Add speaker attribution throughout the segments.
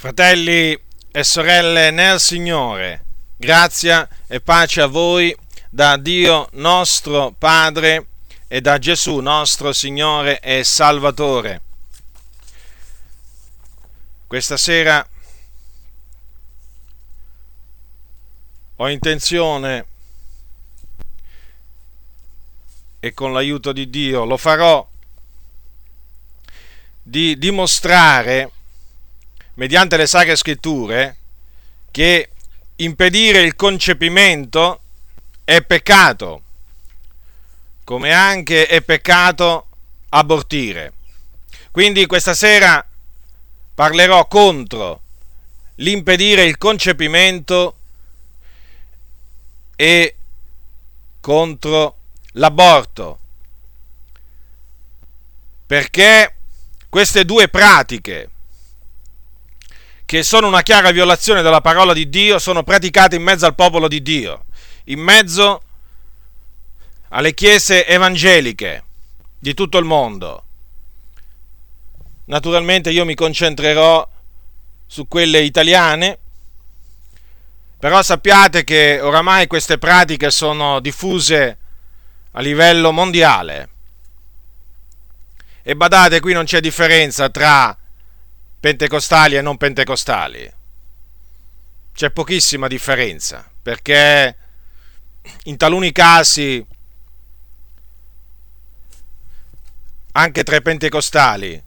Speaker 1: Fratelli e sorelle nel Signore, grazia e pace a voi da Dio nostro Padre e da Gesù nostro Signore e Salvatore. Questa sera ho intenzione e con l'aiuto di Dio lo farò di dimostrare mediante le sacre scritture che impedire il concepimento è peccato, come anche è peccato abortire. Quindi questa sera parlerò contro l'impedire il concepimento e contro l'aborto. Perché queste due pratiche che sono una chiara violazione della parola di Dio, sono praticate in mezzo al popolo di Dio, in mezzo alle chiese evangeliche di tutto il mondo. Naturalmente io mi concentrerò su quelle italiane, però sappiate che oramai queste pratiche sono diffuse a livello mondiale. E badate, qui non c'è differenza tra pentecostali e non pentecostali. C'è pochissima differenza, perché in taluni casi anche tra i pentecostali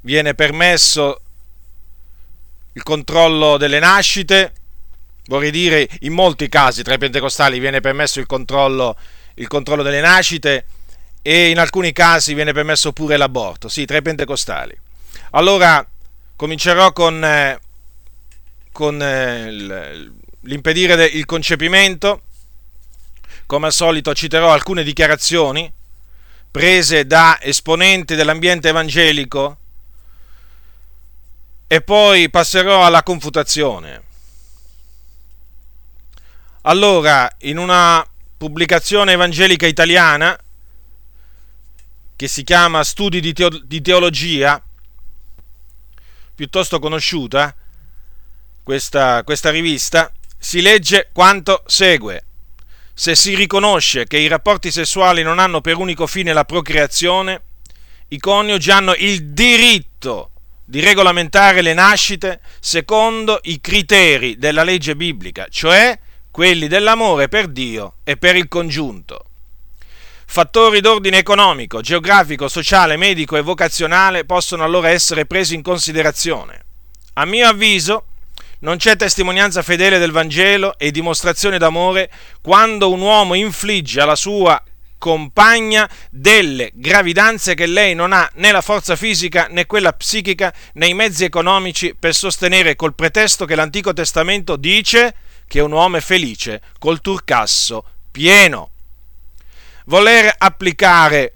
Speaker 1: viene permesso il controllo delle nascite, vorrei dire in molti casi tra i pentecostali viene permesso il controllo, il controllo delle nascite e in alcuni casi viene permesso pure l'aborto, sì, tra i pentecostali. Allora comincerò con, eh, con eh, l'impedire il concepimento. Come al solito citerò alcune dichiarazioni prese da esponenti dell'ambiente evangelico e poi passerò alla confutazione. Allora, in una pubblicazione evangelica italiana che si chiama Studi di, teologia, piuttosto conosciuta, questa, questa rivista, si legge quanto segue. Se si riconosce che i rapporti sessuali non hanno per unico fine la procreazione, i coniugi hanno il diritto di regolamentare le nascite secondo i criteri della legge biblica, cioè quelli dell'amore per Dio e per il congiunto. Fattori d'ordine economico, geografico, sociale, medico e vocazionale possono allora essere presi in considerazione. A mio avviso, non c'è testimonianza fedele del Vangelo e dimostrazione d'amore quando un uomo infligge alla sua compagna delle gravidanze che lei non ha né la forza fisica né quella psichica né i mezzi economici per sostenere col pretesto che l'Antico Testamento dice che un uomo è felice col turcasso pieno voler applicare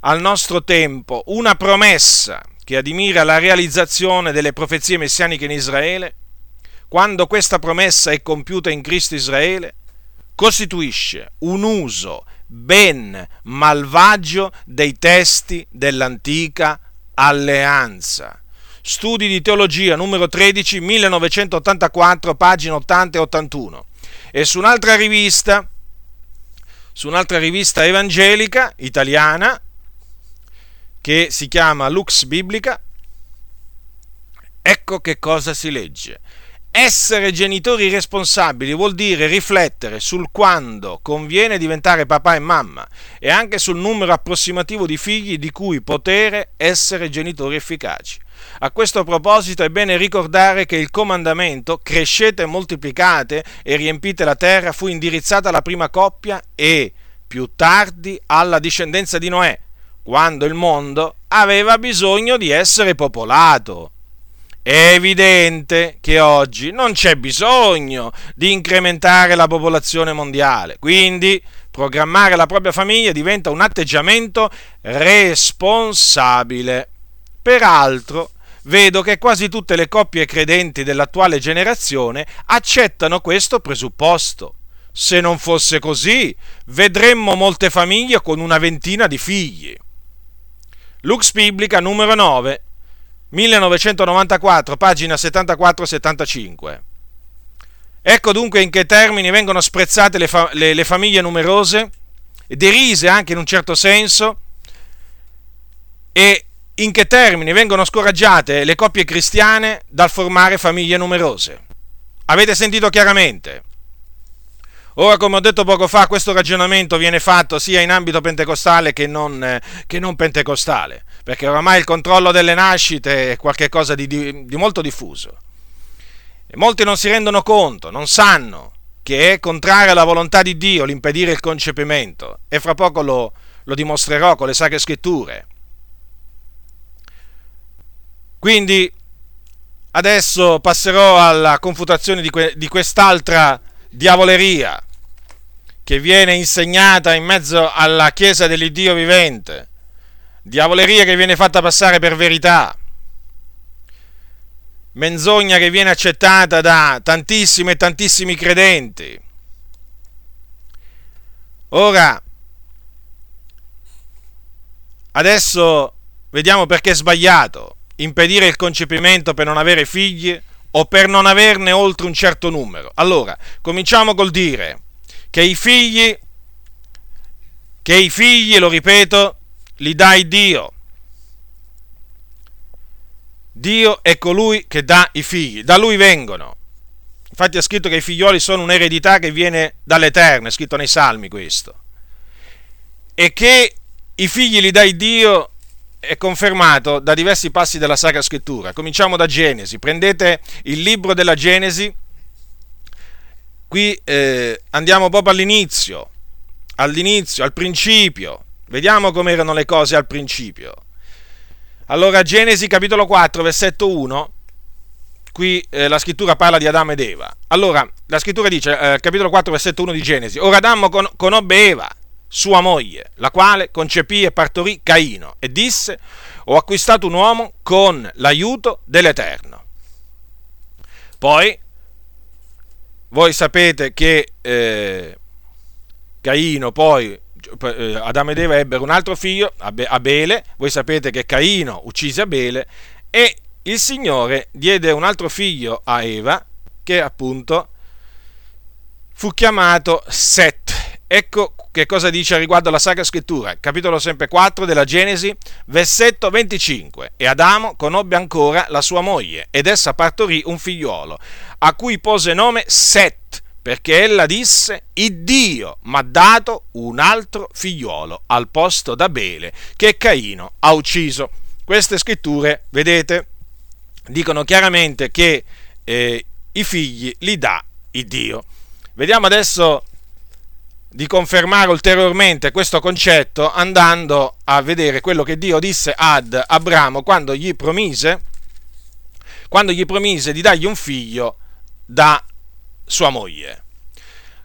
Speaker 1: al nostro tempo una promessa che admira la realizzazione delle profezie messianiche in Israele, quando questa promessa è compiuta in Cristo Israele, costituisce un uso ben malvagio dei testi dell'antica alleanza. Studi di teologia numero 13, 1984, pagine 80 e 81. E su un'altra rivista, su un'altra rivista evangelica italiana che si chiama Lux Biblica. Ecco che cosa si legge. Essere genitori responsabili vuol dire riflettere sul quando conviene diventare papà e mamma e anche sul numero approssimativo di figli di cui poter essere genitori efficaci. A questo proposito è bene ricordare che il comandamento crescete, moltiplicate e riempite la terra fu indirizzato alla prima coppia e più tardi alla discendenza di Noè, quando il mondo aveva bisogno di essere popolato. È evidente che oggi non c'è bisogno di incrementare la popolazione mondiale, quindi programmare la propria famiglia diventa un atteggiamento responsabile. Peraltro, vedo che quasi tutte le coppie credenti dell'attuale generazione accettano questo presupposto. Se non fosse così, vedremmo molte famiglie con una ventina di figli. Lux Biblica numero 9, 1994, pagina 74-75. Ecco dunque in che termini vengono sprezzate le, fa- le, le famiglie numerose, derise anche in un certo senso, e in che termini vengono scoraggiate le coppie cristiane dal formare famiglie numerose. Avete sentito chiaramente? Ora, come ho detto poco fa, questo ragionamento viene fatto sia in ambito pentecostale che non, eh, che non pentecostale, perché oramai il controllo delle nascite è qualcosa di, di, di molto diffuso. E molti non si rendono conto, non sanno che è contraria alla volontà di Dio l'impedire il concepimento, e fra poco lo, lo dimostrerò con le sacre scritture. Quindi adesso passerò alla confutazione di, que- di quest'altra diavoleria che viene insegnata in mezzo alla Chiesa dell'Iddio vivente, diavoleria che viene fatta passare per verità, menzogna che viene accettata da tantissimi e tantissimi credenti. Ora, adesso vediamo perché è sbagliato impedire il concepimento per non avere figli o per non averne oltre un certo numero. Allora, cominciamo col dire che i figli, che i figli, lo ripeto, li dà Dio. Dio è colui che dà i figli, da lui vengono. Infatti è scritto che i figlioli sono un'eredità che viene dall'Eterno, è scritto nei Salmi questo. E che i figli li dà Dio è confermato da diversi passi della Sacra Scrittura. Cominciamo da Genesi. Prendete il libro della Genesi qui eh, andiamo proprio all'inizio, all'inizio, al principio. Vediamo come erano le cose al principio. Allora, Genesi capitolo 4, versetto 1, qui eh, la scrittura parla di Adamo ed Eva. Allora, la scrittura dice, eh, capitolo 4, versetto 1 di Genesi, ora Adamo con, conobbe Eva, sua moglie, la quale concepì e partorì Caino, e disse, ho acquistato un uomo con l'aiuto dell'Eterno. Poi voi sapete che eh, Caino poi, Adamo ed Eva ebbero un altro figlio, Abele, voi sapete che Caino uccise Abele e il Signore diede un altro figlio a Eva che appunto fu chiamato Set. Ecco che cosa dice riguardo alla Sacra Scrittura, capitolo sempre 4 della Genesi, versetto 25. E Adamo conobbe ancora la sua moglie ed essa partorì un figliuolo a cui pose nome Set, perché ella disse, il Dio mi ha dato un altro figliuolo al posto d'Abele che Caino ha ucciso. Queste scritture, vedete, dicono chiaramente che eh, i figli li dà il Dio. Vediamo adesso di confermare ulteriormente questo concetto andando a vedere quello che Dio disse ad Abramo quando gli promise, quando gli promise di dargli un figlio da sua moglie.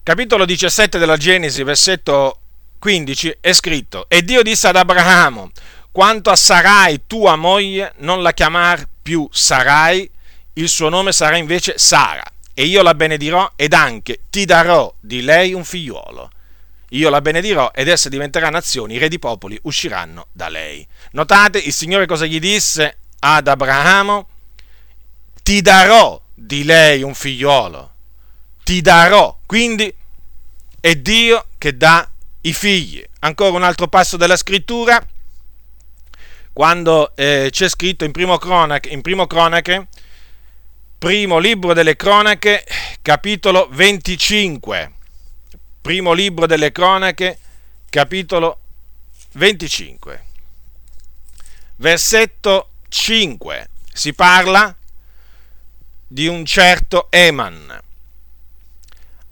Speaker 1: Capitolo 17 della Genesi, versetto 15, è scritto, e Dio disse ad Abramo, quanto a Sarai tua moglie, non la chiamar più Sarai, il suo nome sarà invece Sara, e io la benedirò ed anche ti darò di lei un figliuolo. Io la benedirò ed essa diventerà nazione, i re di popoli usciranno da lei. Notate, il Signore cosa gli disse ad Abramo? Ti darò di lei un figliolo. Ti darò. Quindi è Dio che dà i figli. Ancora un altro passo della scrittura, quando eh, c'è scritto in primo, cronache, in primo cronache, primo libro delle cronache, capitolo 25. Primo libro delle cronache, capitolo 25. Versetto 5. Si parla di un certo Eman.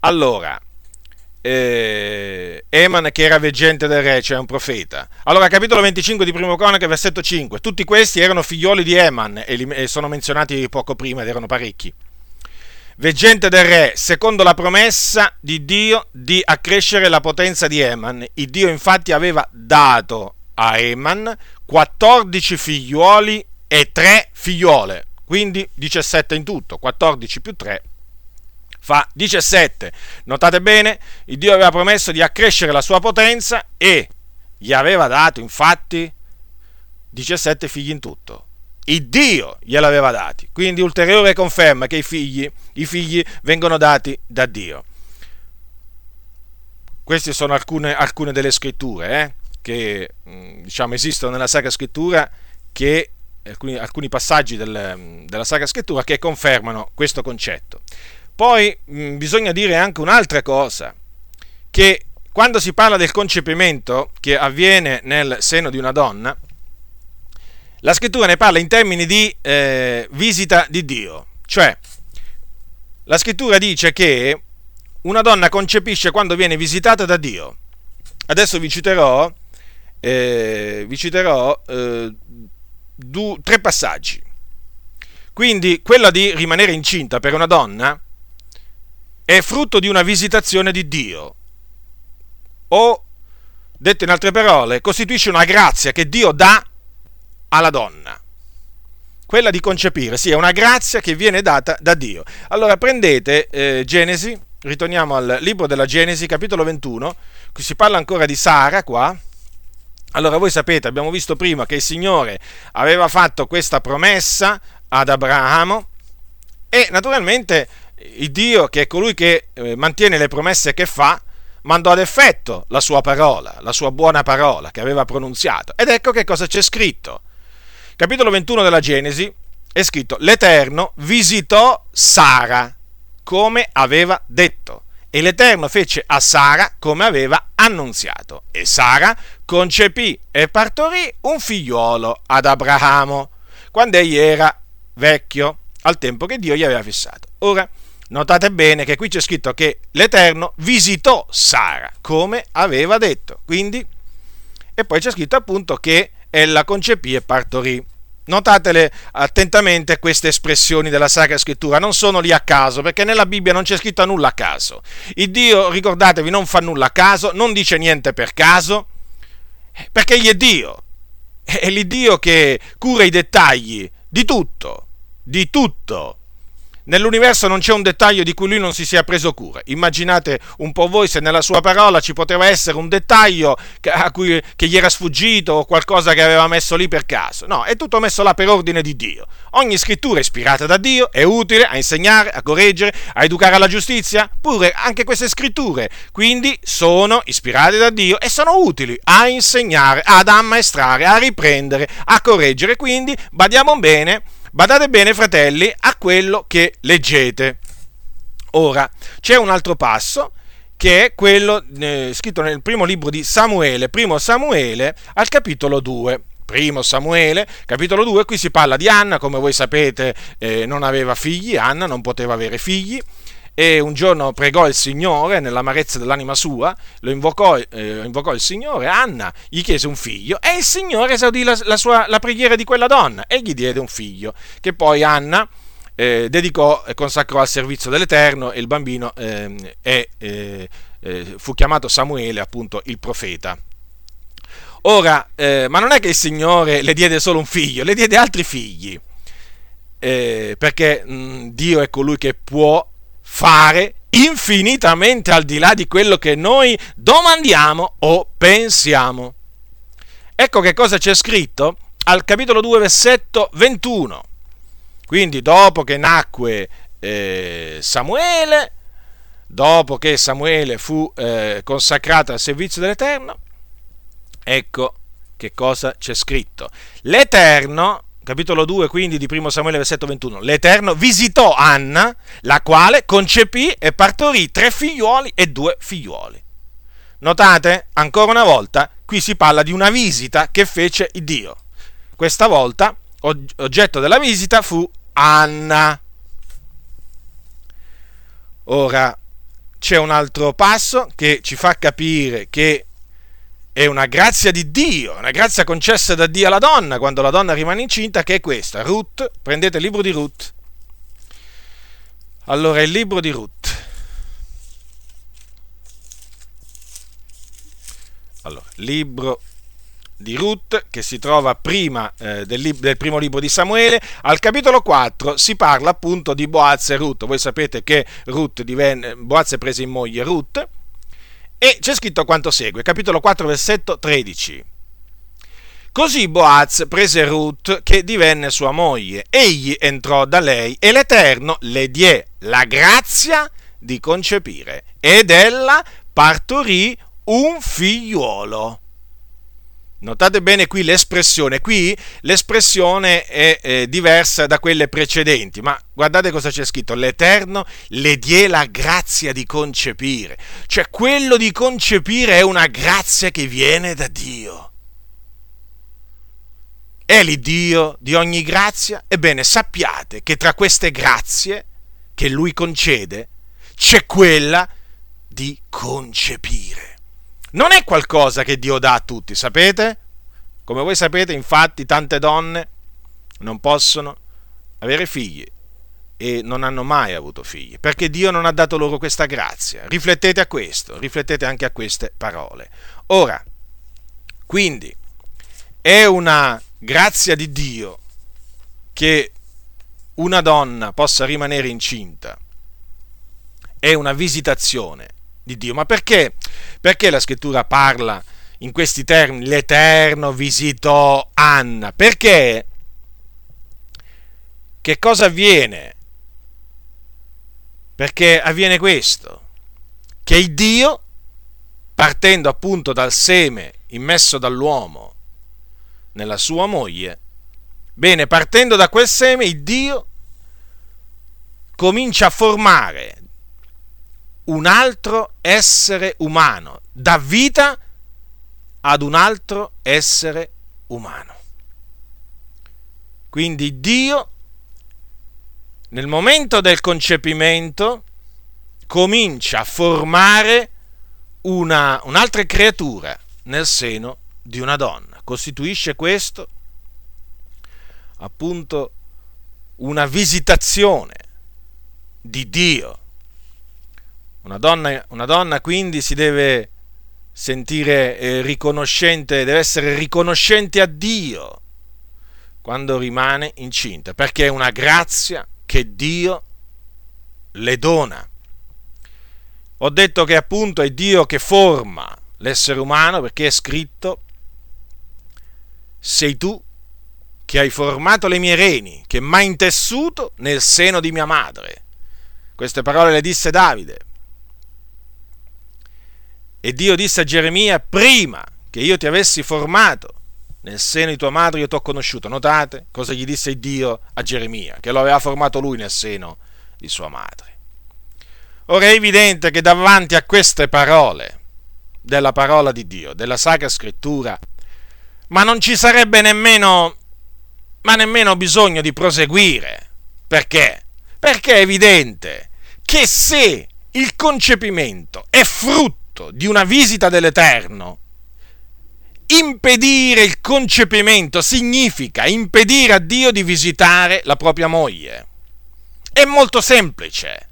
Speaker 1: Allora, eh, Eman che era veggente del re, cioè un profeta. Allora, capitolo 25 di Primo Cronaca, versetto 5. Tutti questi erano figlioli di Eman e, li, e sono menzionati poco prima ed erano parecchi. Veggente del re, secondo la promessa di Dio di accrescere la potenza di Eman. Il Dio infatti aveva dato a Eman 14 figliuoli e 3 figliole quindi 17 in tutto, 14 più 3 fa 17. Notate bene, il Dio aveva promesso di accrescere la sua potenza e gli aveva dato infatti 17 figli in tutto. il Dio gliel'aveva dati. Quindi ulteriore conferma che i figli, i figli vengono dati da Dio. Queste sono alcune, alcune delle scritture eh, che mm, diciamo, esistono nella Sacra Scrittura, che, alcuni, alcuni passaggi del, della Sacra Scrittura che confermano questo concetto. Poi mh, bisogna dire anche un'altra cosa, che quando si parla del concepimento che avviene nel seno di una donna, la scrittura ne parla in termini di eh, visita di Dio, cioè la scrittura dice che una donna concepisce quando viene visitata da Dio. Adesso vi citerò, eh, vi citerò eh, du, tre passaggi. Quindi quella di rimanere incinta per una donna è frutto di una visitazione di Dio. O, detto in altre parole, costituisce una grazia che Dio dà alla donna. Quella di concepire, sì, è una grazia che viene data da Dio. Allora prendete eh, Genesi, ritorniamo al libro della Genesi, capitolo 21, qui si parla ancora di Sara qua. Allora voi sapete, abbiamo visto prima che il Signore aveva fatto questa promessa ad Abramo e naturalmente il Dio, che è colui che eh, mantiene le promesse che fa, mandò ad effetto la sua parola, la sua buona parola che aveva pronunziato. Ed ecco che cosa c'è scritto capitolo 21 della Genesi, è scritto, l'Eterno visitò Sara come aveva detto e l'Eterno fece a Sara come aveva annunziato e Sara concepì e partorì un figliuolo ad Abramo quando egli era vecchio al tempo che Dio gli aveva fissato. Ora, notate bene che qui c'è scritto che l'Eterno visitò Sara come aveva detto, quindi, e poi c'è scritto appunto che ella concepì e partorì. Notatele attentamente queste espressioni della Sacra Scrittura, non sono lì a caso, perché nella Bibbia non c'è scritto nulla a caso. Il Dio, ricordatevi, non fa nulla a caso, non dice niente per caso, perché egli è Dio. È l'Iddio che cura i dettagli di tutto, di tutto. Nell'universo non c'è un dettaglio di cui lui non si sia preso cura. Immaginate un po' voi se nella sua parola ci poteva essere un dettaglio a cui, che gli era sfuggito o qualcosa che aveva messo lì per caso. No, è tutto messo là per ordine di Dio. Ogni scrittura ispirata da Dio, è utile a insegnare, a correggere, a educare alla giustizia. Pure anche queste scritture, quindi, sono ispirate da Dio e sono utili a insegnare, ad ammaestrare, a riprendere, a correggere. Quindi, badiamo bene Badate bene, fratelli, a quello che leggete. Ora, c'è un altro passo che è quello eh, scritto nel primo libro di Samuele, primo Samuele, al capitolo 2. Primo Samuele, capitolo 2, qui si parla di Anna, come voi sapete eh, non aveva figli, Anna non poteva avere figli, e un giorno pregò il Signore nell'amarezza dell'anima sua, lo invocò, eh, invocò il Signore, Anna gli chiese un figlio e il Signore esaudì la, la, sua, la preghiera di quella donna e gli diede un figlio, che poi Anna eh, dedicò e consacrò al servizio dell'Eterno e il bambino eh, è, eh, eh, fu chiamato Samuele, appunto il profeta. Ora, eh, ma non è che il Signore le diede solo un figlio, le diede altri figli, perché mh, Dio è colui che può fare infinitamente al di là di quello che noi domandiamo o pensiamo. Ecco che cosa c'è scritto al capitolo 2, versetto 21. Quindi dopo che nacque eh, Samuele, dopo che Samuele fu eh, consacrato al servizio dell'Eterno, ecco che cosa c'è scritto. L'Eterno capitolo 2 quindi di 1 Samuele versetto 21, l'Eterno visitò Anna, la quale concepì e partorì tre figliuoli e due figliuoli. Notate, ancora una volta, qui si parla di una visita che fece Dio. Questa volta oggetto della visita fu Anna. Ora, c'è un altro passo che ci fa capire che è una grazia di Dio, una grazia concessa da Dio alla donna quando la donna rimane incinta, che è questa. Ruth, prendete il libro di Ruth. Allora, il libro di Ruth. Allora, libro di Ruth, che si trova prima eh, del, lib- del, primo libro di Samuele, al capitolo 4 si parla appunto di Boaz e Ruth. Voi sapete che Ruth divenne, Boaz prese in moglie Ruth e c'è scritto quanto segue, capitolo 4, versetto 13. Così Boaz prese Ruth che divenne sua moglie. Egli entrò da lei e l'Eterno le diè la grazia di concepire ed ella partorì un figliuolo. Notate bene qui l'espressione, qui l'espressione è eh, diversa da quelle precedenti, ma guardate cosa c'è scritto, l'Eterno le die la grazia di concepire, cioè quello di concepire è una grazia che viene da Dio. È l'Iddio di ogni grazia? Ebbene sappiate che tra queste grazie che Lui concede c'è quella di concepire non è qualcosa che Dio dà a tutti, sapete? Come voi sapete, infatti, tante donne non possono avere figli e non hanno mai avuto figli, perché Dio non ha dato loro questa grazia. Riflettete a questo, riflettete anche a queste parole. Ora, quindi, è una grazia di Dio che una donna possa rimanere incinta, è una visitazione di Dio. Ma perché? Perché la scrittura parla in questi termini? L'Eterno visitò Anna. Perché? Che cosa avviene? Perché avviene questo, che il Dio, partendo appunto dal seme immesso dall'uomo nella sua moglie, bene, partendo da quel seme, il Dio comincia a formare un altro essere umano, dà vita ad un altro essere umano. Quindi Dio, nel momento del concepimento, comincia a formare una, un'altra creatura nel seno di una donna. Costituisce questo appunto una visitazione di Dio una donna, una donna quindi si deve sentire eh, riconoscente, deve essere riconoscente a Dio quando rimane incinta, perché è una grazia che Dio le dona. Ho detto che appunto è Dio che forma l'essere umano perché è scritto, sei tu che hai formato le mie reni, che m'hai intessuto nel seno di mia madre. Queste parole le disse Davide. E Dio disse a Geremia, prima che io ti avessi formato nel seno di tua madre io ti ho conosciuto. Notate cosa gli disse Dio a Geremia, che lo aveva formato lui nel seno di sua madre. Ora è evidente che davanti a queste parole della parola di Dio, della Sacra Scrittura, ma non ci sarebbe nemmeno, ma nemmeno bisogno di proseguire. Perché? Perché è evidente che se il concepimento è frutto frutto di una visita dell'Eterno. Impedire il concepimento significa impedire a Dio di visitare la propria moglie. È molto semplice.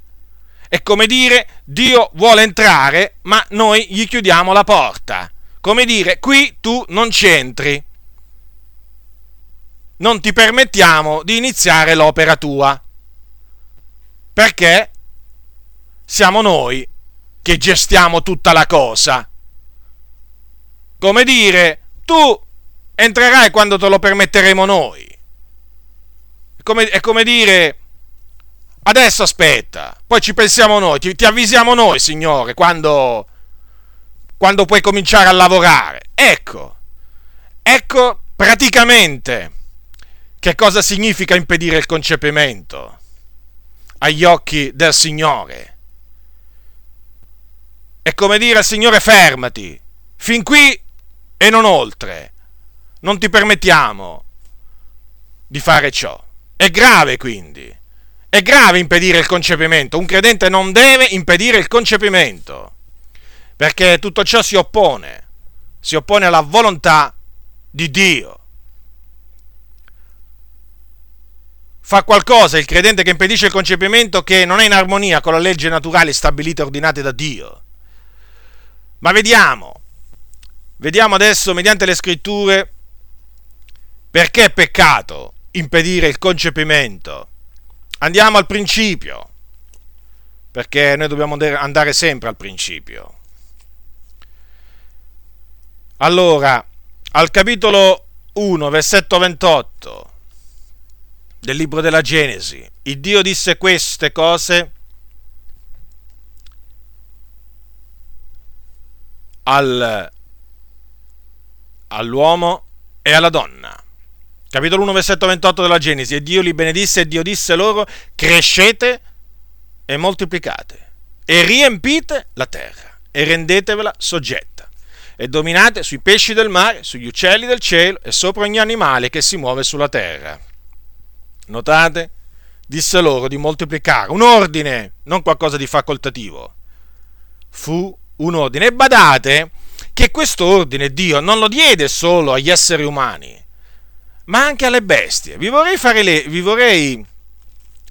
Speaker 1: È come dire Dio vuole entrare, ma noi gli chiudiamo la porta. Come dire qui tu non ci entri. Non ti permettiamo di iniziare l'opera tua. Perché siamo noi che gestiamo tutta la cosa. Come dire, tu entrerai quando te lo permetteremo noi. Come, è come dire, adesso aspetta, poi ci pensiamo noi, ti, ti avvisiamo noi, Signore, quando, quando puoi cominciare a lavorare. Ecco, ecco praticamente che cosa significa impedire il concepimento agli occhi del Signore. È come dire al Signore fermati, fin qui e non oltre. Non ti permettiamo di fare ciò. È grave quindi. È grave impedire il concepimento. Un credente non deve impedire il concepimento. Perché tutto ciò si oppone. Si oppone alla volontà di Dio. Fa qualcosa il credente che impedisce il concepimento che non è in armonia con le leggi naturali stabilite e ordinate da Dio. Ma vediamo, vediamo adesso mediante le scritture perché è peccato impedire il concepimento. Andiamo al principio, perché noi dobbiamo andare sempre al principio. Allora, al capitolo 1, versetto 28 del libro della Genesi, il Dio disse queste cose al, all'uomo e alla donna. Capitolo 1, versetto 28 della Genesi. E Dio li benedisse e Dio disse loro, crescete e moltiplicate e riempite la terra e rendetevela soggetta e dominate sui pesci del mare, sugli uccelli del cielo e sopra ogni animale che si muove sulla terra. Notate? Disse loro di moltiplicare, un ordine, non qualcosa di facoltativo. Fu un ordine. E badate che questo ordine Dio non lo diede solo agli esseri umani, ma anche alle bestie. Vi vorrei fare, le, vi vorrei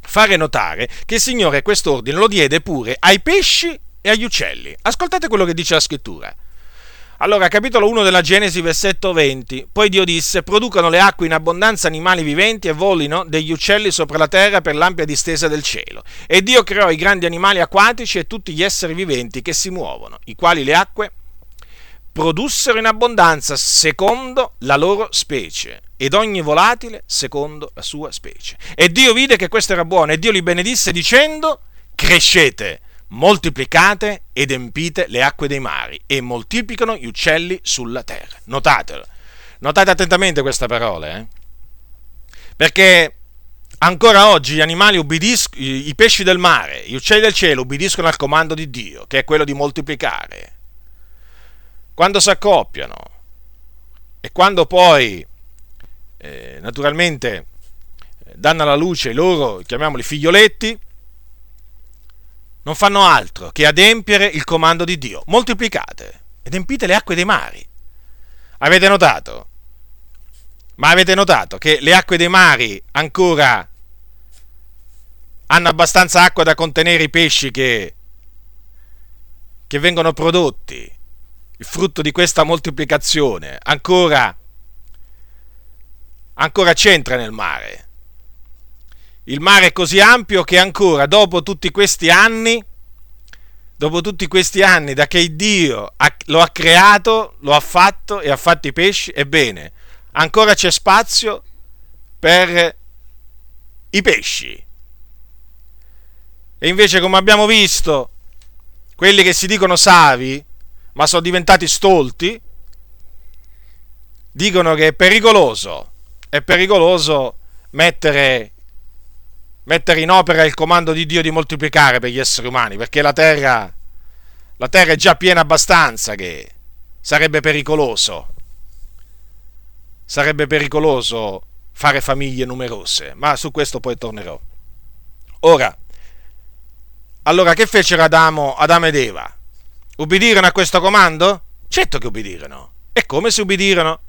Speaker 1: fare notare che il Signore quest'ordine lo diede pure ai pesci e agli uccelli. Ascoltate quello che dice la scrittura. Allora, capitolo 1 della Genesi, versetto 20. Poi Dio disse: Producano le acque in abbondanza animali viventi e volino degli uccelli sopra la terra per l'ampia distesa del cielo. E Dio creò i grandi animali acquatici e tutti gli esseri viventi che si muovono, i quali le acque produssero in abbondanza secondo la loro specie, ed ogni volatile secondo la sua specie. E Dio vide che questo era buono, e Dio li benedisse dicendo: Crescete moltiplicate ed empite le acque dei mari e moltiplicano gli uccelli sulla terra. Notatelo, notate attentamente queste parole, eh? perché ancora oggi gli animali ubbidiscono, i pesci del mare, gli uccelli del cielo ubbidiscono al comando di Dio, che è quello di moltiplicare. Quando si accoppiano e quando poi, eh, naturalmente, danno alla luce i loro, chiamiamoli figlioletti, non fanno altro che adempiere il comando di Dio. Moltiplicate ed empite le acque dei mari. Avete notato? Ma avete notato che le acque dei mari ancora hanno abbastanza acqua da contenere i pesci che, che vengono prodotti? Il frutto di questa moltiplicazione ancora, ancora c'entra nel mare il mare è così ampio che ancora dopo tutti questi anni, dopo tutti questi anni da che Dio lo ha creato, lo ha fatto e ha fatto i pesci, ebbene, ancora c'è spazio per i pesci. E invece, come abbiamo visto, quelli che si dicono savi, ma sono diventati stolti, dicono che è pericoloso, è pericoloso mettere mettere in opera il comando di Dio di moltiplicare per gli esseri umani, perché la terra, la terra è già piena abbastanza che sarebbe pericoloso. Sarebbe pericoloso fare famiglie numerose, ma su questo poi tornerò. Ora, allora che fecero Adamo, Adamo ed Eva? Ubbidirono a questo comando? Certo che ubbidirono. E come si ubbidirono?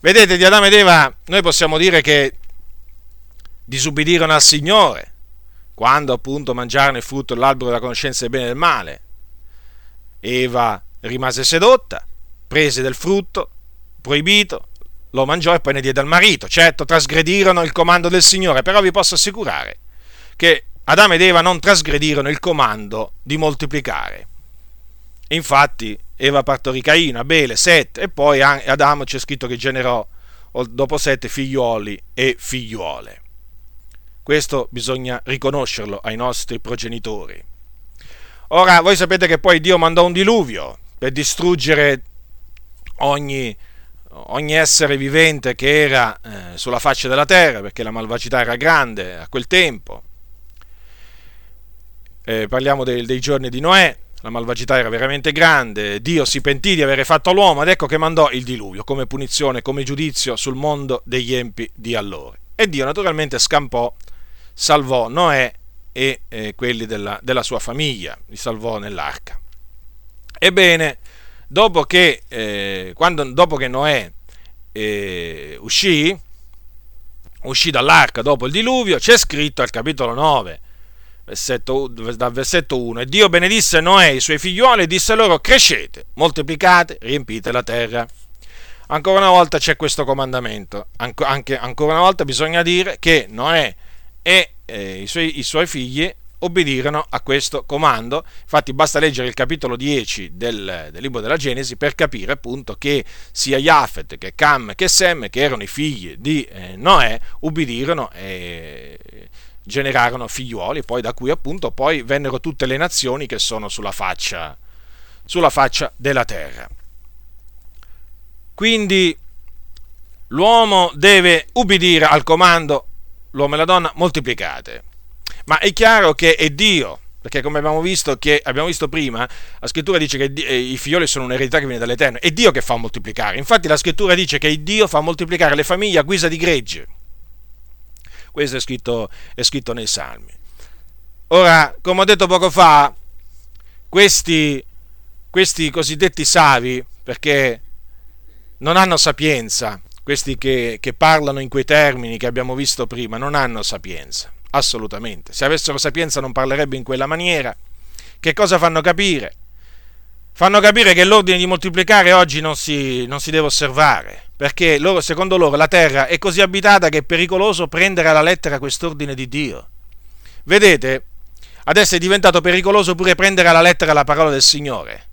Speaker 1: Vedete, di Adamo ed Eva noi possiamo dire che disubbidirono al Signore quando appunto mangiarono il frutto dell'albero della conoscenza del bene e del male. Eva rimase sedotta, prese del frutto proibito, lo mangiò e poi ne diede al marito. Certo, trasgredirono il comando del Signore, però vi posso assicurare che Adamo ed Eva non trasgredirono il comando di moltiplicare. Infatti, Eva partorì Caino, Abele, Sette, e poi Adamo c'è scritto che generò dopo sette figliuoli e figliuole. Questo bisogna riconoscerlo ai nostri progenitori. Ora, voi sapete che poi Dio mandò un diluvio per distruggere ogni, ogni essere vivente che era eh, sulla faccia della terra, perché la malvagità era grande a quel tempo. Eh, parliamo dei, dei giorni di Noè, la malvagità era veramente grande, Dio si pentì di avere fatto l'uomo ed ecco che mandò il diluvio come punizione, come giudizio sul mondo degli empi di allora. E Dio naturalmente scampò salvò Noè e eh, quelli della, della, sua famiglia, li salvò nell'arca. Ebbene, dopo che, eh, quando, dopo che Noè eh, uscì, uscì dall'arca dopo il diluvio, c'è scritto al capitolo 9, versetto, dal versetto 1, e Dio benedisse Noè e i suoi figlioli e disse loro, crescete, moltiplicate, riempite la terra. Ancora una volta c'è questo comandamento, anche, ancora una volta bisogna dire che Noè e eh, i, suoi, i, suoi, figli obbedirono a questo comando. Infatti basta leggere il capitolo 10 del, del, libro della Genesi per capire appunto che sia Jafet che Cam che Sem, che erano i figli di eh, Noè, ubbidirono e generarono figliuoli, poi da cui appunto poi vennero tutte le nazioni che sono sulla faccia, sulla faccia della terra. Quindi l'uomo deve ubbidire al comando, l'uomo e la donna moltiplicate. Ma è chiaro che è Dio, perché come abbiamo visto, che, abbiamo visto prima, la scrittura dice che eh, i figlioli sono un'eredità che viene dall'Eterno, è Dio che fa moltiplicare. Infatti la scrittura dice che Dio fa moltiplicare le famiglie a guisa di gregge. Questo è scritto, è scritto nei Salmi. Ora, come ho detto poco fa, questi, questi cosiddetti savi, perché non hanno sapienza, questi che, che parlano in quei termini che abbiamo visto prima, non hanno sapienza assolutamente. Se avessero sapienza non parlerebbe in quella maniera. Che cosa fanno capire? Fanno capire che l'ordine di moltiplicare oggi non si, non si deve osservare, perché loro, secondo loro la terra è così abitata che è pericoloso prendere alla lettera quest'ordine di Dio. Vedete, adesso è diventato pericoloso pure prendere alla lettera la parola del Signore.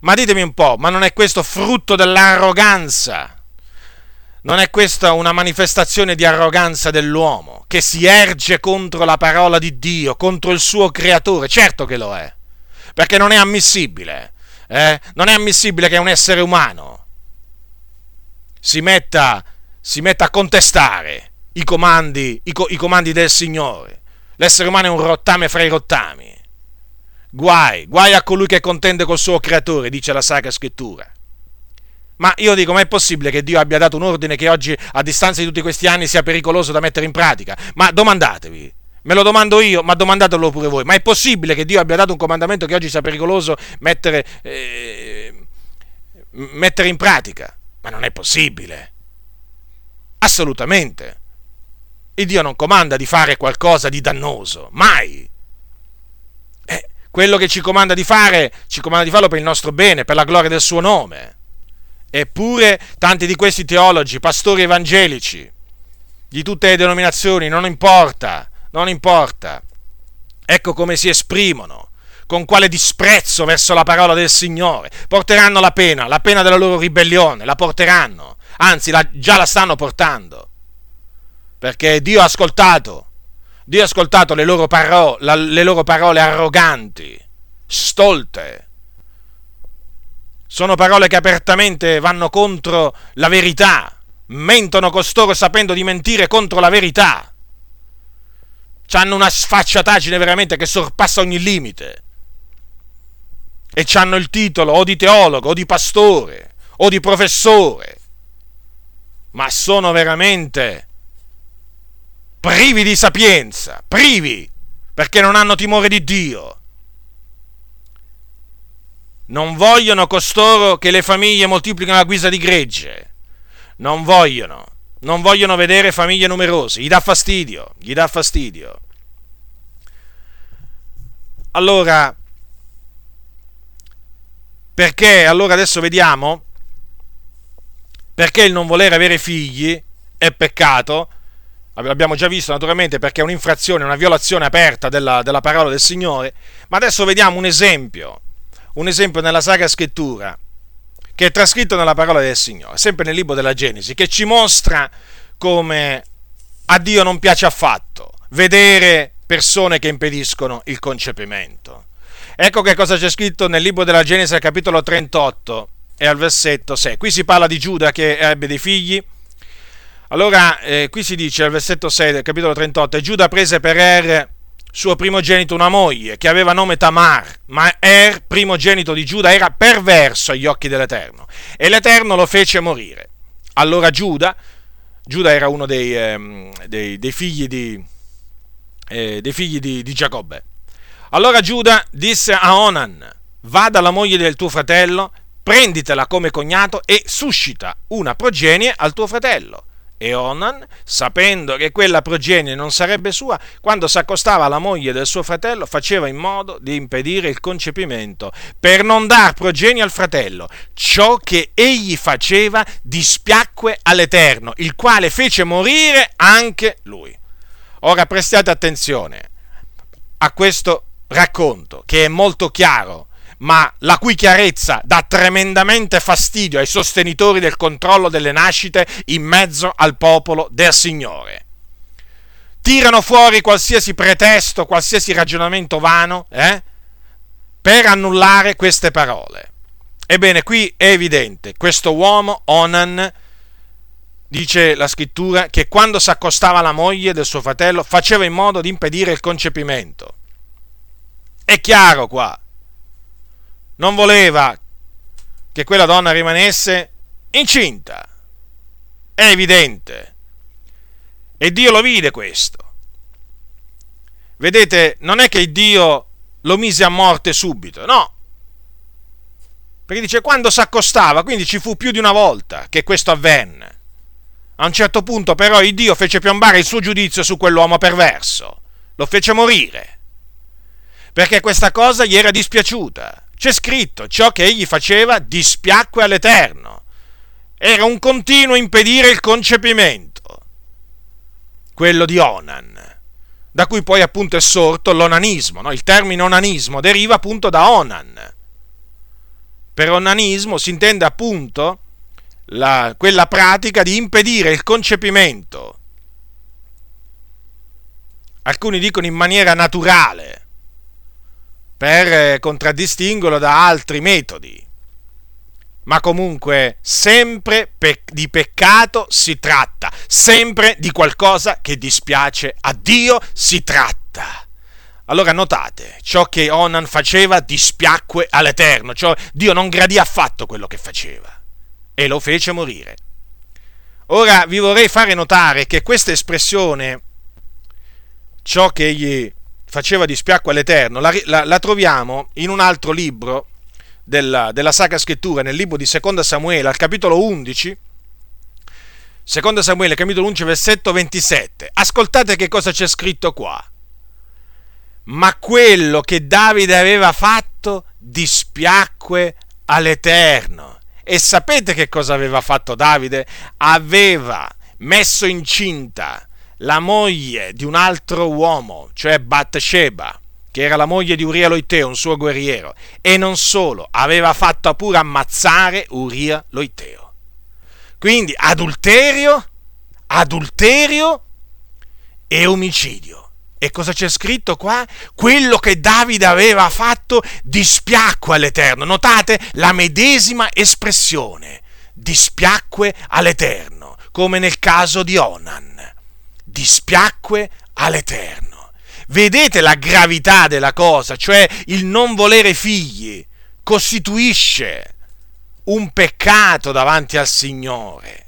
Speaker 1: Ma ditemi un po', ma non è questo frutto dell'arroganza non è questa una manifestazione di arroganza dell'uomo che si erge contro la parola di Dio, contro il suo creatore? Certo che lo è, perché non è ammissibile. Eh? Non è ammissibile che un essere umano si metta, si metta a contestare i comandi, i, i comandi del Signore. L'essere umano è un rottame fra i rottami. Guai, guai a colui che contende col suo creatore, dice la Sacra Scrittura. Ma io dico, ma è possibile che Dio abbia dato un ordine che oggi, a distanza di tutti questi anni, sia pericoloso da mettere in pratica? Ma domandatevi, me lo domando io, ma domandatelo pure voi. Ma è possibile che Dio abbia dato un comandamento che oggi sia pericoloso mettere, eh, mettere in pratica? Ma non è possibile. Assolutamente. Il Dio non comanda di fare qualcosa di dannoso, mai. Eh, quello che ci comanda di fare, ci comanda di farlo per il nostro bene, per la gloria del suo nome. Eppure tanti di questi teologi, pastori evangelici, di tutte le denominazioni, non importa, non importa. Ecco come si esprimono, con quale disprezzo verso la parola del Signore. Porteranno la pena, la pena della loro ribellione, la porteranno, anzi la, già la stanno portando. Perché Dio ha ascoltato, Dio ha ascoltato le loro, paro- la, le loro parole arroganti, stolte, sono parole che apertamente vanno contro la verità, mentono costoro sapendo di mentire contro la verità. Hanno una sfacciataggine veramente che sorpassa ogni limite. E hanno il titolo o di teologo, o di pastore, o di professore. Ma sono veramente privi di sapienza, privi, perché non hanno timore di Dio non vogliono costoro che le famiglie moltiplichino a guisa di gregge. Non vogliono. Non vogliono vedere famiglie numerose. Gli dà fastidio. Gli dà fastidio. Allora, perché? Allora adesso vediamo. Perché il non volere avere figli è peccato. L'abbiamo già visto naturalmente perché è un'infrazione, una violazione aperta della, della parola del Signore. Ma adesso vediamo un esempio un esempio nella Sacra Scrittura, che è trascritto nella parola del Signore, sempre nel libro della Genesi, che ci mostra come a Dio non piace affatto vedere persone che impediscono il concepimento. Ecco che cosa c'è scritto nel libro della Genesi al capitolo 38 e al versetto 6. Qui si parla di Giuda che ebbe dei figli. Allora, eh, qui si dice al versetto 6 del capitolo 38, e Giuda prese per Er suo primogenito una moglie che aveva nome Tamar, ma Er, primogenito di Giuda, era perverso agli occhi dell'Eterno e l'Eterno lo fece morire. Allora Giuda, Giuda era uno dei, eh, dei, dei figli, di, eh, dei figli di, di Giacobbe. Allora Giuda disse a Onan, va dalla moglie del tuo fratello, prenditela come cognato e suscita una progenie al tuo fratello e Onan, sapendo che quella progenie non sarebbe sua, quando si accostava alla moglie del suo fratello, faceva in modo di impedire il concepimento, per non dar progenie al fratello. Ciò che egli faceva dispiacque all'Eterno, il quale fece morire anche lui. Ora prestate attenzione. a questo racconto, che è molto chiaro, ma la cui chiarezza dà tremendamente fastidio ai sostenitori del controllo delle nascite in mezzo al popolo del Signore. Tirano fuori qualsiasi pretesto, qualsiasi ragionamento vano, eh, per annullare queste parole. Ebbene, qui è evidente, questo uomo, Onan, dice la scrittura, che quando si accostava alla moglie del suo fratello faceva in modo di impedire il concepimento. È chiaro qua. Non voleva che quella donna rimanesse incinta. È evidente. E Dio lo vide questo. Vedete, non è che Dio lo mise a morte subito, no. Perché dice quando accostava, quindi ci fu più di una volta che questo avvenne. A un certo punto però il Dio fece piombare il suo giudizio su quell'uomo perverso, lo fece morire, perché questa cosa gli era dispiaciuta. C'è scritto, ciò che egli faceva dispiacque all'Eterno. Era un continuo impedire il concepimento, quello di Onan, da cui poi appunto è sorto l'onanismo. No? Il termine onanismo deriva appunto da Onan. Per onanismo si intende appunto la, quella pratica di impedire il concepimento. Alcuni dicono in maniera naturale, per eh, contraddistinguerlo da altri metodi. Ma comunque sempre pe- di peccato si tratta, sempre di qualcosa che dispiace a Dio si tratta. Allora notate, ciò che Onan faceva dispiacque all'Eterno, cioè Dio non gradì affatto quello che faceva e lo fece morire. Ora vi vorrei fare notare che questa espressione, ciò che egli faceva di spiacco all'Eterno, la, la, la troviamo in un altro libro della, della Sacra Scrittura, nel libro di Seconda Samuele, al capitolo 11, Seconda Samuele, capitolo 11, versetto 27. Ascoltate che cosa c'è scritto qua. Ma quello che Davide aveva fatto dispiacque all'Eterno e sapete che cosa aveva fatto Davide? Aveva messo incinta la moglie di un altro uomo, cioè Bathsheba, che era la moglie di Uria Loiteo, un suo guerriero, e non solo, aveva fatto pure ammazzare Uria Loiteo. Quindi adulterio, adulterio e omicidio. E cosa c'è scritto qua? Quello che Davide aveva fatto dispiacque all'Eterno. Notate la medesima espressione, dispiacque all'Eterno, come nel caso di Onan. Dispiacque all'Eterno. Vedete la gravità della cosa, cioè il non volere figli costituisce un peccato davanti al Signore,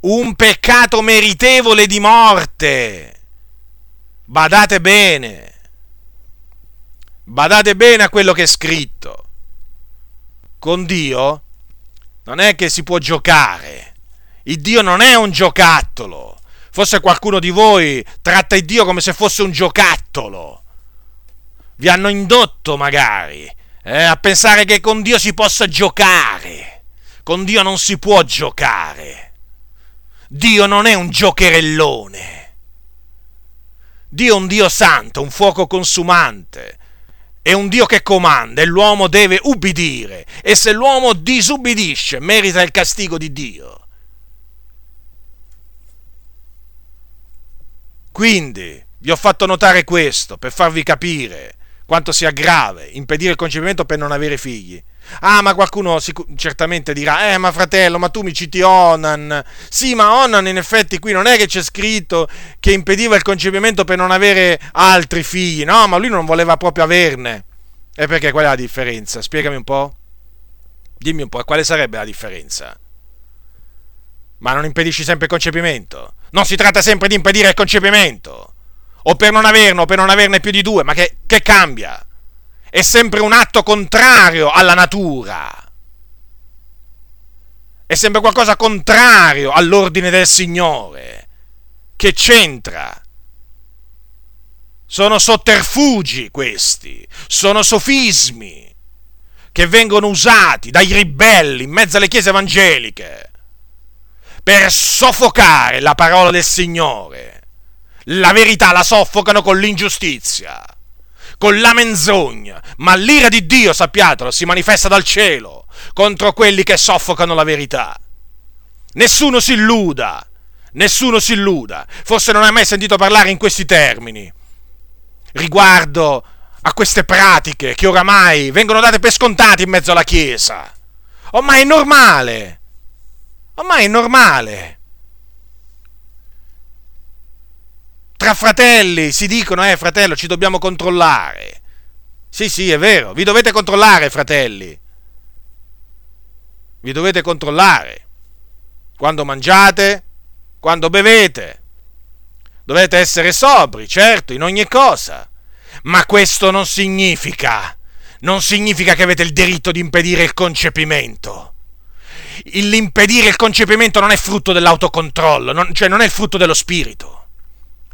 Speaker 1: un peccato meritevole di morte badate bene, badate bene a quello che è scritto. Con Dio non è che si può giocare. Il Dio non è un giocattolo. Forse qualcuno di voi tratta il Dio come se fosse un giocattolo. Vi hanno indotto magari eh, a pensare che con Dio si possa giocare. Con Dio non si può giocare. Dio non è un giocherellone. Dio è un Dio santo, un fuoco consumante, è un Dio che comanda e l'uomo deve ubbidire e se l'uomo disubbidisce merita il castigo di Dio. Quindi vi ho fatto notare questo per farvi capire quanto sia grave impedire il concepimento per non avere figli. Ah, ma qualcuno sic- certamente dirà, eh, ma fratello, ma tu mi citi Onan. Sì, ma Onan in effetti qui non è che c'è scritto che impediva il concepimento per non avere altri figli, no, ma lui non voleva proprio averne. E perché qual è la differenza? Spiegami un po'. Dimmi un po', quale sarebbe la differenza? Ma non impedisci sempre il concepimento? Non si tratta sempre di impedire il concepimento. O per non averne, o per non averne più di due, ma che, che cambia? è sempre un atto contrario alla natura. È sempre qualcosa contrario all'ordine del Signore. Che c'entra? Sono sotterfugi questi, sono sofismi che vengono usati dai ribelli in mezzo alle chiese evangeliche per soffocare la parola del Signore. La verità la soffocano con l'ingiustizia con la menzogna, ma l'ira di Dio, sappiatelo, si manifesta dal cielo contro quelli che soffocano la verità. Nessuno si illuda, nessuno si illuda. Forse non hai mai sentito parlare in questi termini riguardo a queste pratiche che oramai vengono date per scontate in mezzo alla Chiesa. Ormai è normale. Ormai è normale. Tra fratelli si dicono, eh fratello, ci dobbiamo controllare. Sì, sì, è vero, vi dovete controllare, fratelli. Vi dovete controllare. Quando mangiate, quando bevete. Dovete essere sobri, certo, in ogni cosa. Ma questo non significa, non significa che avete il diritto di impedire il concepimento. L'impedire il concepimento non è frutto dell'autocontrollo, non, cioè non è frutto dello spirito.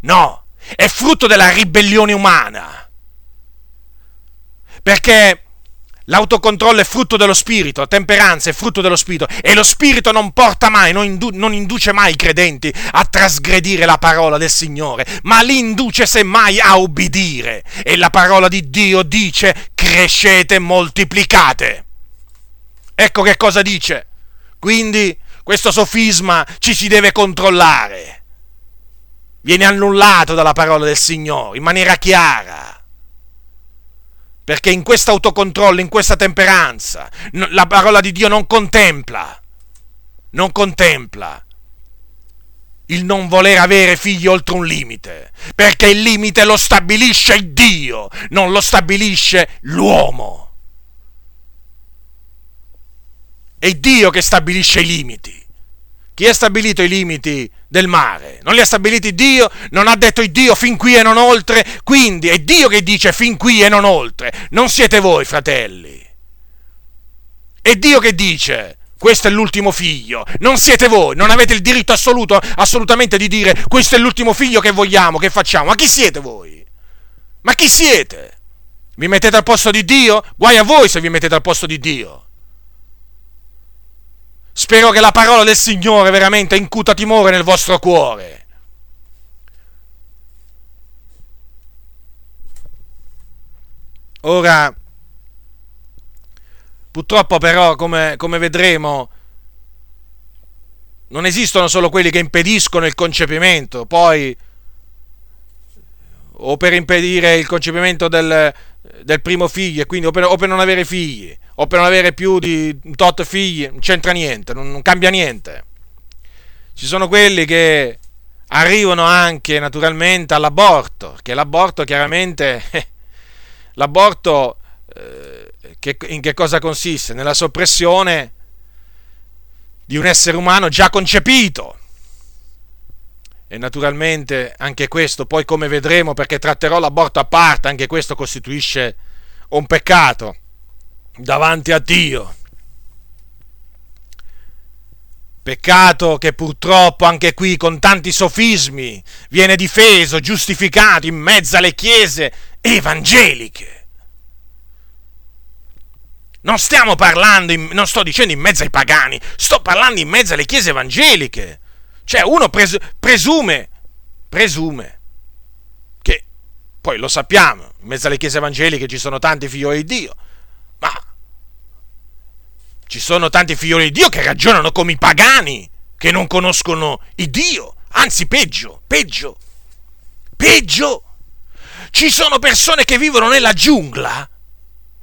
Speaker 1: No, è frutto della ribellione umana. Perché L'autocontrollo è frutto dello spirito, la temperanza è frutto dello spirito e lo spirito non porta mai, non, indu- non, induce mai i credenti a trasgredire la parola del Signore, ma li induce semmai a ubbidire. E la parola di Dio dice crescete, moltiplicate. Ecco che cosa dice. Quindi questo sofisma ci si deve controllare. Viene annullato dalla parola del Signore in maniera chiara perché in questo autocontrollo, in questa temperanza, la parola di Dio non contempla, non contempla il non voler avere figli oltre un limite, perché il limite lo stabilisce Dio, non lo stabilisce l'uomo. È Dio che stabilisce i limiti. Chi ha stabilito i limiti del mare? Non li ha stabiliti Dio? Non ha detto Dio fin qui e non oltre? Quindi è Dio che dice fin qui e non oltre. Non siete voi, fratelli. È Dio che dice questo è l'ultimo figlio. Non siete voi, non avete il diritto assoluto, assolutamente di dire questo è l'ultimo figlio che vogliamo, che facciamo. Ma chi siete voi? Ma chi siete? Vi mettete al posto di Dio? Guai a voi se vi mettete al posto di Dio. Spero che la parola del Signore veramente incuta timore nel vostro cuore. Ora, purtroppo però, come, come vedremo, non esistono solo quelli che impediscono il concepimento, poi o per impedire il concepimento del, del primo figlio, quindi o per, o per non avere figli, o per non avere più di un tot figli, non c'entra niente, non, non cambia niente. Ci sono quelli che arrivano anche naturalmente all'aborto, che l'aborto chiaramente, l'aborto eh, che, in che cosa consiste? Nella soppressione di un essere umano già concepito. E naturalmente anche questo, poi come vedremo, perché tratterò l'aborto a parte, anche questo costituisce un peccato davanti a Dio. Peccato che purtroppo anche qui con tanti sofismi viene difeso, giustificato in mezzo alle chiese evangeliche. Non stiamo parlando, in, non sto dicendo in mezzo ai pagani, sto parlando in mezzo alle chiese evangeliche. Cioè uno pres- presume, presume che, poi lo sappiamo, in mezzo alle chiese evangeliche ci sono tanti figlioli di Dio, ci sono tanti figlioli di Dio che ragionano come i pagani, che non conoscono il Dio. Anzi, peggio, peggio, peggio. Ci sono persone che vivono nella giungla,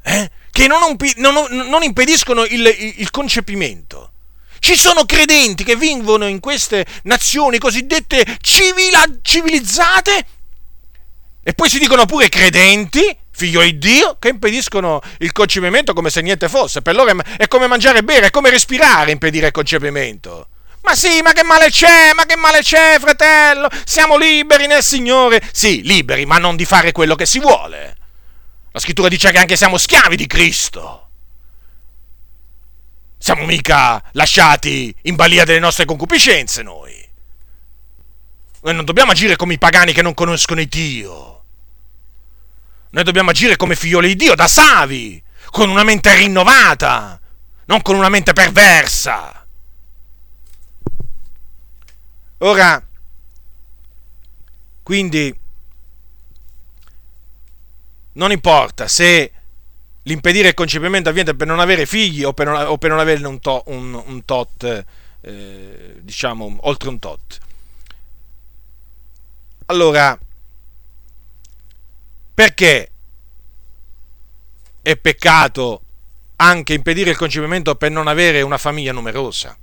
Speaker 1: eh, che non, non, non impediscono il, il, il concepimento. Ci sono credenti che vivono in queste nazioni cosiddette civila, civilizzate e poi si dicono pure credenti figlio di Dio, che impediscono il concepimento come se niente fosse. Per loro è come mangiare e bere, è come respirare impedire il concepimento. Ma sì, ma che male c'è? Ma che male c'è, fratello? Siamo liberi nel Signore. Sì, liberi, ma non di fare quello che si vuole. La scrittura dice che anche siamo schiavi di Cristo. Siamo mica lasciati in balia delle nostre concupiscenze noi. Noi non dobbiamo agire come i pagani che non conoscono il Dio. Noi dobbiamo agire come figlioli di Dio, da savi, con una mente rinnovata, non con una mente perversa. Ora, quindi, non importa se l'impedire il concepimento avviene per non avere figli o per non, o per non averne un, to, un, un tot, eh, diciamo, oltre un tot. Allora, perché è peccato anche impedire il concepimento per non avere una famiglia numerosa?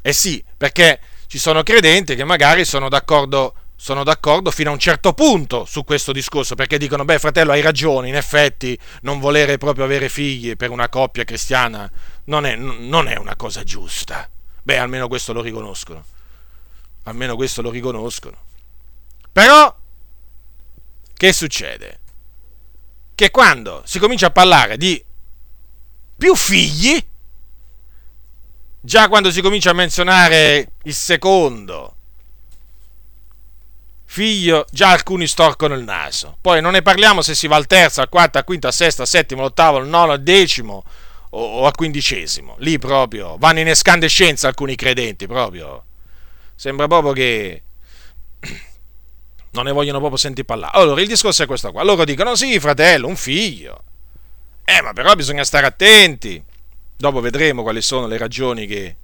Speaker 1: Eh sì, perché ci sono credenti che magari sono d'accordo, sono d'accordo fino a un certo punto su questo discorso, perché dicono, beh fratello hai ragione, in effetti non volere proprio avere figli per una coppia cristiana non è, non è una cosa giusta. Beh, almeno questo lo riconoscono. Almeno questo lo riconoscono. Però, che succede? Che quando si comincia a parlare di più figli, già quando si comincia a menzionare il secondo figlio, già alcuni storcono il naso. Poi non ne parliamo se si va al terzo, al quarto, al quinto, al sesto, al settimo, all'ottavo, al nono, al decimo o, al quindicesimo. Lì proprio vanno in escandescenza alcuni credenti, proprio. Sembra proprio che non ne vogliono proprio sentire parlare. Allora, il discorso è questo qua. Loro dicono, sì, fratello, un figlio. Eh, ma però bisogna stare attenti. Dopo vedremo quali sono le ragioni che,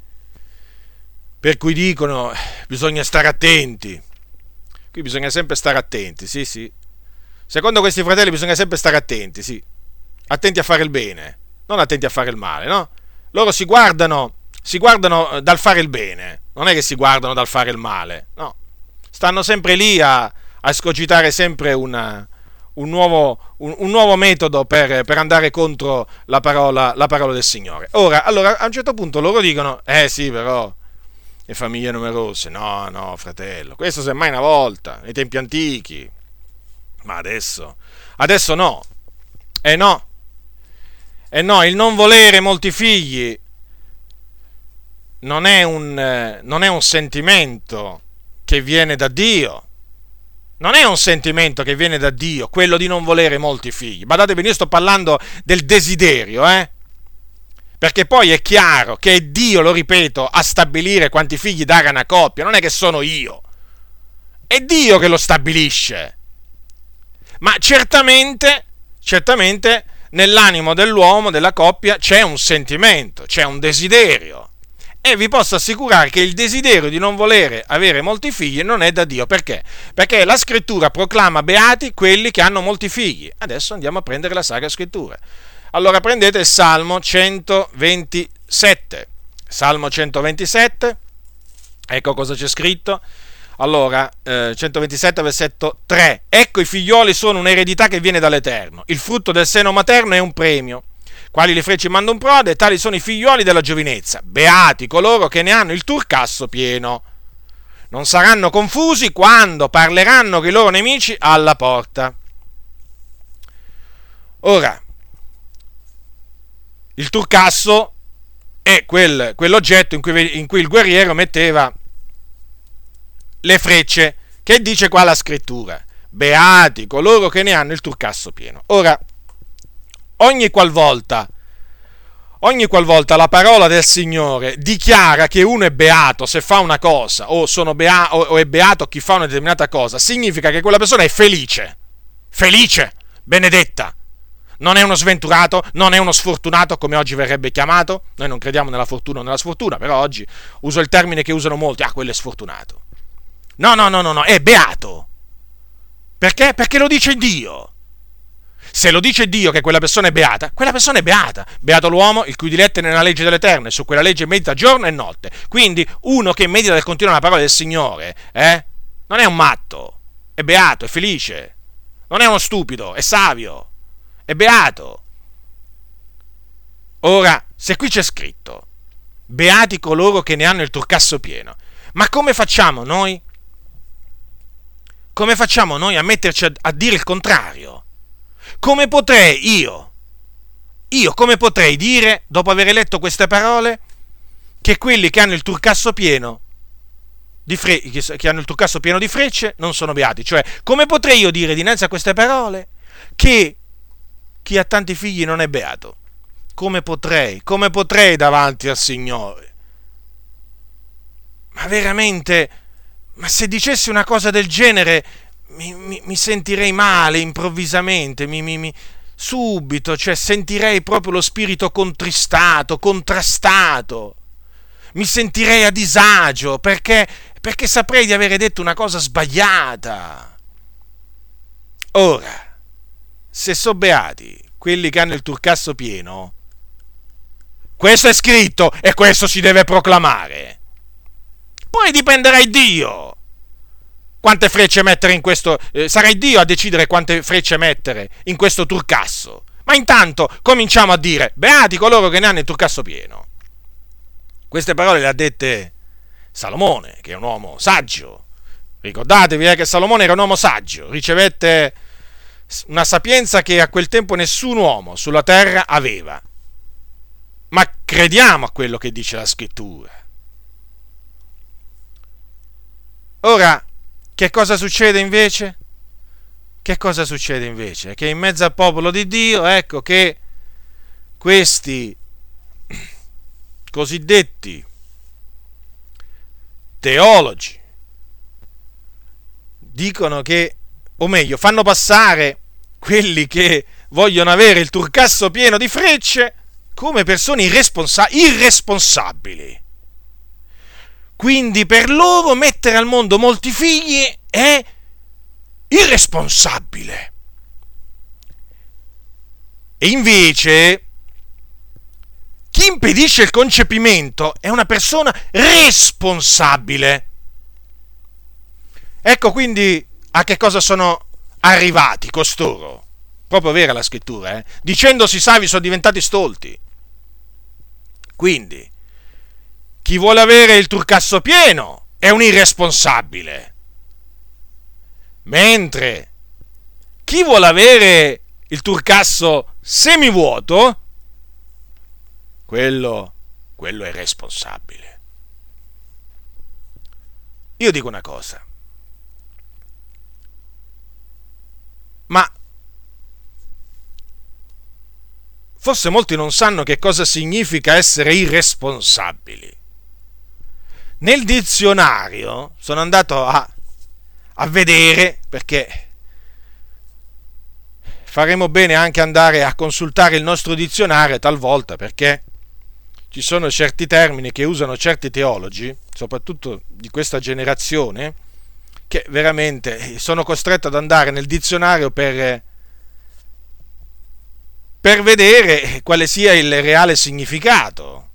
Speaker 1: per cui dicono bisogna stare attenti. Qui bisogna sempre stare attenti, sì, sì. Secondo questi fratelli bisogna sempre stare attenti, sì. Attenti a fare il bene, non attenti a fare il male, no? Loro si guardano, si guardano dal fare il bene, non è che si guardano dal fare il male, no stanno sempre lì a, a scogitare sempre una, un, nuovo, un, un, nuovo, metodo per, per andare contro la parola, la parola, del Signore. Ora, allora, a un certo punto loro dicono, eh sì, però, le famiglie numerose, no, no, fratello, questo semmai una volta, nei tempi antichi, ma adesso, adesso no, e eh no, e eh no, il non volere molti figli non è un, eh, non è un sentimento che viene da Dio. Non è un sentimento che viene da Dio, quello di non volere molti figli. Badate bene, io sto parlando del desiderio, eh? Perché poi è chiaro che è Dio, lo ripeto, a stabilire quanti figli dare a una coppia, non è che sono io. È Dio che lo stabilisce. Ma certamente, certamente nell'animo dell'uomo, della coppia, c'è un sentimento, c'è un desiderio e vi posso assicurare che il desiderio di non volere avere molti figli non è da Dio. Perché? Perché la scrittura proclama beati quelli che hanno molti figli. Adesso andiamo a prendere la Sacra Scrittura. Allora prendete il Salmo 127. Salmo 127, ecco cosa c'è scritto. Allora, eh, 127 versetto 3. Ecco i figlioli sono un'eredità che viene dall'Eterno. Il frutto del seno materno è un premio quali le frecce manda un prode, tali sono i figlioli della giovinezza. Beati coloro che ne hanno il turcasso pieno. Non saranno confusi quando parleranno con i loro nemici alla porta. Ora, il turcasso è quel, quell'oggetto in cui, in cui il guerriero metteva le frecce, che dice qua la scrittura. Beati coloro che ne hanno il turcasso pieno. Ora, ogni qualvolta, ogni qualvolta la parola del Signore dichiara che uno è beato se fa una cosa, o, bea- o è beato chi fa una determinata cosa, significa che quella persona è felice, felice, benedetta. Non è uno sventurato, non è uno sfortunato come oggi verrebbe chiamato. Noi non crediamo nella fortuna o nella sfortuna, però oggi uso il termine che usano molti, ah, quello è sfortunato. No, no, no, no, no, è beato. Perché? Perché lo dice Dio. Se lo dice Dio che quella persona è beata, quella persona è beata. Beato l'uomo il cui diletto è nella legge dell'Eterno e su quella legge medita giorno e notte. Quindi uno che medita del continuo la parola del Signore, eh, non è un matto, è beato, è felice. Non è uno stupido, è savio, è beato. Ora, se qui c'è scritto, beati coloro che ne hanno il turcasso pieno, ma come facciamo noi? Come facciamo noi a metterci a, a dire il contrario? Come potrei io, io come potrei dire, dopo aver letto queste parole, che quelli che hanno il turcasso pieno di fre- che hanno il turcasso pieno di frecce non sono beati? Cioè, come potrei io dire dinanzi a queste parole che chi ha tanti figli non è beato? Come potrei? Come potrei davanti al Signore? Ma veramente, ma se dicessi una cosa del genere, mi, mi, mi sentirei male improvvisamente, mi, subito, cioè sentirei proprio lo spirito contristato, contrastato, mi sentirei a disagio perché, perché saprei di avere detto una cosa sbagliata. Ora, se so beati quelli che hanno il turcasso pieno, questo è scritto e questo si deve proclamare. Poi dipenderà Dio quante frecce mettere in questo. Eh, sarai Dio a decidere quante frecce mettere in questo turcasso. Ma intanto cominciamo a dire: beati coloro che ne hanno il turcasso pieno. Queste parole le ha dette Salomone, che è un uomo saggio. Ricordatevi eh, che Salomone era un uomo saggio, ricevette una sapienza che a quel tempo nessun uomo sulla terra aveva. Ma crediamo a quello che dice la scrittura. Ora, che cosa succede invece? Che cosa succede invece? Che in mezzo al popolo di Dio, ecco che questi cosiddetti teologi dicono che, o meglio, fanno passare quelli che vogliono avere il turcasso pieno di frecce come persone irresponsa- irresponsabili. Quindi per loro mettere al mondo molti figli è irresponsabile. E invece chi impedisce il concepimento è una persona responsabile. Ecco quindi a che cosa sono arrivati costoro. Proprio vera la scrittura, eh? Dicendosi savi sono diventati stolti. Quindi, chi vuole avere il turcasso pieno è un irresponsabile. Mentre chi vuole avere il turcasso semivuoto, quello, quello è responsabile. Io dico una cosa, ma forse molti non sanno che cosa significa essere irresponsabili. Nel dizionario sono andato a, a vedere, perché faremo bene anche andare a consultare il nostro dizionario talvolta, perché ci sono certi termini che usano certi teologi, soprattutto di questa generazione, che veramente sono costretto ad andare nel dizionario per, per vedere quale sia il reale significato.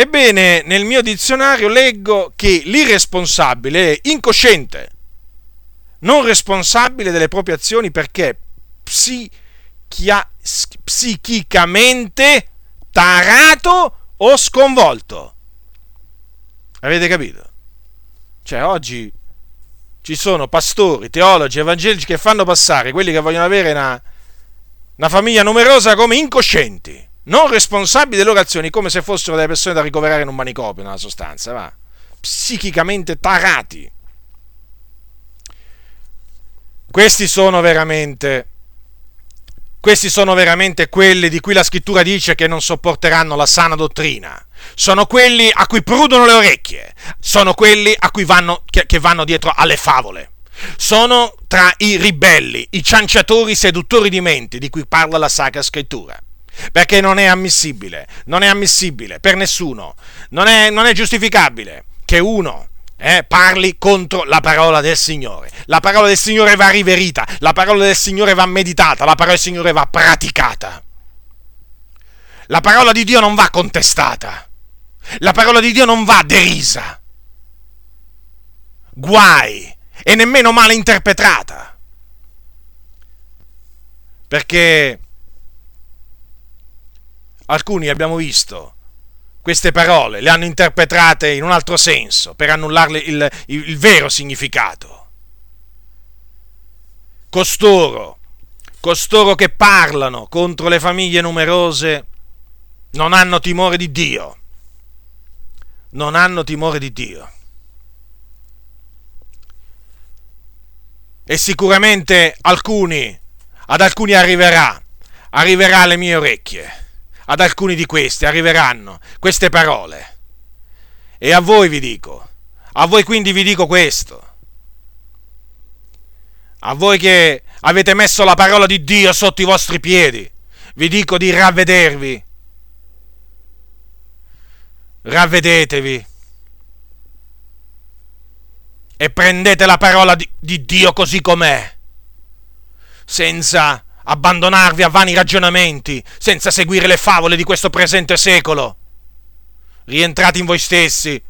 Speaker 1: Ebbene, nel mio dizionario leggo che l'irresponsabile è incosciente, non responsabile delle proprie azioni perché psichia, psichicamente tarato o sconvolto. Avete capito? Cioè, oggi ci sono pastori, teologi, evangelici che fanno passare quelli che vogliono avere una, una famiglia numerosa come incoscienti non responsabili delle loro azioni, come se fossero delle persone da ricoverare in un manicomio, nella sostanza, va? psichicamente tarati. Questi sono veramente questi sono veramente quelli di cui la scrittura dice che non sopporteranno la sana dottrina. Sono quelli a cui prudono le orecchie. Sono quelli a cui vanno, che, che vanno dietro alle favole. Sono tra i ribelli, i cianciatori, seduttori di menti di cui parla la Sacra Scrittura perché non è ammissibile, non è ammissibile per nessuno, non è, non è giustificabile che uno eh, parli contro la parola del Signore. La parola del Signore va riverita, la parola del Signore va meditata, la parola del Signore va praticata. La parola di Dio non va contestata, la parola di Dio non va derisa, guai e nemmeno male interpretata. Perché alcuni abbiamo visto queste parole, le hanno interpretate in un altro senso, per annullarle il, il, il vero significato. Costoro, costoro che parlano contro le famiglie numerose, non hanno timore di Dio. Non hanno timore di Dio. E sicuramente alcuni, ad alcuni arriverà, arriverà alle mie orecchie ad alcuni di questi arriveranno queste parole. E a voi vi dico, a voi quindi vi dico questo, a voi che avete messo la parola di Dio sotto i vostri piedi, vi dico di ravvedervi. Ravvedetevi e prendete la parola di, di Dio così com'è, senza abbandonarvi a vani ragionamenti, senza seguire le favole di questo presente secolo. Rientrate in voi stessi.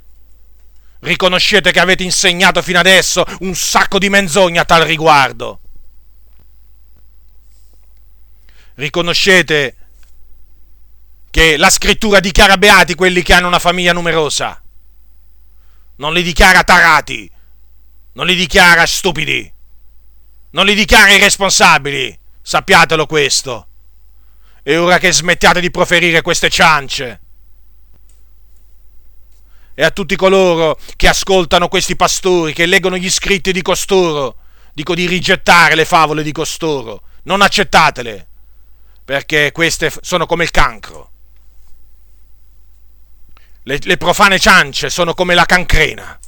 Speaker 1: Riconoscete che avete insegnato fino adesso un sacco di menzogne a tal riguardo. Riconoscete che la scrittura dichiara beati quelli che hanno una famiglia numerosa. Non li dichiara tarati, non li dichiara stupidi, non li dichiara irresponsabili, sappiatelo questo. E ora che smettiate di proferire queste ciance, e a tutti coloro che ascoltano questi pastori, che leggono gli scritti di costoro, dico di rigettare le favole di costoro, non accettatele, perché queste sono come il cancro. Le, le profane ciance sono come la cancrena.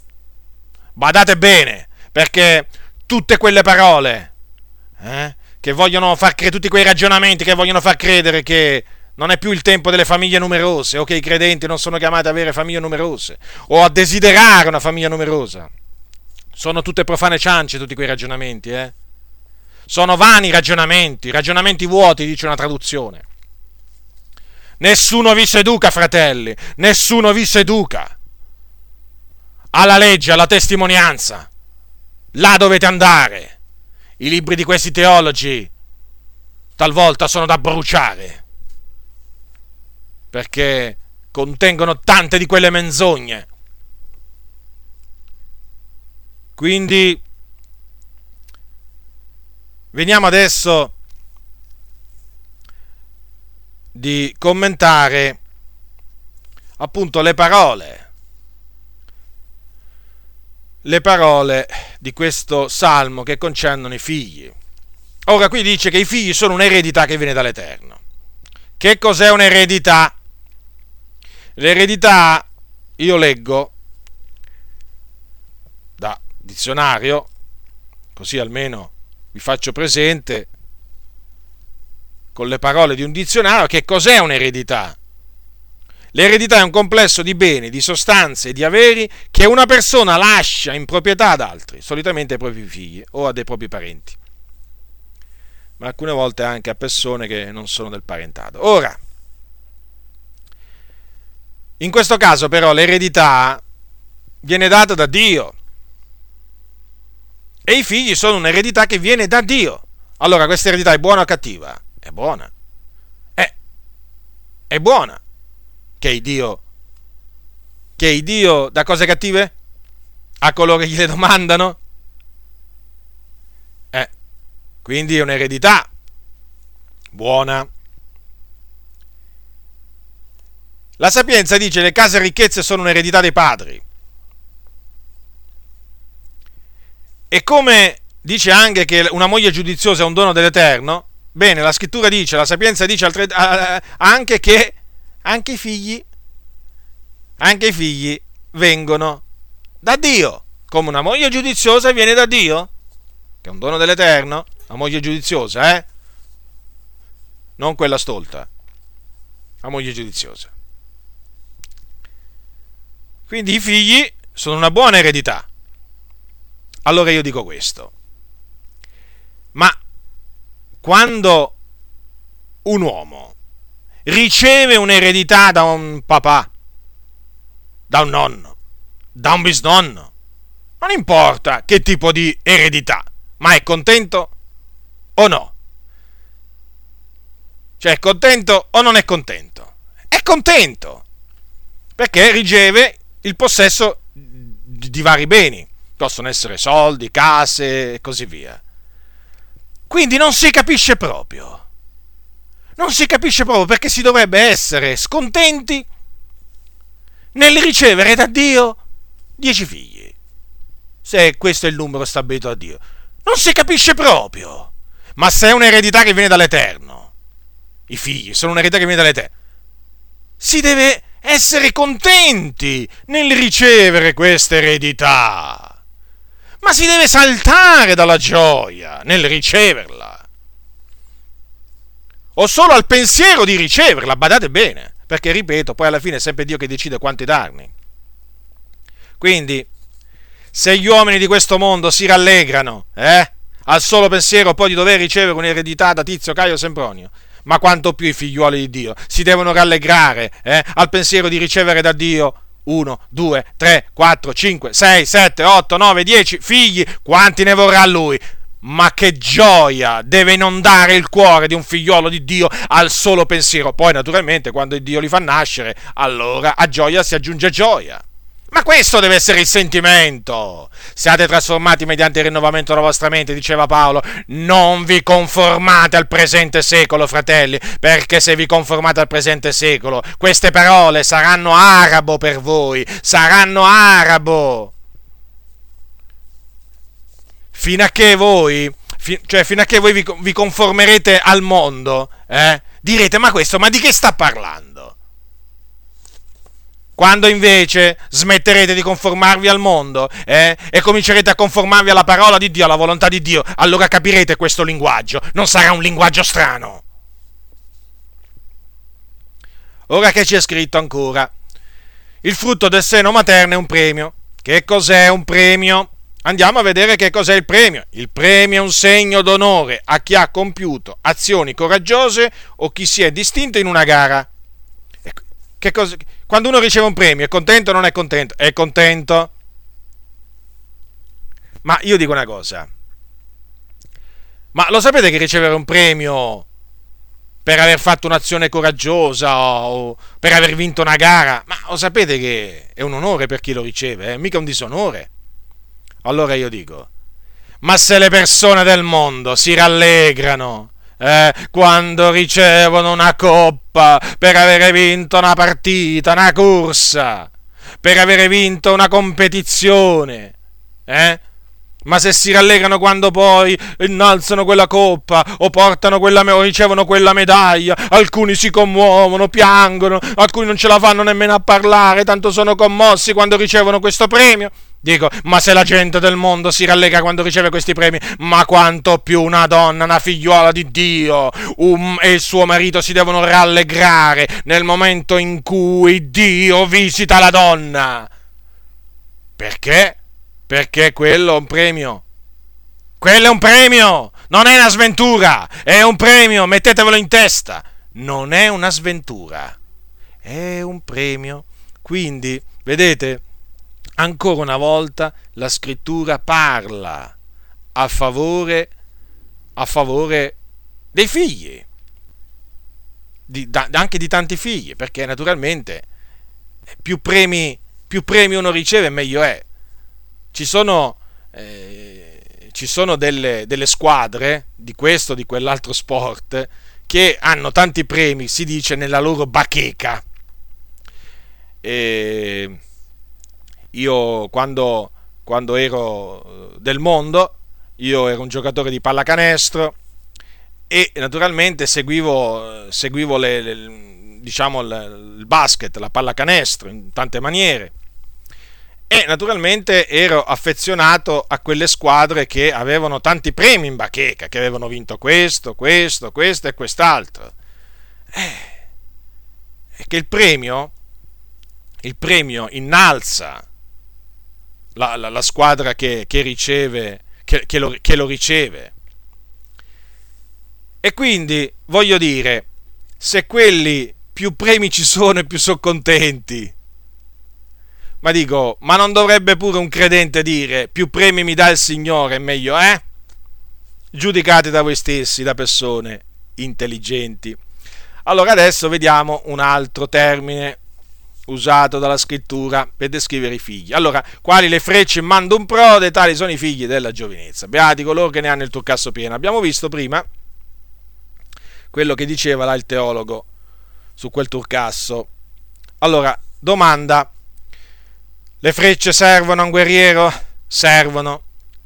Speaker 1: Badate bene, perché tutte quelle parole eh, che vogliono far credere, tutti quei ragionamenti che vogliono far credere che non è più il tempo delle famiglie numerose o che i credenti non sono chiamati ad avere famiglie numerose o a desiderare una famiglia numerosa. Sono tutte profane ciance tutti quei ragionamenti, eh? Sono vani ragionamenti, ragionamenti vuoti, dice una traduzione. Nessuno vi seduca, fratelli, nessuno vi seduca alla legge, alla testimonianza. Là dovete andare. I libri di questi teologi talvolta sono da bruciare perché contengono tante di quelle menzogne. Quindi veniamo adesso di commentare appunto le parole le parole di questo salmo che concernono i figli. Ora qui dice che i figli sono un'eredità che viene dall'Eterno. Che cos'è un'eredità? L'eredità, io leggo da dizionario, così almeno vi faccio presente con le parole di un dizionario che cos'è un'eredità. L'eredità è un complesso di beni, di sostanze e di averi che una persona lascia in proprietà ad altri, solitamente ai propri figli o a dei propri parenti, ma alcune volte anche a persone che non sono del parentato. Ora, in questo caso però l'eredità viene data da Dio e i figli sono un'eredità che viene da Dio. Allora questa eredità è buona o cattiva? È buona. È, è buona che Dio, che Dio da cose cattive? A coloro che gliele domandano? Eh, quindi è un'eredità buona. La sapienza dice le case e ricchezze sono un'eredità dei padri. E come dice anche che una moglie giudiziosa è un dono dell'Eterno, bene, la scrittura dice, la sapienza dice anche che anche i figli, anche i figli vengono da Dio, come una moglie giudiziosa viene da Dio, che è un dono dell'Eterno, la moglie giudiziosa, eh? Non quella stolta, la moglie giudiziosa. Quindi i figli sono una buona eredità. Allora io dico questo. Ma quando un uomo riceve un'eredità da un papà, da un nonno, da un bisnonno. Non importa che tipo di eredità, ma è contento o no? Cioè è contento o non è contento? È contento, perché riceve il possesso di vari beni, possono essere soldi, case e così via. Quindi non si capisce proprio non si capisce proprio perché si dovrebbe essere scontenti nel ricevere da Dio dieci figli, se questo è il numero stabilito da Dio. Non si capisce proprio. Ma se è un'eredità che viene dall'Eterno, i figli sono un'eredità che viene dall'Eterno, si deve essere contenti nel ricevere questa eredità. ma si deve saltare dalla gioia nel riceverla. O solo al pensiero di riceverla, badate bene, perché ripeto, poi alla fine è sempre Dio che decide quanti darmi. Quindi, se gli uomini di questo mondo si rallegrano, eh, al solo pensiero poi di dover ricevere un'eredità da Tizio Caio Sempronio, ma quanto più i figliuoli di Dio si devono rallegrare eh, al pensiero di ricevere da Dio 1, 2, 3, 4, 5, 6, 7, 8, 9, 10 figli, quanti ne vorrà lui? Ma che gioia deve inondare il cuore di un figliolo di Dio al solo pensiero. Poi, naturalmente, quando Dio li fa nascere, allora a gioia si aggiunge gioia. Ma questo deve essere il sentimento. Siate trasformati mediante il rinnovamento della vostra mente, diceva Paolo. Non vi conformate al presente secolo, fratelli, perché se vi conformate al presente secolo, queste parole saranno arabo per voi, saranno arabo. Fino a che voi, fi, cioè fino a che voi vi, vi conformerete al mondo, eh, direte, ma questo, ma di che sta parlando? Quando invece smetterete di conformarvi al mondo eh, e comincerete a conformarvi alla parola di Dio, alla volontà di Dio, allora capirete questo linguaggio. Non sarà un linguaggio strano. Ora che c'è scritto ancora, il frutto del seno materno è un premio. Che cos'è un premio? Andiamo a vedere che cos'è il premio. Il premio è un segno d'onore a chi ha compiuto azioni coraggiose o chi si è distinto in una gara. Che cosa, quando uno riceve un premio, è contento o non è contento? È contento. Ma io dico una cosa. Ma lo sapete che ricevere un premio per aver fatto un'azione coraggiosa o per aver vinto una gara, ma lo sapete che è un onore per chi lo riceve, eh? mica un disonore. Allora io dico, ma se le persone del mondo si rallegrano eh, quando ricevono una coppa per avere vinto una partita, una corsa, per avere vinto una competizione, eh? Ma se si rallegrano quando poi innalzano quella coppa o portano quella o ricevono quella medaglia, alcuni si commuovono, piangono, alcuni non ce la fanno nemmeno a parlare, tanto sono commossi quando ricevono questo premio. Dico, ma se la gente del mondo si rallegra quando riceve questi premi, ma quanto più una donna, una figliuola di Dio um, e il suo marito si devono rallegrare nel momento in cui Dio visita la donna. Perché? Perché quello è un premio. Quello è un premio, non è una sventura, è un premio, mettetevelo in testa. Non è una sventura, è un premio. Quindi, vedete? Ancora una volta la scrittura parla a favore, a favore dei figli, di, da, anche di tanti figli, perché naturalmente più premi, più premi uno riceve meglio è. Ci sono, eh, ci sono delle, delle squadre di questo di quell'altro sport che hanno tanti premi, si dice, nella loro bacheca. E io quando, quando ero eh, del mondo, io ero un giocatore di pallacanestro e naturalmente seguivo, seguivo le, le, diciamo, il, il basket, la pallacanestro in tante maniere e naturalmente ero affezionato a quelle squadre che avevano tanti premi in bacheca, che avevano vinto questo, questo, questo e quest'altro. Eh, e che il premio, il premio innalza la, la, la squadra che, che riceve, che, che, lo, che lo riceve. E quindi voglio dire, se quelli più premi ci sono e più sono contenti. Ma dico, ma non dovrebbe pure un credente dire più premi mi dà il Signore, meglio, eh? Giudicate da voi stessi, da persone intelligenti. Allora adesso vediamo un altro termine usato dalla scrittura per descrivere i figli. Allora, quali le frecce in mando un prode, tali sono i figli della giovinezza. Beati coloro che ne hanno il turcasso pieno. Abbiamo visto prima quello che diceva là il teologo su quel turcasso. Allora, domanda, le frecce servono a un guerriero? Servono,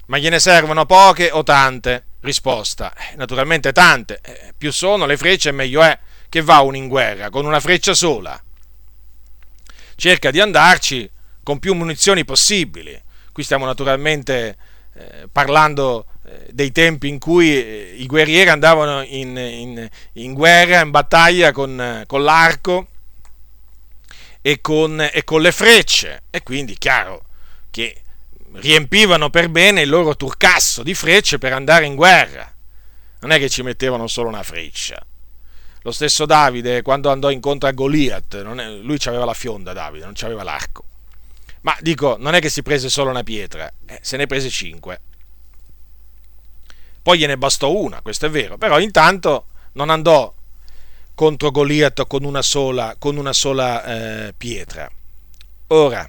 Speaker 1: ma gliene servono poche o tante? Risposta, eh, naturalmente tante, eh, più sono le frecce meglio è che va uno in guerra con una freccia sola cerca di andarci con più munizioni possibili. Qui stiamo naturalmente eh, parlando eh, dei tempi in cui eh, i guerrieri andavano in, in, in guerra, in battaglia con, con l'arco e con, e con le frecce e quindi chiaro che riempivano per bene il loro turcasso di frecce per andare in guerra. Non è che ci mettevano solo una freccia. Lo stesso Davide, quando andò incontro a Goliath, è, lui aveva la fionda, Davide, non aveva l'arco. Ma dico, non è che si prese solo una pietra, eh, se ne prese cinque. Poi gliene bastò una, questo è vero, però intanto non andò contro Goliath con una sola, con una sola eh, pietra. Ora,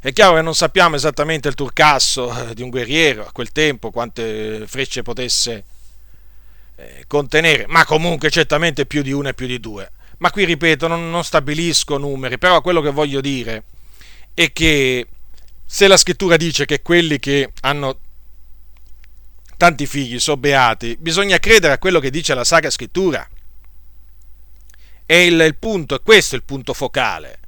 Speaker 1: è chiaro che non sappiamo esattamente il turcasso eh, di un guerriero a quel tempo, quante frecce potesse eh, contenere, ma comunque certamente più di una e più di due. Ma qui ripeto, non, non stabilisco numeri, però quello che voglio dire è che se la scrittura dice che quelli che hanno tanti figli sono beati, bisogna credere a quello che dice la Sacra Scrittura. E il, il punto, è questo il punto focale.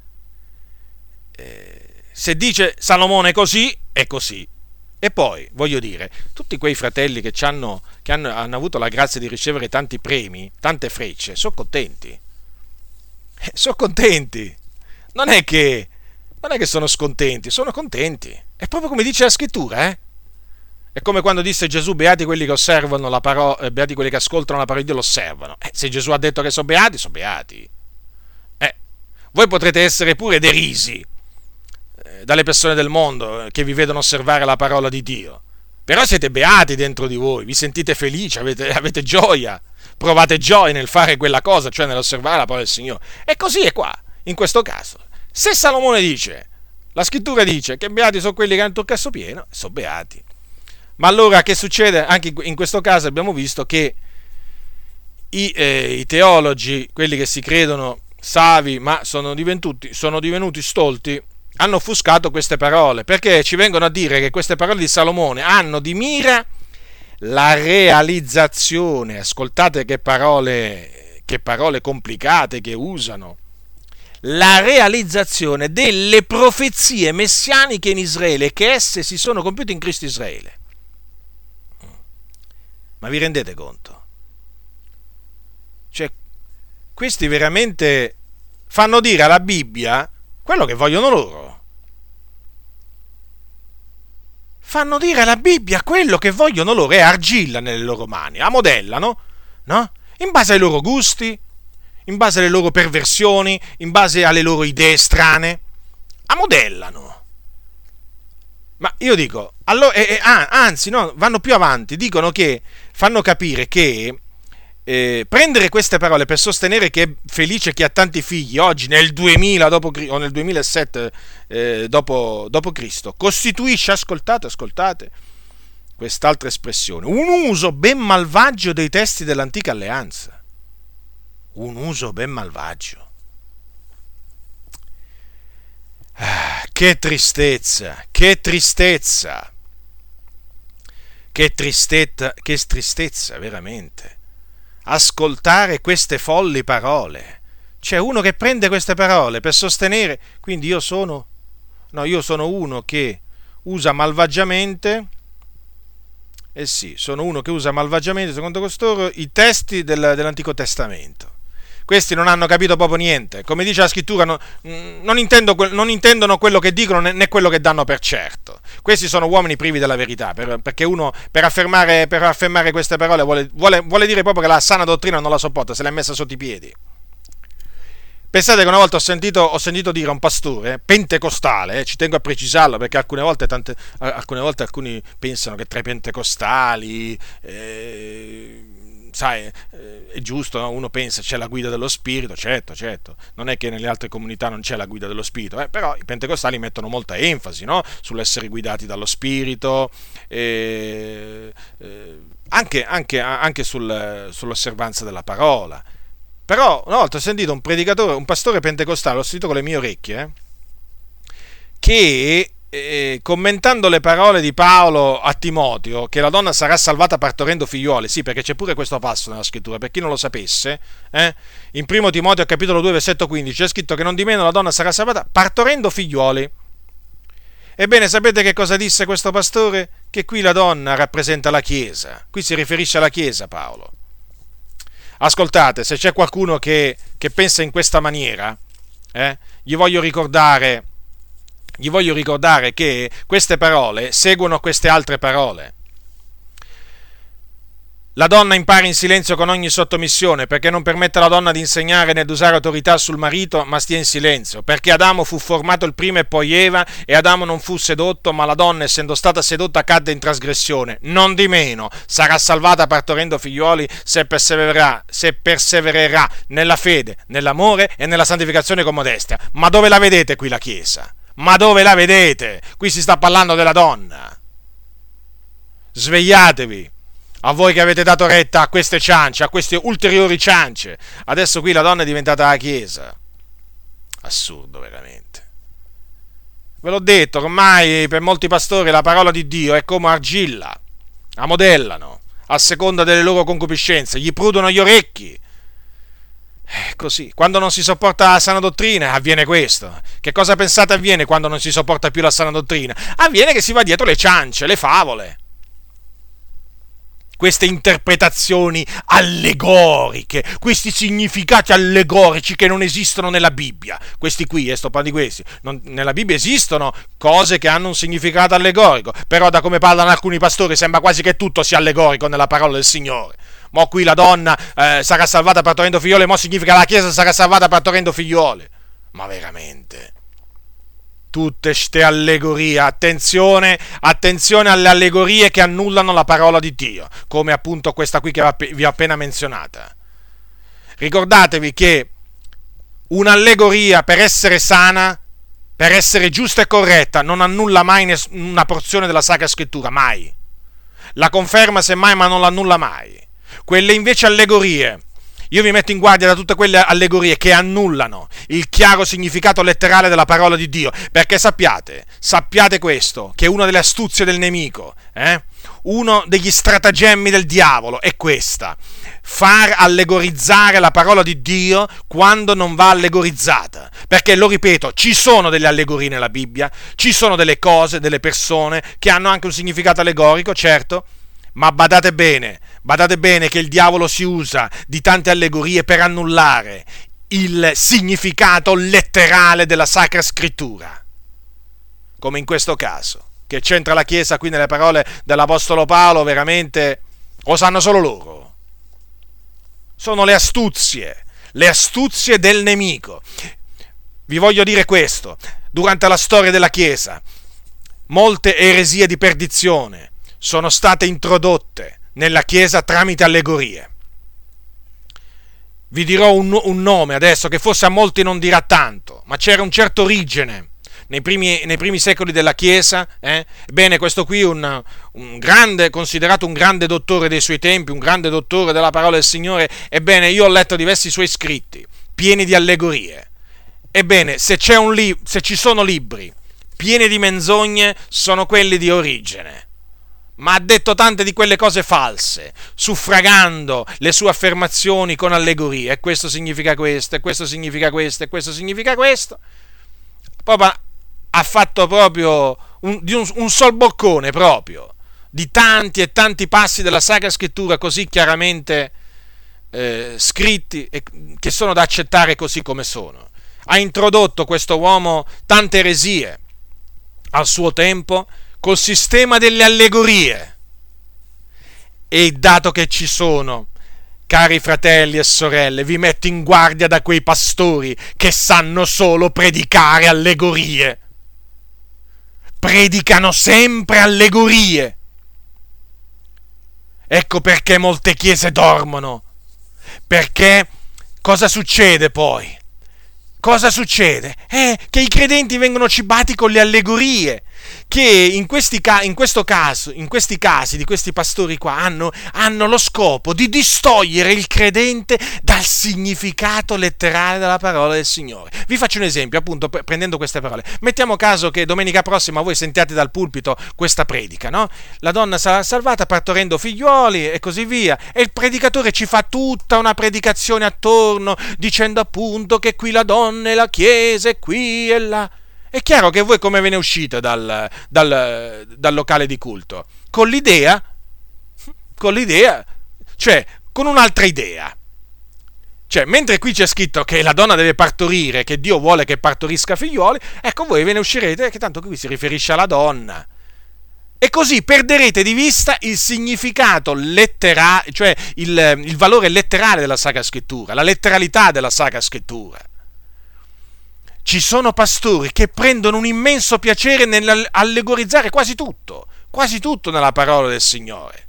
Speaker 1: Eh, se dice Salomone così, è così. E poi, voglio dire, tutti quei fratelli che, hanno, che hanno, hanno, avuto la grazia di ricevere tanti premi, tante frecce, sono contenti. Eh, sono contenti. Non è, che, non è che sono scontenti, sono contenti. È proprio come dice la scrittura, eh? È come quando disse Gesù, beati quelli che osservano la parola, eh, beati quelli che ascoltano la parola di Dio lo osservano. Eh, se Gesù ha detto che sono beati, sono beati. Eh, voi potrete essere pure derisi dalle persone del mondo eh, che vi vedono osservare la parola di Dio. Però siete beati dentro di voi, vi sentite felici, avete, avete gioia, provate gioia nel fare quella cosa, cioè nell'osservare la parola del Signore. E così è qua, in questo caso. Se Salomone dice, la scrittura dice che beati sono quelli che hanno il turcasso pieno, sono beati. Ma allora che succede? Anche in questo caso abbiamo visto che i, eh, i teologi, quelli che si credono savi ma sono divenuti, sono divenuti stolti, hanno offuscato queste parole, perché ci vengono a dire che queste parole di Salomone hanno di mira la realizzazione, ascoltate che parole, che parole complicate che usano, la realizzazione delle profezie messianiche in Israele, che esse si sono compiute in Cristo Israele. Ma vi rendete conto? Cioè, questi veramente fanno dire alla Bibbia quello che vogliono loro. Fanno dire alla Bibbia quello che vogliono loro e argilla nelle loro mani, la modellano, no? In base ai loro gusti, in base alle loro perversioni, in base alle loro idee strane, la modellano. Ma io dico, allora, eh, eh, anzi, no, vanno più avanti, dicono che fanno capire che eh, prendere queste parole per sostenere che è felice chi ha tanti figli oggi nel 2000 dopo, o nel 2007 eh, dopo, dopo Cristo costituisce, ascoltate, ascoltate, quest'altra espressione, un uso ben malvagio dei testi dell'antica alleanza. Un uso ben malvagio. Ah, che tristezza, che tristezza, che tristezza, che tristezza veramente ascoltare queste folli parole. C'è uno che prende queste parole per sostenere, quindi io sono, no, io sono uno che usa malvagiamente, eh sì, sono uno che usa malvagiamente, secondo costoro, i testi del, dell'Antico Testamento questi non hanno capito proprio niente. Come dice la scrittura, no, mm, non, intendo, non, intendono quello che dicono né quello che danno per certo. Questi sono uomini privi della verità, per, perché uno per affermare, per affermare queste parole vuole, vuole, vuole dire proprio che la sana dottrina non la sopporta, se l'è messa sotto i piedi. Pensate che una volta ho sentito, ho sentito dire a un pastore pentecostale, eh, ci tengo a precisarlo perché alcune volte, tante, alcune volte alcuni pensano che tra i pentecostali eh, sai, eh, è giusto, no? uno pensa c'è la guida dello Spirito, certo, certo, non è che nelle altre comunità non c'è la guida dello Spirito, eh? però i pentecostali mettono molta enfasi no? sull'essere guidati dallo Spirito, eh, anche, anche, anche sul, sull'osservanza della parola. Però una volta ho sentito un predicatore, un pastore pentecostale, l'ho sentito con le mie orecchie, eh, che eh, commentando le parole di Paolo a Timoteo, che la donna sarà salvata partorendo figliuoli, sì, perché c'è pure questo passo nella scrittura, per chi non lo sapesse, eh, in primo Timoteo capitolo 2 versetto 15 c'è scritto che non di meno la donna sarà salvata partorendo figliuoli. Ebbene, sapete che cosa disse questo pastore? Che qui la donna rappresenta la Chiesa. Qui si riferisce alla Chiesa Paolo. Ascoltate, se c'è qualcuno che, che pensa in questa maniera, eh, gli, voglio ricordare, gli voglio ricordare che queste parole seguono queste altre parole. La donna impara in silenzio con ogni sottomissione, perché non permette alla donna di insegnare né di usare autorità sul marito, ma stia in silenzio, perché Adamo fu formato il primo e poi Eva, e Adamo non fu sedotto, ma la donna, essendo stata sedotta, cadde in trasgressione. Non di meno, sarà salvata partorendo figlioli se persevererà, se persevererà nella fede, nell'amore e nella santificazione con modestia. Ma dove la vedete qui la Chiesa? Ma dove la vedete? Qui si sta parlando della donna. Svegliatevi a voi che avete dato retta a queste ciance, a queste ulteriori ciance. Adesso qui la donna è diventata la Chiesa. Assurdo, veramente. Ve l'ho detto, ormai per molti pastori la parola di Dio è come argilla. La modellano, a seconda delle loro concupiscenze, gli prudono gli orecchi. Eh, così, quando non si sopporta la sana dottrina avviene questo. Che cosa pensate avviene quando non si sopporta più la sana dottrina? Avviene che si va dietro le ciance, le favole queste interpretazioni allegoriche, questi significati allegorici che non esistono nella Bibbia. Questi qui, eh, sto parlando di questi, non, nella Bibbia esistono cose che hanno un significato allegorico, però da come parlano alcuni pastori sembra quasi che tutto sia allegorico nella parola del Signore. Mo qui la donna eh, sarà salvata partorendo figliole, mo significa la Chiesa sarà salvata partorendo figliole. Ma veramente? tutte ste allegorie. Attenzione, attenzione alle allegorie che annullano la parola di Dio, come appunto questa qui che vi ho appena menzionata. Ricordatevi che un'allegoria per essere sana, per essere giusta e corretta, non annulla mai una porzione della Sacra Scrittura, mai. La conferma semmai, ma non l'annulla mai. Quelle invece allegorie. Io vi metto in guardia da tutte quelle allegorie che annullano il chiaro significato letterale della parola di Dio, perché sappiate, sappiate questo, che una delle astuzie del nemico, eh, uno degli stratagemmi del diavolo è questa, far allegorizzare la parola di Dio quando non va allegorizzata. Perché, lo ripeto, ci sono delle allegorie nella Bibbia, ci sono delle cose, delle persone che hanno anche un significato allegorico, certo, ma badate bene, badate bene che il diavolo si usa di tante allegorie per annullare il significato letterale della Sacra Scrittura. Come in questo caso, che c'entra la Chiesa qui nelle parole dell'Apostolo Paolo, veramente lo sanno solo loro. Sono le astuzie, le astuzie del nemico. Vi voglio dire questo, durante la storia della Chiesa, molte eresie di perdizione, sono state introdotte nella Chiesa tramite allegorie. Vi dirò un, un, nome adesso che forse a molti non dirà tanto, ma c'era un certo origine nei primi, nei primi secoli della Chiesa. Eh? Bene, questo qui un, un grande, considerato un grande dottore dei suoi tempi, un grande dottore della parola del Signore. Ebbene, io ho letto diversi suoi scritti, pieni di allegorie. Ebbene, se, li, se ci sono libri pieni di menzogne, sono quelli di origine ma ha detto tante di quelle cose false, suffragando le sue affermazioni con allegorie. E questo significa questo, e questo significa questo, e questo significa questo. Proprio ha fatto proprio un, un, un sol boccone proprio di tanti e tanti passi della Sacra Scrittura così chiaramente eh, scritti e che sono da accettare così come sono. Ha introdotto questo uomo tante eresie al suo tempo col sistema delle allegorie. E dato che ci sono, cari fratelli e sorelle, vi metto in guardia da quei pastori che sanno solo predicare allegorie. Predicano sempre allegorie. Ecco perché molte chiese dormono. Perché cosa succede poi? Cosa succede? Eh, che i credenti vengono cibati con le allegorie che in, questi, in, caso, in questi casi di questi pastori qua hanno, hanno lo scopo di distogliere il credente dal significato letterale della parola del Signore. Vi faccio un esempio, appunto, prendendo queste parole. Mettiamo caso che domenica prossima voi sentiate dal pulpito questa predica, no? La donna sarà salvata partorendo figliuoli e così via. E il predicatore ci fa tutta una predicazione attorno, dicendo appunto che qui la donna è la chiesa e qui e là. È chiaro che voi come ve ne uscite dal, dal, dal locale di culto? Con l'idea, con l'idea, cioè con un'altra idea. Cioè, mentre qui c'è scritto che la donna deve partorire, che Dio vuole che partorisca figlioli, ecco voi ve ne uscirete che tanto qui si riferisce alla donna. E così perderete di vista il significato letterale, cioè il, il valore letterale della Sacra Scrittura, la letteralità della Sacra Scrittura. Ci sono pastori che prendono un immenso piacere nell'allegorizzare quasi tutto, quasi tutto nella parola del Signore.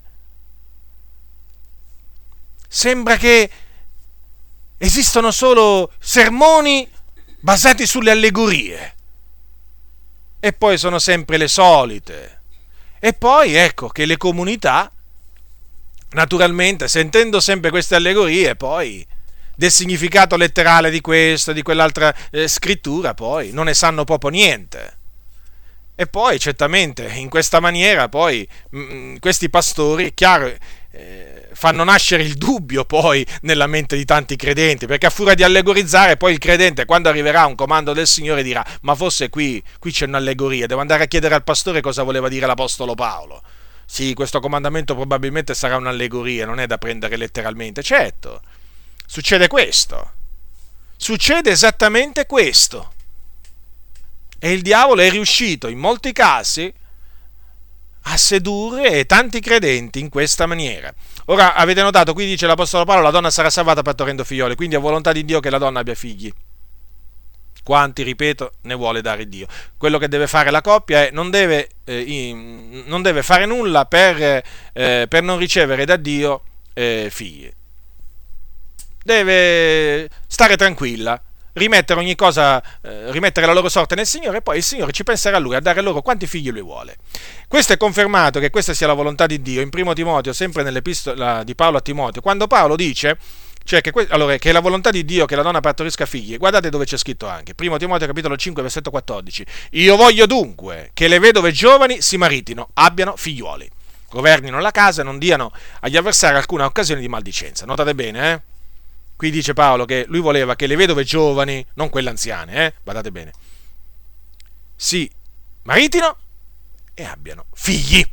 Speaker 1: Sembra che esistono solo sermoni basati sulle allegorie. E poi sono sempre le solite e poi ecco che le comunità, naturalmente, sentendo sempre queste allegorie, poi del significato letterale di questa, di quell'altra eh, scrittura, poi non ne sanno proprio niente. E poi, certamente, in questa maniera, poi, mh, mm, questi pastori, chiaro, eh, fanno nascere il dubbio poi nella mente di tanti credenti, perché a furia di allegorizzare poi il credente quando arriverà un comando del Signore dirà ma forse qui, qui c'è un'allegoria, devo andare a chiedere al pastore cosa voleva dire l'Apostolo Paolo. Sì, questo comandamento probabilmente sarà un'allegoria, non è da prendere letteralmente. Certo, succede questo. Succede esattamente questo. E il diavolo è riuscito in molti casi a sedurre tanti credenti in questa maniera. Ora avete notato, qui dice l'Apostolo Paolo, la donna sarà salvata partorendo figlioli, quindi è volontà di Dio che la donna abbia figli. Quanti, ripeto, ne vuole dare Dio. Quello che deve fare la coppia è non deve, eh, in, non deve fare nulla per, eh, per, non ricevere da Dio eh, figli. Deve stare tranquilla, rimettere ogni cosa, eh, rimettere la loro sorte nel Signore e poi il Signore ci penserà a lui a dare loro quanti figli lui vuole. Questo è confermato che questa sia la volontà di Dio in primo Timoteo, sempre nell'epistola di Paolo a Timoteo, quando Paolo dice cioè che, allora, che, è la volontà di Dio che la donna partorisca figli. Guardate dove c'è scritto anche, 1 Timoteo capitolo 5 versetto 14. Io voglio dunque che le vedove giovani si maritino, abbiano figliuoli, governino la casa e non diano agli avversari alcuna occasione di maldicenza. Notate bene, eh? Qui dice Paolo che lui voleva che le vedove giovani, non quelle anziane, eh, badate bene, si maritino e abbiano figli.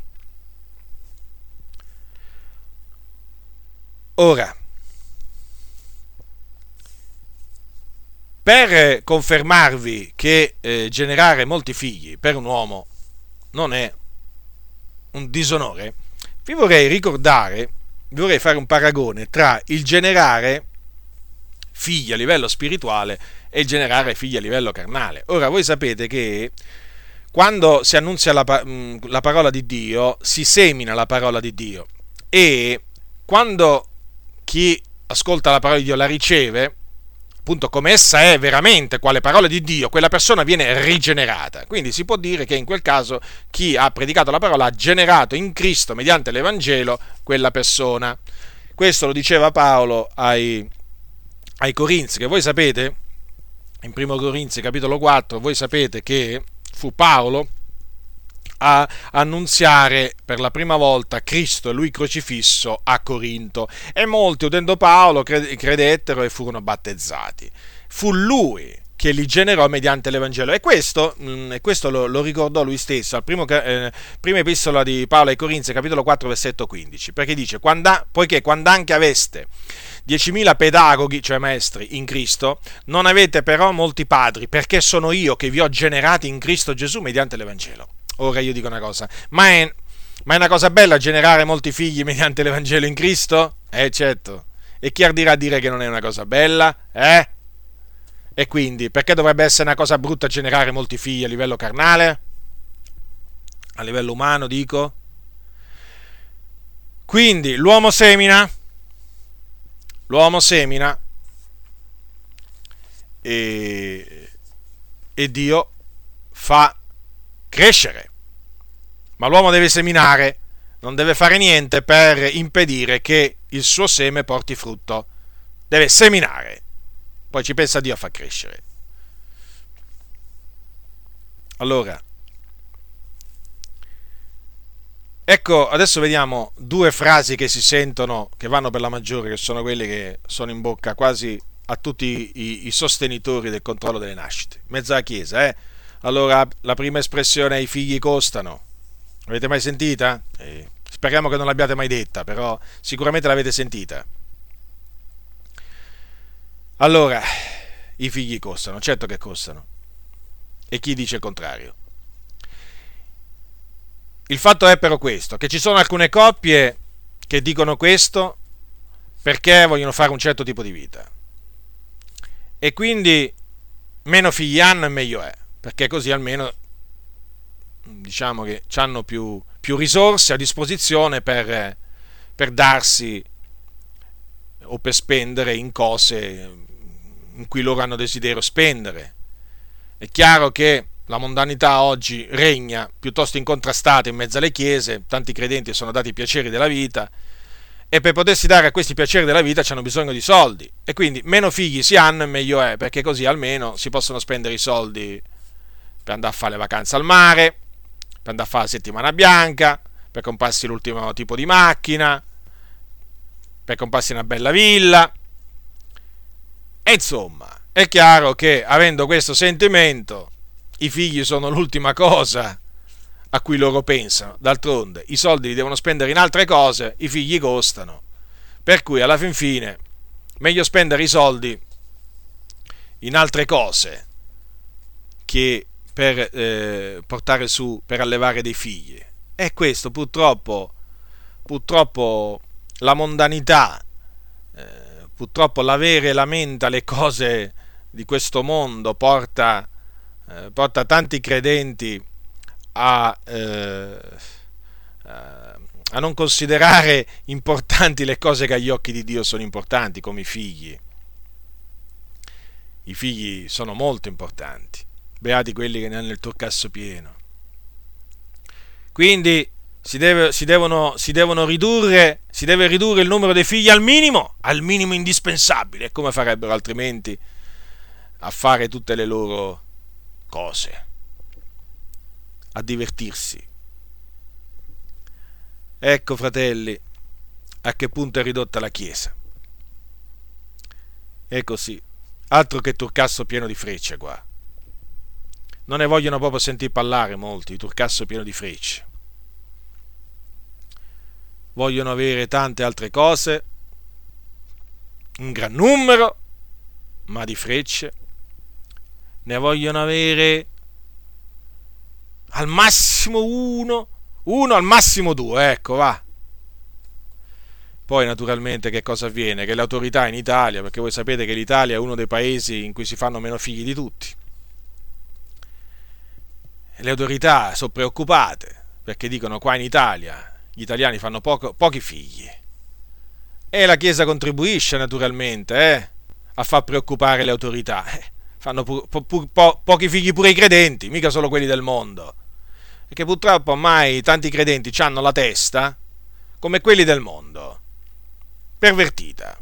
Speaker 1: Ora, per confermarvi che eh, generare molti figli per un uomo non è un disonore, vi vorrei ricordare, vi vorrei fare un paragone tra il generare figli a livello spirituale e generare figli a livello carnale. Ora voi sapete che quando si annunzia la, mm, la parola di Dio, si semina la parola di Dio e quando chi ascolta la parola di Dio la riceve, appunto come essa è veramente quale parola di Dio, quella persona viene rigenerata. Quindi si può dire che in quel caso chi ha predicato la parola ha generato in Cristo mediante l'Evangelo quella persona. Questo lo diceva Paolo ai, ai Corinzi, che voi sapete, in 1 Corinzi capitolo 4, voi sapete che fu Paolo a annunziare per la prima volta Cristo e lui crocifisso a Corinto e molti udendo Paolo credettero e furono battezzati. Fu lui che li generò mediante l'Evangelo. E questo, mm, e questo lo, lo, ricordò lui stesso al primo, eh, prima epistola di Paolo ai Corinzi, capitolo 4, versetto 15, perché dice, quando, poiché quando anche aveste 10.000 pedagoghi, cioè maestri, in Cristo, non avete però molti padri, perché sono io che vi ho generati in Cristo Gesù mediante l'Evangelo. Ora io dico una cosa, ma è, ma è una cosa bella generare molti figli mediante l'Evangelo in Cristo? Eh certo. E chi ardirà a dire che non è una cosa bella? Eh? E quindi, perché dovrebbe essere una cosa brutta generare molti figli a livello carnale? A livello umano, dico? Quindi, l'uomo semina, l'uomo semina e, e Dio fa crescere. Ma l'uomo deve seminare, non deve fare niente per impedire che il suo seme porti frutto. Deve seminare, poi ci pensa Dio a far crescere. Allora, Ecco, adesso vediamo due frasi che si sentono, che vanno per la maggiore, che sono quelle che sono in bocca quasi a tutti i, i sostenitori del controllo delle nascite. Mezza Chiesa, eh? Allora, la prima espressione i figli costano. Avete mai sentita? Eh, speriamo che non l'abbiate mai detta, però sicuramente l'avete sentita. Allora, i figli costano, certo che costano. E chi dice il contrario? Il fatto è però questo, che ci sono alcune coppie che dicono questo perché vogliono fare un certo tipo di vita. E quindi meno figli hanno e meglio è, perché così almeno diciamo che hanno più, più risorse a disposizione per, per darsi o per spendere in cose in cui loro hanno desiderio spendere. È chiaro che la mondanità oggi regna piuttosto incontrastata in mezzo alle chiese, tanti credenti sono dati i piaceri della vita e per potersi dare a questi piaceri della vita hanno bisogno di soldi. E quindi meno figli si hanno meglio è perché così almeno si possono spendere i soldi per andare a fare le vacanze al mare, per andare a fare la settimana bianca, per comprarsi l'ultimo tipo di macchina, per comprarsi una bella villa. E insomma, è chiaro che avendo questo sentimento, i figli sono l'ultima cosa a cui loro pensano. D'altronde, i soldi li devono spendere in altre cose, i figli costano. Per cui, alla fin fine, meglio spendere i soldi in altre cose che per eh, portare su, per allevare dei figli. E questo purtroppo, purtroppo la mondanità purtroppo l'avere la mente alle cose di questo mondo porta, eh, porta tanti credenti a, eh, a non considerare importanti le cose che agli occhi di Dio sono importanti, come i figli. I figli sono molto importanti, beati quelli che ne hanno il turcasso pieno. Quindi si, deve, si, devono, si, devono, ridurre, si deve ridurre il numero dei figli al minimo, al minimo indispensabile. Come farebbero altrimenti a fare tutte le loro cose? A divertirsi. Ecco, fratelli, a che punto è ridotta la Chiesa. E così, altro che turcasso pieno di frecce qua. Non ne vogliono proprio sentire parlare molti, di turcasso pieno di frecce vogliono avere tante altre cose, un gran numero, ma di frecce, ne vogliono avere al massimo uno, uno al massimo due, ecco, va. Poi naturalmente che cosa avviene? Che le autorità in Italia, perché voi sapete che l'Italia è uno dei paesi in cui si fanno meno figli di tutti, le autorità sono preoccupate perché dicono qua in Italia gli italiani fanno poco, pochi figli. E la Chiesa contribuisce naturalmente eh, a far preoccupare le autorità. Fanno pu- pu- po- pochi figli pure i credenti, mica solo quelli del mondo. Perché purtroppo ormai tanti credenti hanno la testa come quelli del mondo. Pervertita.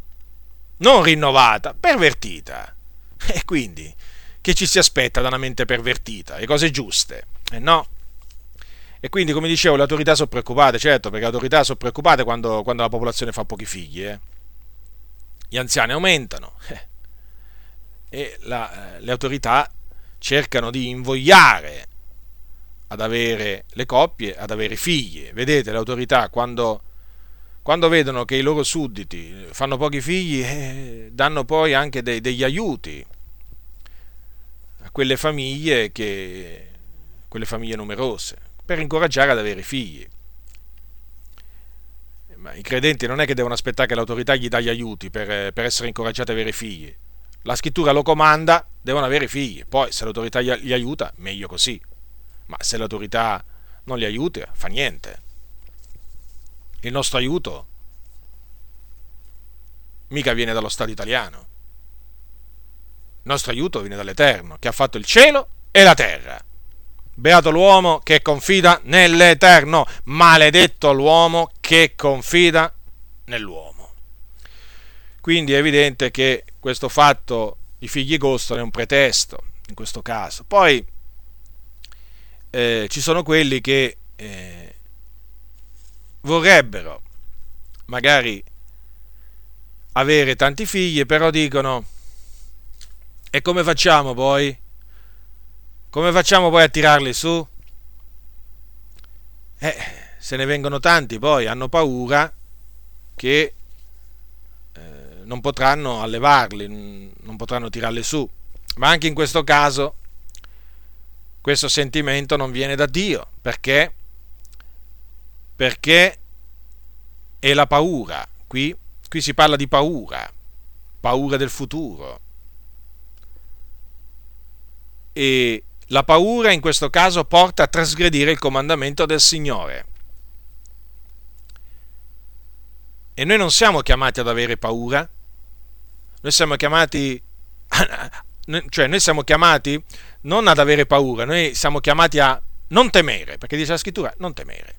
Speaker 1: Non rinnovata, pervertita. E quindi, che ci si aspetta da una mente pervertita? Le cose giuste? Eh no. E quindi, come dicevo, le autorità sono preoccupate, certo, perché le autorità sono preoccupate quando, quando la popolazione fa pochi figli. Eh. Gli anziani aumentano eh. E la, eh, le autorità cercano di invogliare ad avere le coppie, ad avere figli. Vedete, le autorità quando, quando vedono che i loro sudditi fanno pochi figli, eh, danno poi anche dei, degli aiuti a quelle famiglie, che, quelle famiglie numerose per incoraggiare ad avere figli. Ma i credenti non è che devono aspettare che l'autorità gli dà gli aiuti per, per essere incoraggiati ad avere figli. La scrittura lo comanda, devono avere figli. Poi se l'autorità gli aiuta, meglio così. Ma se l'autorità non li aiuta, fa niente. Il nostro aiuto mica viene dallo Stato italiano. Il nostro aiuto viene dall'Eterno, che ha fatto il cielo e la terra. Beato l'uomo che confida nell'Eterno, maledetto l'uomo che confida nell'uomo. Quindi è evidente che questo fatto, i figli costano, è un pretesto in questo caso. Poi eh, ci sono quelli che eh, vorrebbero magari avere tanti figli, però dicono, e come facciamo poi? come facciamo poi a tirarli su? Eh, se ne vengono tanti poi, hanno paura che non potranno allevarli, non potranno tirarli su. Ma anche in questo caso questo sentimento non viene da Dio, perché? Perché è la paura. Qui, qui si parla di paura, paura del futuro. E la paura in questo caso porta a trasgredire il comandamento del Signore. E noi non siamo chiamati ad avere paura, noi siamo chiamati, cioè noi siamo chiamati non ad avere paura, noi siamo chiamati a non temere, perché dice la scrittura, non temere.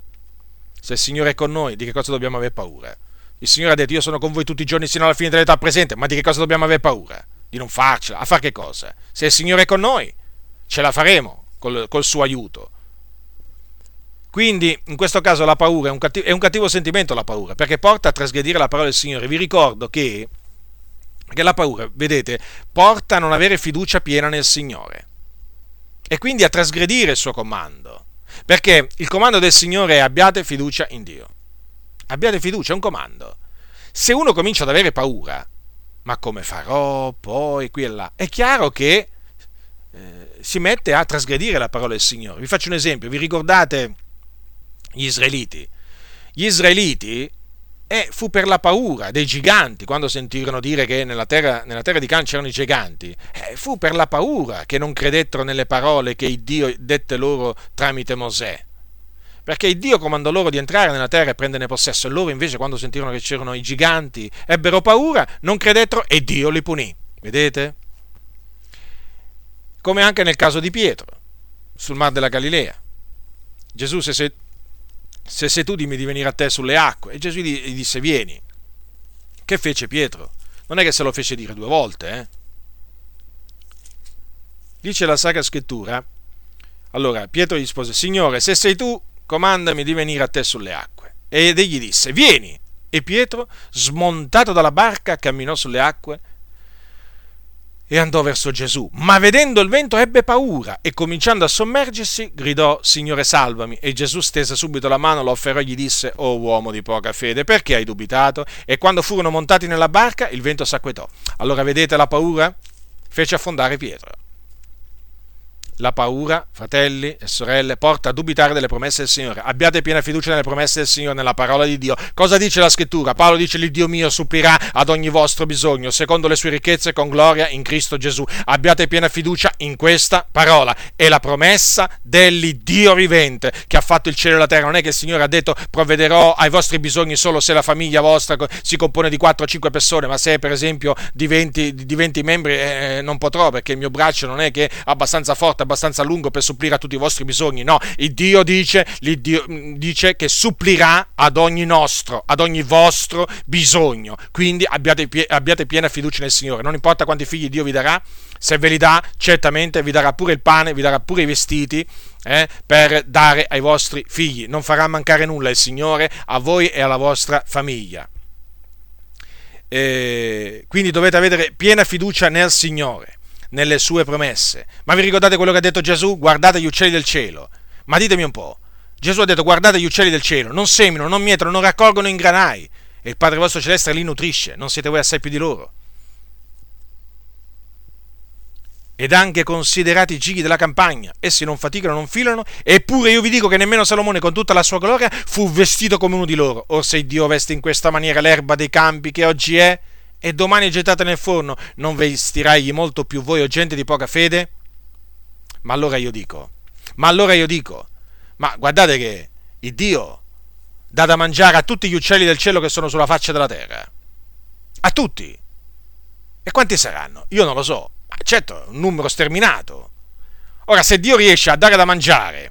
Speaker 1: Se il Signore è con noi, di che cosa dobbiamo avere paura? Il Signore ha detto, io sono con voi tutti i giorni sino alla fine dell'età presente, ma di che cosa dobbiamo avere paura? Di non farcela, a fare che cosa? Se il Signore è con noi, ce la faremo col, col suo aiuto. Quindi in questo caso la paura è un, cattivo, è un cattivo sentimento la paura, perché porta a trasgredire la parola del Signore. Vi ricordo che, che la paura, vedete, porta a non avere fiducia piena nel Signore e quindi a trasgredire il suo comando. Perché il comando del Signore è abbiate fiducia in Dio. Abbiate fiducia, è un comando. Se uno comincia ad avere paura, ma come farò poi qui e là, è chiaro che eh, si mette a trasgredire la parola del Signore. Vi faccio un esempio, vi ricordate gli israeliti? Gli israeliti e fu per la paura dei giganti, quando sentirono dire che nella terra, nella terra di Can c'erano i giganti, eh, fu per la paura che non credettero nelle parole che il Dio dette loro tramite Mosè. Perché il Dio comandò loro di entrare nella terra e prenderne possesso, e loro invece quando sentirono che c'erano i giganti ebbero paura, non credettero e Dio li punì. Vedete? Come anche nel caso di Pietro, sul mar della Galilea. Gesù si se sei tu dimmi di venire a te sulle acque. E Gesù gli disse, vieni. Che fece Pietro? Non è che se lo fece dire due volte, eh? Dice la Sacra Scrittura, allora Pietro gli rispose, Signore, se sei tu, comandami di venire a te sulle acque. Ed egli disse, vieni. E Pietro, smontato dalla barca, camminò sulle acque e andò verso Gesù, ma vedendo il vento ebbe paura e cominciando a sommergersi gridò Signore salvami e Gesù stese subito la mano, lo afferrò e gli disse Oh uomo di poca fede, perché hai dubitato? E quando furono montati nella barca il vento s'acquetò. Allora vedete la paura? Fece affondare Pietro. La paura, fratelli e sorelle, porta a dubitare delle promesse del Signore. Abbiate piena fiducia nelle promesse del Signore, nella parola di Dio. Cosa dice la scrittura? Paolo dice: L'Iddio mio supplirà ad ogni vostro bisogno, secondo le sue ricchezze con gloria in Cristo Gesù. Abbiate piena fiducia in questa parola. È la promessa dell'Iddio vivente che ha fatto il cielo e la terra. Non è che il Signore ha detto provvederò ai vostri bisogni solo se la famiglia vostra si compone di 4 o 5 persone, ma se per esempio di 20, di 20 membri eh, non potrò perché il mio braccio non è che è abbastanza forte abbastanza lungo per supplire a tutti i vostri bisogni. No, il Dio dice, l'Iddio mm, dice che supplirà ad ogni nostro, ad ogni vostro bisogno. Quindi abbiate, abbiate piena fiducia nel Signore. Non importa quanti figli Dio vi darà, se ve li dà, certamente vi darà pure il pane, vi darà pure i vestiti. Eh, per dare ai vostri figli. Non farà mancare nulla il Signore a voi e alla vostra famiglia. Eh, quindi dovete avere piena fiducia nel Signore nelle sue promesse. Ma vi ricordate quello che ha detto Gesù? Guardate gli uccelli del cielo. Ma ditemi un po'. Gesù ha detto guardate gli uccelli del cielo, non seminano, non mietono, non raccolgono in granai. E il Padre vostro celeste li nutrisce, non siete voi assai più di loro. Ed anche considerati i gigli della campagna, essi non faticano, non filano, eppure io vi dico che nemmeno Salomone con tutta la sua gloria fu vestito come uno di loro. Or se Dio veste in questa maniera l'erba dei campi che oggi è, e domani gettata nel forno, non vestirai molto più voi o gente di poca fede? Ma allora io dico, ma allora io dico, ma guardate che il Dio dà da mangiare a tutti gli uccelli del cielo che sono sulla faccia della terra. A tutti. E quanti saranno? Io non lo so. Ma certo, un numero sterminato. Ora, se Dio riesce a dare da mangiare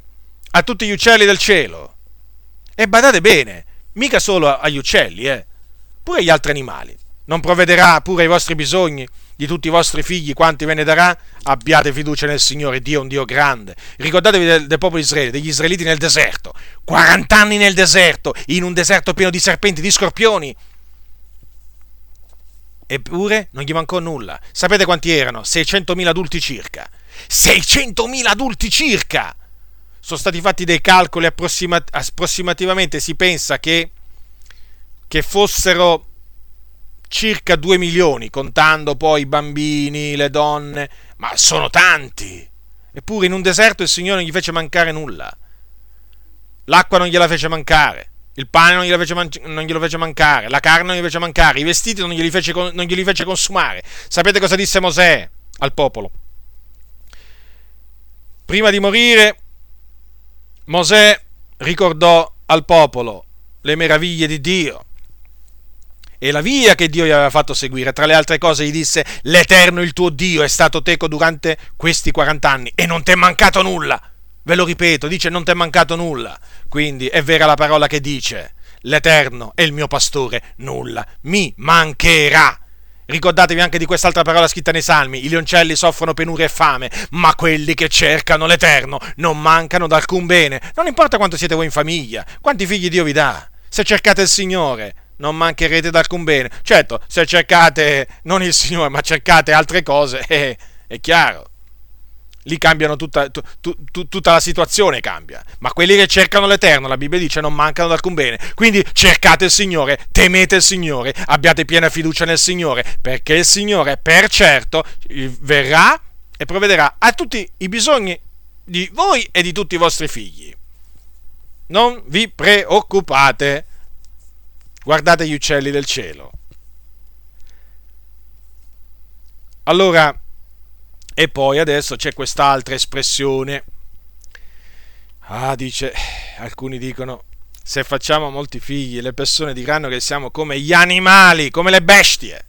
Speaker 1: a tutti gli uccelli del cielo, e badate bene, mica solo agli uccelli, eh, pure agli altri animali, non provvederà pure ai vostri bisogni di tutti i vostri figli quanti ve ne darà? Abbiate fiducia nel Signore, Dio è un Dio grande. Ricordatevi del, del popolo di Israele, degli israeliti nel deserto. 40 anni nel deserto, in un deserto pieno di serpenti, di scorpioni. Eppure non gli mancò nulla. Sapete quanti erano? 600.000 adulti circa. 600.000 adulti circa. Sono stati fatti dei calcoli approssimat- approssimativamente, si pensa che, che fossero circa 2 milioni, contando poi i bambini, le donne, ma sono tanti. Eppure in un deserto il Signore non gli fece mancare nulla. L'acqua non gliela fece mancare, il pane non, glielo fece, man- non glielo fece mancare, la carne non gli fece mancare, i vestiti non glieli fece, non glieli fece consumare. Sapete cosa disse Mosè al popolo? Prima di morire, Mosè ricordò al popolo le meraviglie di Dio e la via che Dio gli aveva fatto seguire. Tra le altre cose gli disse, l'Eterno il tuo Dio è stato teco durante questi 40 anni e non ti è mancato nulla. Ve lo ripeto, dice non ti è mancato nulla. Quindi è vera la parola che dice, l'Eterno è il mio pastore, nulla mi mancherà. Ricordatevi anche di quest'altra parola scritta nei Salmi, i lioncelli soffrono penuria e fame, ma quelli che cercano l'Eterno non mancano d'alcun bene. Non importa quanto siete voi in famiglia, quanti figli Dio vi dà. Se cercate il Signore, non mancherete d'alcun bene. Certo, se cercate non il Signore, ma cercate altre cose, eh, è chiaro lì cambiano tutta, tu, tu, tutta la situazione cambia. Ma quelli che cercano l'Eterno, la Bibbia dice, non mancano d'alcun bene. Quindi cercate il Signore, temete il Signore, abbiate piena fiducia nel Signore, perché il Signore per certo verrà e provvederà a tutti i bisogni di voi e di tutti i vostri figli. Non vi preoccupate. Guardate gli uccelli del cielo. Allora, e poi adesso c'è quest'altra espressione. Ah, dice, alcuni dicono, se facciamo molti figli le persone diranno che siamo come gli animali, come le bestie.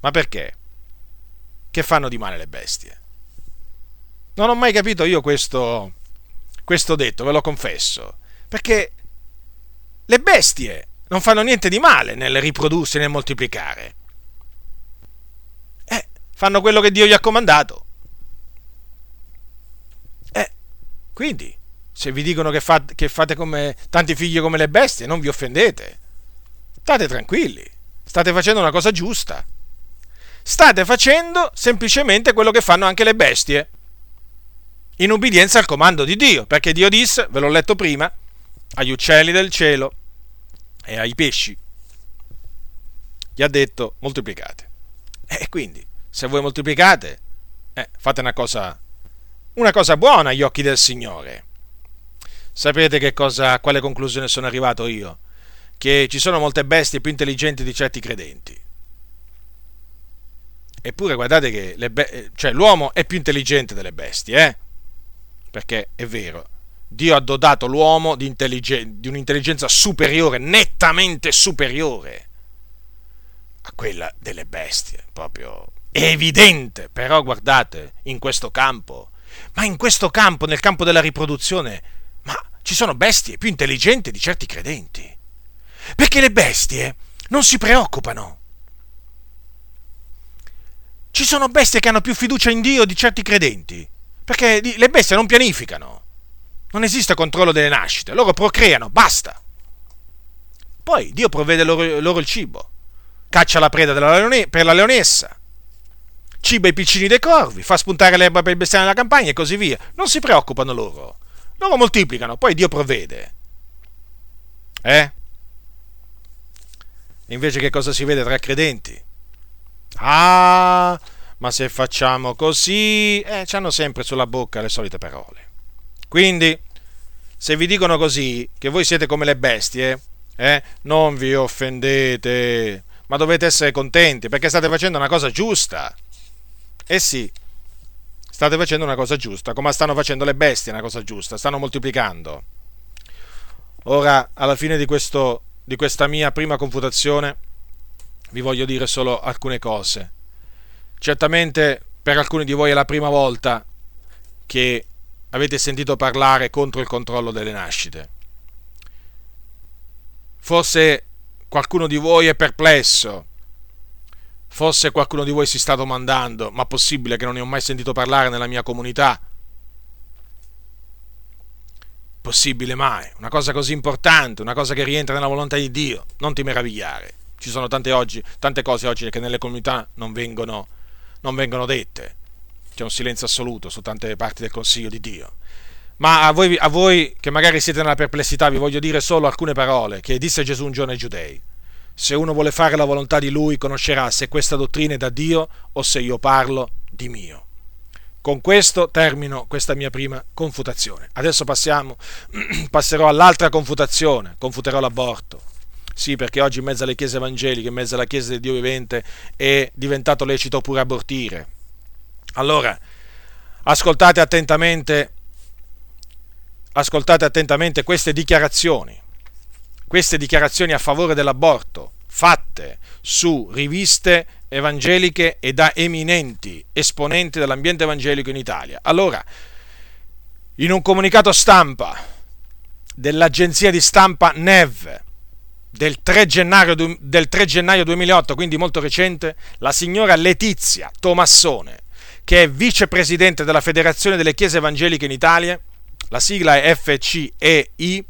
Speaker 1: Ma perché? Che fanno di male le bestie? Non ho mai capito io questo, questo detto, ve lo confesso. Perché le bestie non fanno niente di male nel riprodursi nel moltiplicare fanno quello che Dio gli ha comandato. Eh, quindi, se vi dicono che, fate, che fate come tanti figli come le bestie, non vi offendete. State tranquilli, state facendo una cosa giusta. State facendo semplicemente quello che fanno anche le bestie, in ubbidienza al comando di Dio, perché Dio disse, ve l'ho letto prima, agli uccelli del cielo e ai pesci, gli ha detto moltiplicate. E quindi se voi moltiplicate, eh, fate una cosa, una cosa buona agli occhi del Signore. Sapete che cosa, a quale conclusione sono arrivato io? Che ci sono molte bestie più intelligenti di certi credenti. Eppure guardate che be- cioè, l'uomo è più intelligente delle bestie, eh? Perché è vero, Dio ha dotato l'uomo di, intelligen- di un'intelligenza superiore, nettamente superiore a quella delle bestie, proprio è evidente, però guardate, in questo campo, ma in questo campo, nel campo della riproduzione, ma ci sono bestie più intelligenti di certi credenti. Perché le bestie non si preoccupano. Ci sono bestie che hanno più fiducia in Dio di certi credenti, perché le bestie non pianificano. Non esiste controllo delle nascite, loro procreano, basta. Poi Dio provvede loro, loro il cibo, caccia la preda leone, per la leonessa, ciba i piccini dei corvi, fa spuntare l'erba per il bestiame nella campagna e così via. Non si preoccupano loro. Loro moltiplicano, poi Dio provvede. Eh? Invece che cosa si vede tra credenti? Ah, ma se facciamo così, eh, hanno sempre sulla bocca le solite parole. Quindi, se vi dicono così, che voi siete come le bestie, eh, non vi offendete, ma dovete essere contenti perché state facendo una cosa giusta. Eh sì, state facendo una cosa giusta, come stanno facendo le bestie una cosa giusta, stanno moltiplicando. Ora, alla fine di, questo, di questa mia prima confutazione, vi voglio dire solo alcune cose. Certamente per alcuni di voi è la prima volta che avete sentito parlare contro il controllo delle nascite. Forse qualcuno di voi è perplesso Forse qualcuno di voi si sta domandando, ma possibile che non ne ho mai sentito parlare nella mia comunità? Possibile mai? Una cosa così importante, una cosa che rientra nella volontà di Dio. Non ti meravigliare. Ci sono tante, oggi, tante cose oggi che nelle comunità non vengono, non vengono dette. C'è un silenzio assoluto su tante parti del Consiglio di Dio. Ma a voi, a voi, che magari siete nella perplessità vi voglio dire solo alcune parole che disse Gesù un giorno ai giudei. Se uno vuole fare la volontà di lui conoscerà se questa dottrina è da Dio o se io parlo di mio. Con questo termino questa mia prima confutazione. Adesso passiamo, passerò all'altra confutazione, confuterò l'aborto. Sì, perché oggi in mezzo alle chiese evangeliche, in mezzo alla chiesa del Dio vivente, è diventato lecito pure abortire. Allora, ascoltate attentamente ascoltate attentamente queste dichiarazioni, queste dichiarazioni a favore dell'aborto fatte su riviste evangeliche e da eminenti esponenti dell'ambiente evangelico in Italia. Allora, in un comunicato stampa dell'agenzia di stampa NEV del 3, gennaio, del 3 gennaio 2008, quindi molto recente, la signora Letizia Tomassone, che è vicepresidente della Federazione delle Chiese Evangeliche in Italia, la sigla è FCEI,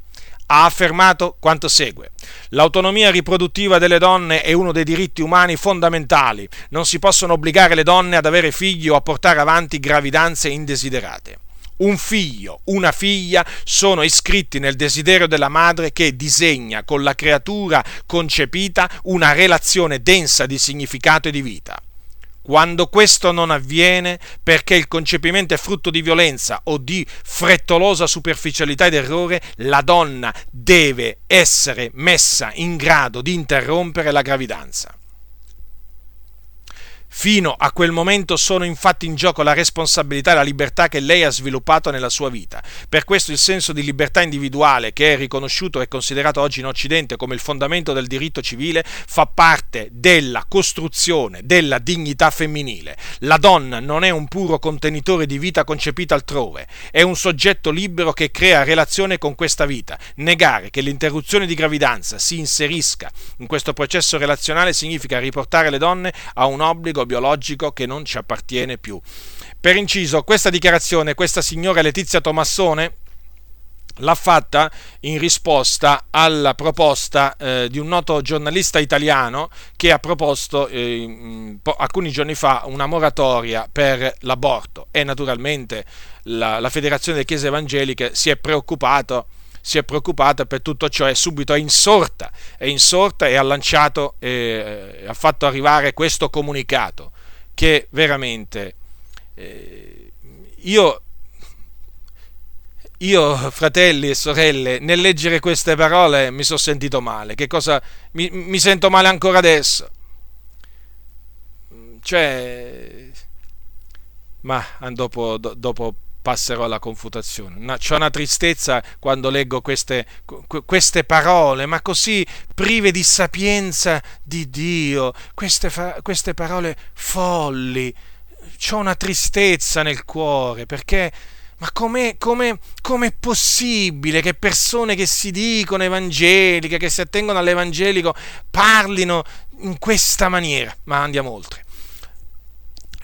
Speaker 1: ha affermato quanto segue. L'autonomia riproduttiva delle donne è uno dei diritti umani fondamentali. Non si possono obbligare le donne ad avere figli o a portare avanti gravidanze indesiderate. Un figlio, una figlia sono iscritti nel desiderio della madre che disegna con la creatura concepita una relazione densa di significato e di vita. Quando questo non avviene perché il concepimento è frutto di violenza o di frettolosa superficialità ed errore, la donna deve essere messa in grado di interrompere la gravidanza. Fino a quel momento sono infatti in gioco la responsabilità e la libertà che lei ha sviluppato nella sua vita. Per questo il senso di libertà individuale, che è riconosciuto e considerato oggi in Occidente come il fondamento del diritto civile, fa parte della costruzione della dignità femminile. La donna non è un puro contenitore di vita concepita altrove, è un soggetto libero che crea relazione con questa vita. Negare che l'interruzione di gravidanza si inserisca in questo processo relazionale significa riportare le donne a un obbligo biologico che non ci appartiene più. Per inciso, questa dichiarazione, questa signora Letizia Tomassone, l'ha fatta in risposta alla proposta eh, di un noto giornalista italiano che ha proposto eh, alcuni giorni fa una moratoria per l'aborto e naturalmente la, la Federazione delle Chiese Evangeliche si è preoccupato si è preoccupata per tutto ciò, è subito è insorta, è insorta e ha lanciato, eh, ha fatto arrivare questo comunicato che veramente eh, io, io, fratelli e sorelle, nel leggere queste parole mi sono sentito male, che cosa, mi, mi sento male ancora adesso. Cioè, ma dopo, dopo passerò alla confutazione. C'è una tristezza quando leggo queste, queste, parole, ma così prive di sapienza di Dio, queste, queste parole folli. C'ho una tristezza nel cuore perché. Ma com'è, com'è, com'è, possibile che persone che si dicono evangeliche, che si attengono all'evangelico, parlino in questa maniera? Ma andiamo oltre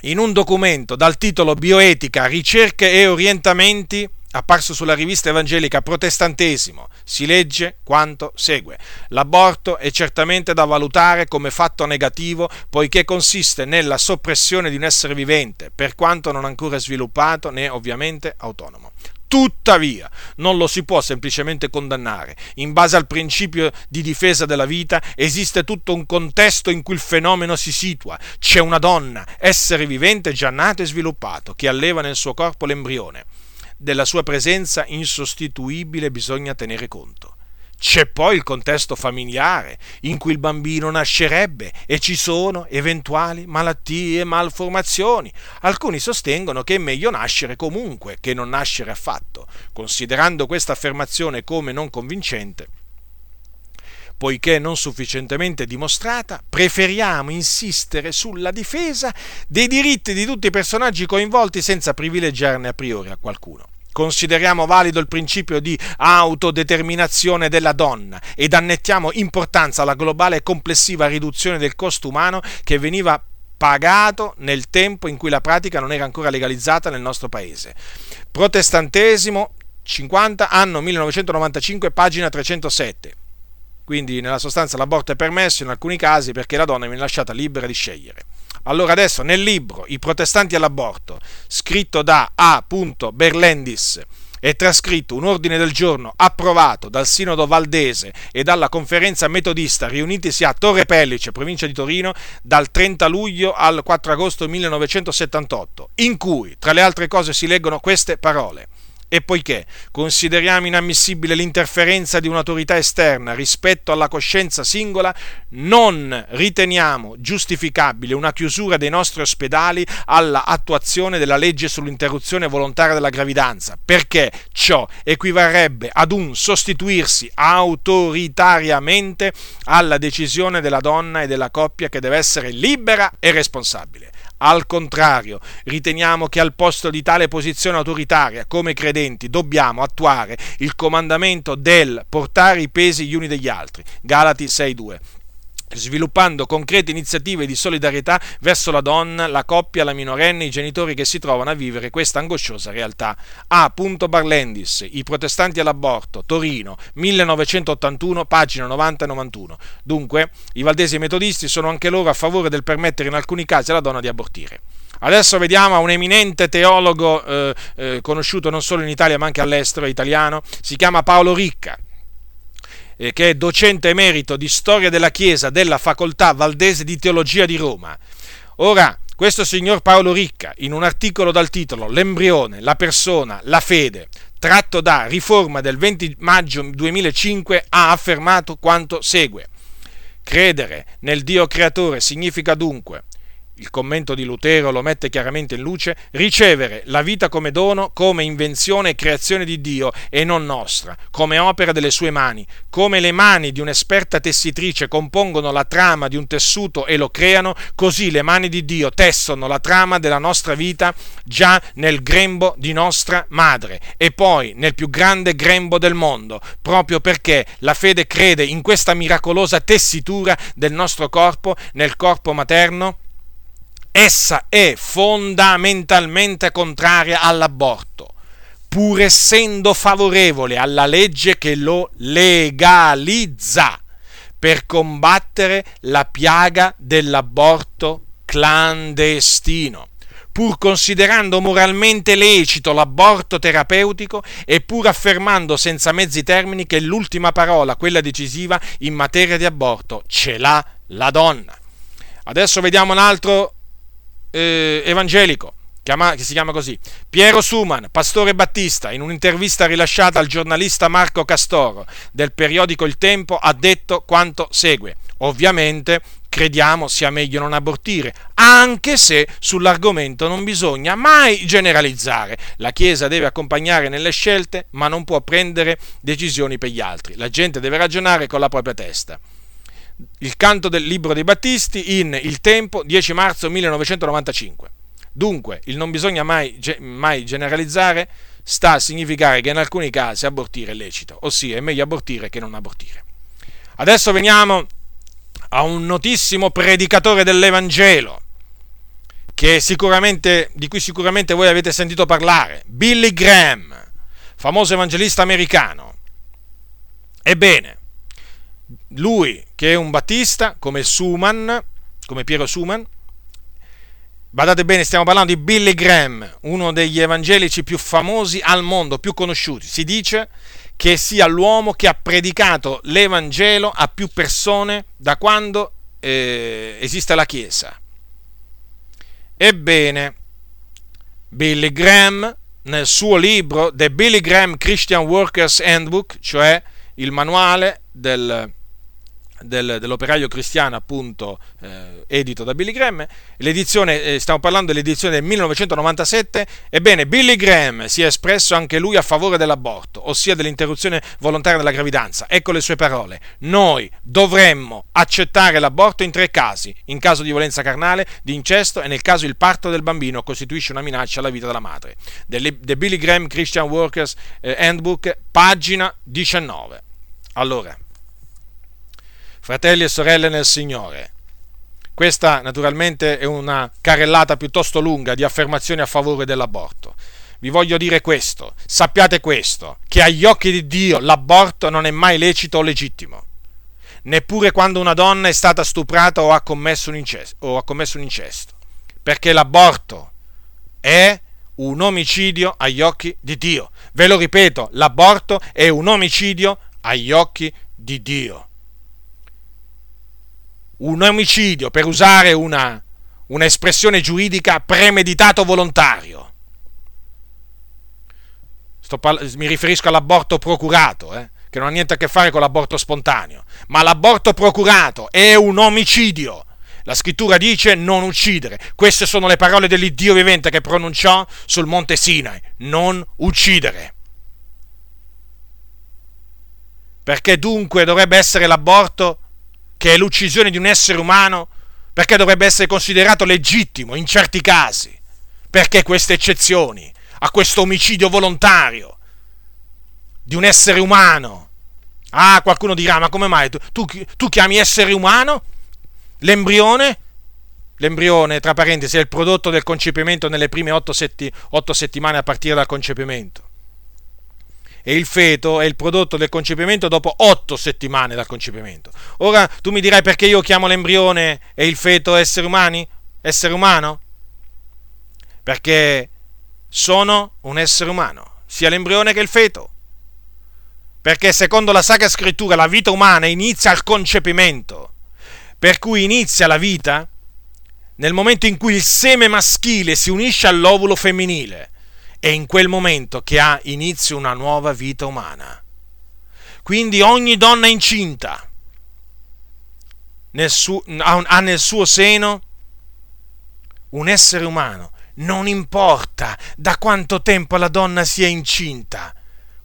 Speaker 1: in un documento dal titolo Bioetica, ricerche e orientamenti, apparso sulla rivista evangelica Protestantesimo, si legge quanto segue. L'aborto è certamente da valutare come fatto negativo poiché consiste nella soppressione di un essere vivente, per quanto non ancora sviluppato né ovviamente autonomo. Tuttavia, non lo si può semplicemente condannare. In base al principio di difesa della vita esiste tutto un contesto in cui il fenomeno si situa. C'è una donna, essere vivente già nato e sviluppato, che alleva nel suo corpo l'embrione. Della sua presenza insostituibile bisogna tenere conto. C'è poi il contesto familiare in cui il bambino nascerebbe e ci sono eventuali malattie e malformazioni. Alcuni sostengono che è meglio nascere comunque che non nascere affatto. Considerando questa affermazione come non convincente, poiché non sufficientemente dimostrata, preferiamo insistere sulla difesa dei diritti di tutti i personaggi coinvolti senza privilegiarne a priori a qualcuno. Consideriamo valido il principio di autodeterminazione della donna ed annettiamo importanza alla globale e complessiva riduzione del costo umano che veniva pagato nel tempo in cui la pratica non era ancora legalizzata nel nostro paese. Protestantesimo 50 anno 1995 pagina 307. Quindi nella sostanza l'aborto è permesso in alcuni casi perché la donna viene lasciata libera di scegliere. Allora adesso nel libro I protestanti all'aborto, scritto da A. Berlendis, è trascritto un ordine del giorno approvato dal Sinodo Valdese e dalla conferenza metodista riunitisi a Torre Pellice, provincia di Torino, dal 30 luglio al 4 agosto 1978, in cui, tra le altre cose, si leggono queste parole. E poiché consideriamo inammissibile l'interferenza di un'autorità esterna rispetto alla coscienza singola, non riteniamo giustificabile una chiusura dei nostri ospedali alla attuazione della legge sull'interruzione volontaria della gravidanza, perché ciò equivarrebbe ad un sostituirsi autoritariamente alla decisione della donna e della coppia che deve essere libera e responsabile. Al contrario, riteniamo che al posto di tale posizione autoritaria, come credenti, dobbiamo attuare il comandamento del portare i pesi gli uni degli altri. Galati 6.2 sviluppando concrete iniziative di solidarietà verso la donna, la coppia, la minorenne, i genitori che si trovano a vivere questa angosciosa realtà. A. Barlendis, I protestanti all'aborto, Torino, 1981, pagina 90 91. Dunque, i valdesi metodisti sono anche loro a favore del permettere in alcuni casi alla donna di abortire. Adesso vediamo un eminente teologo eh, eh, conosciuto non solo in Italia ma anche all'estero, italiano, si chiama Paolo Ricca eh, che è docente emerito di storia della Chiesa della Facoltà Valdese di Teologia di Roma. Ora, questo signor Paolo Ricca, in un articolo dal titolo L'embrione, la persona, la fede, tratto da Riforma del 20 maggio 2005, ha affermato quanto segue. Credere nel Dio creatore significa dunque il commento di Lutero lo mette chiaramente in luce, ricevere la vita come dono, come invenzione e creazione di Dio e non nostra, come opera delle sue mani, come le mani di un'esperta tessitrice compongono la trama di un tessuto e lo creano, così le mani di Dio tessono la trama della nostra vita già nel grembo di nostra madre e poi nel più grande grembo del mondo, proprio perché la fede crede in questa miracolosa tessitura del nostro corpo, nel corpo materno, essa è fondamentalmente contraria all'aborto, pur essendo favorevole alla legge che lo legalizza per combattere la piaga dell'aborto clandestino pur considerando moralmente lecito l'aborto terapeutico e pur affermando senza mezzi termini che l'ultima parola, quella decisiva in materia di aborto, ce l'ha la donna. Adesso vediamo un altro eh, evangelico che si chiama così, Piero Suman, pastore battista, in un'intervista rilasciata al giornalista Marco Castoro del periodico Il Tempo, ha detto quanto segue. Ovviamente crediamo sia meglio non abortire, anche se sull'argomento non bisogna mai generalizzare. La Chiesa deve accompagnare nelle scelte, ma non può prendere decisioni per gli altri. La gente deve ragionare con la propria testa il canto del libro dei Battisti in Il Tempo, 10 marzo 1995. Dunque, il non bisogna mai, mai generalizzare sta a significare che in alcuni casi abortire è lecito, ossia è meglio abortire che non abortire. Adesso veniamo a un notissimo predicatore dell'Evangelo, di cui sicuramente voi avete sentito parlare, Billy Graham, famoso evangelista americano. Ebbene, lui che è un battista, come Suman, come Piero Suman, Badate bene, stiamo parlando di Billy Graham, uno degli evangelici più famosi al mondo, più conosciuti. Si dice che sia l'uomo che ha predicato l'Evangelo a più persone da quando eh, esiste la Chiesa. Ebbene, Billy Graham, nel suo libro The Billy Graham Christian Workers Handbook, cioè il manuale del, del, dell'operaio cristiano, appunto, eh, edito da Billy Graham. L'edizione, eh, stiamo parlando dell'edizione del 1997. Ebbene, Billy Graham si è espresso anche lui a favore dell'aborto, ossia dell'interruzione volontaria della gravidanza. Ecco le sue parole. Noi dovremmo accettare l'aborto in tre casi: in caso di violenza carnale, di incesto e nel caso il parto del bambino costituisce una minaccia alla vita della madre. The Billy Graham Christian Workers eh, Handbook, pagina 19. Allora, fratelli e sorelle nel Signore. Questa naturalmente è una carrellata piuttosto lunga di affermazioni a favore dell'aborto. Vi voglio dire questo, sappiate questo, che agli occhi di Dio l'aborto non è mai lecito o legittimo. neppure quando una donna è stata stuprata o ha commesso un incesto, o ha commesso un incesto perché l'aborto è un omicidio agli occhi di Dio. Ve lo ripeto, l'aborto è un omicidio agli occhi di Dio. Un omicidio, per usare una, un'espressione giuridica, premeditato volontario. Parla- mi riferisco all'aborto procurato, eh, che non ha niente a che fare con l'aborto spontaneo, ma l'aborto procurato è un omicidio. La scrittura dice non uccidere. Queste sono le parole dell'Iddio vivente che pronunciò sul monte Sinai. Non uccidere. Perché dunque dovrebbe essere l'aborto, che è l'uccisione di un essere umano, perché dovrebbe essere considerato legittimo in certi casi? Perché queste eccezioni a questo omicidio volontario di un essere umano? Ah, qualcuno dirà, ma come mai tu, tu, tu chiami essere umano l'embrione? L'embrione, tra parentesi, è il prodotto del concepimento nelle prime otto, setti, otto settimane a partire dal concepimento e il feto è il prodotto del concepimento dopo otto settimane dal concepimento. Ora tu mi dirai perché io chiamo l'embrione e il feto esseri umani? Essere umano? Perché sono un essere umano, sia l'embrione che il feto. Perché secondo la Sacra Scrittura la vita umana inizia al concepimento, per cui inizia la vita nel momento in cui il seme maschile si unisce all'ovulo femminile è in quel momento che ha inizio una nuova vita umana. Quindi ogni donna incinta nel suo, ha nel suo seno un essere umano. Non importa da quanto tempo la donna sia incinta,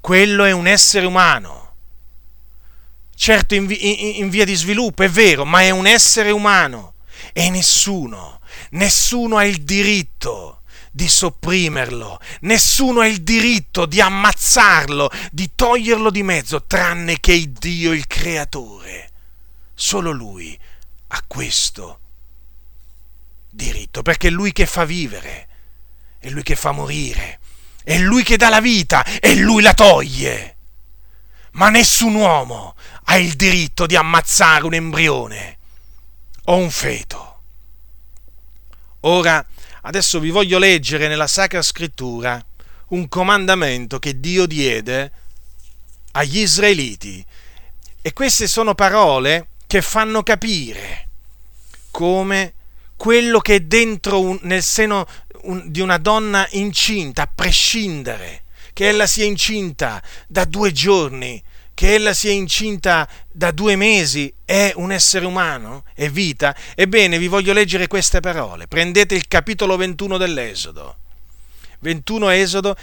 Speaker 1: quello è un essere umano. Certo in, in, in via di sviluppo, è vero, ma è un essere umano. E nessuno, nessuno ha il diritto di sopprimerlo, nessuno ha il diritto di ammazzarlo, di toglierlo di mezzo, tranne che Dio il Creatore. Solo Lui ha questo diritto, perché è Lui che fa vivere, è Lui che fa morire, è Lui che dà la vita e Lui la toglie. Ma nessun uomo ha il diritto di ammazzare un embrione o un feto. Ora, Adesso vi voglio leggere nella Sacra Scrittura un comandamento che Dio diede agli israeliti. E queste sono parole che fanno capire come quello che è dentro un, nel seno un, di una donna incinta, a prescindere che ella sia incinta da due giorni, che ella sia incinta da due mesi è un essere umano? È vita? Ebbene, vi voglio leggere queste parole. Prendete il capitolo 21 dell'Esodo. 21 Esodo,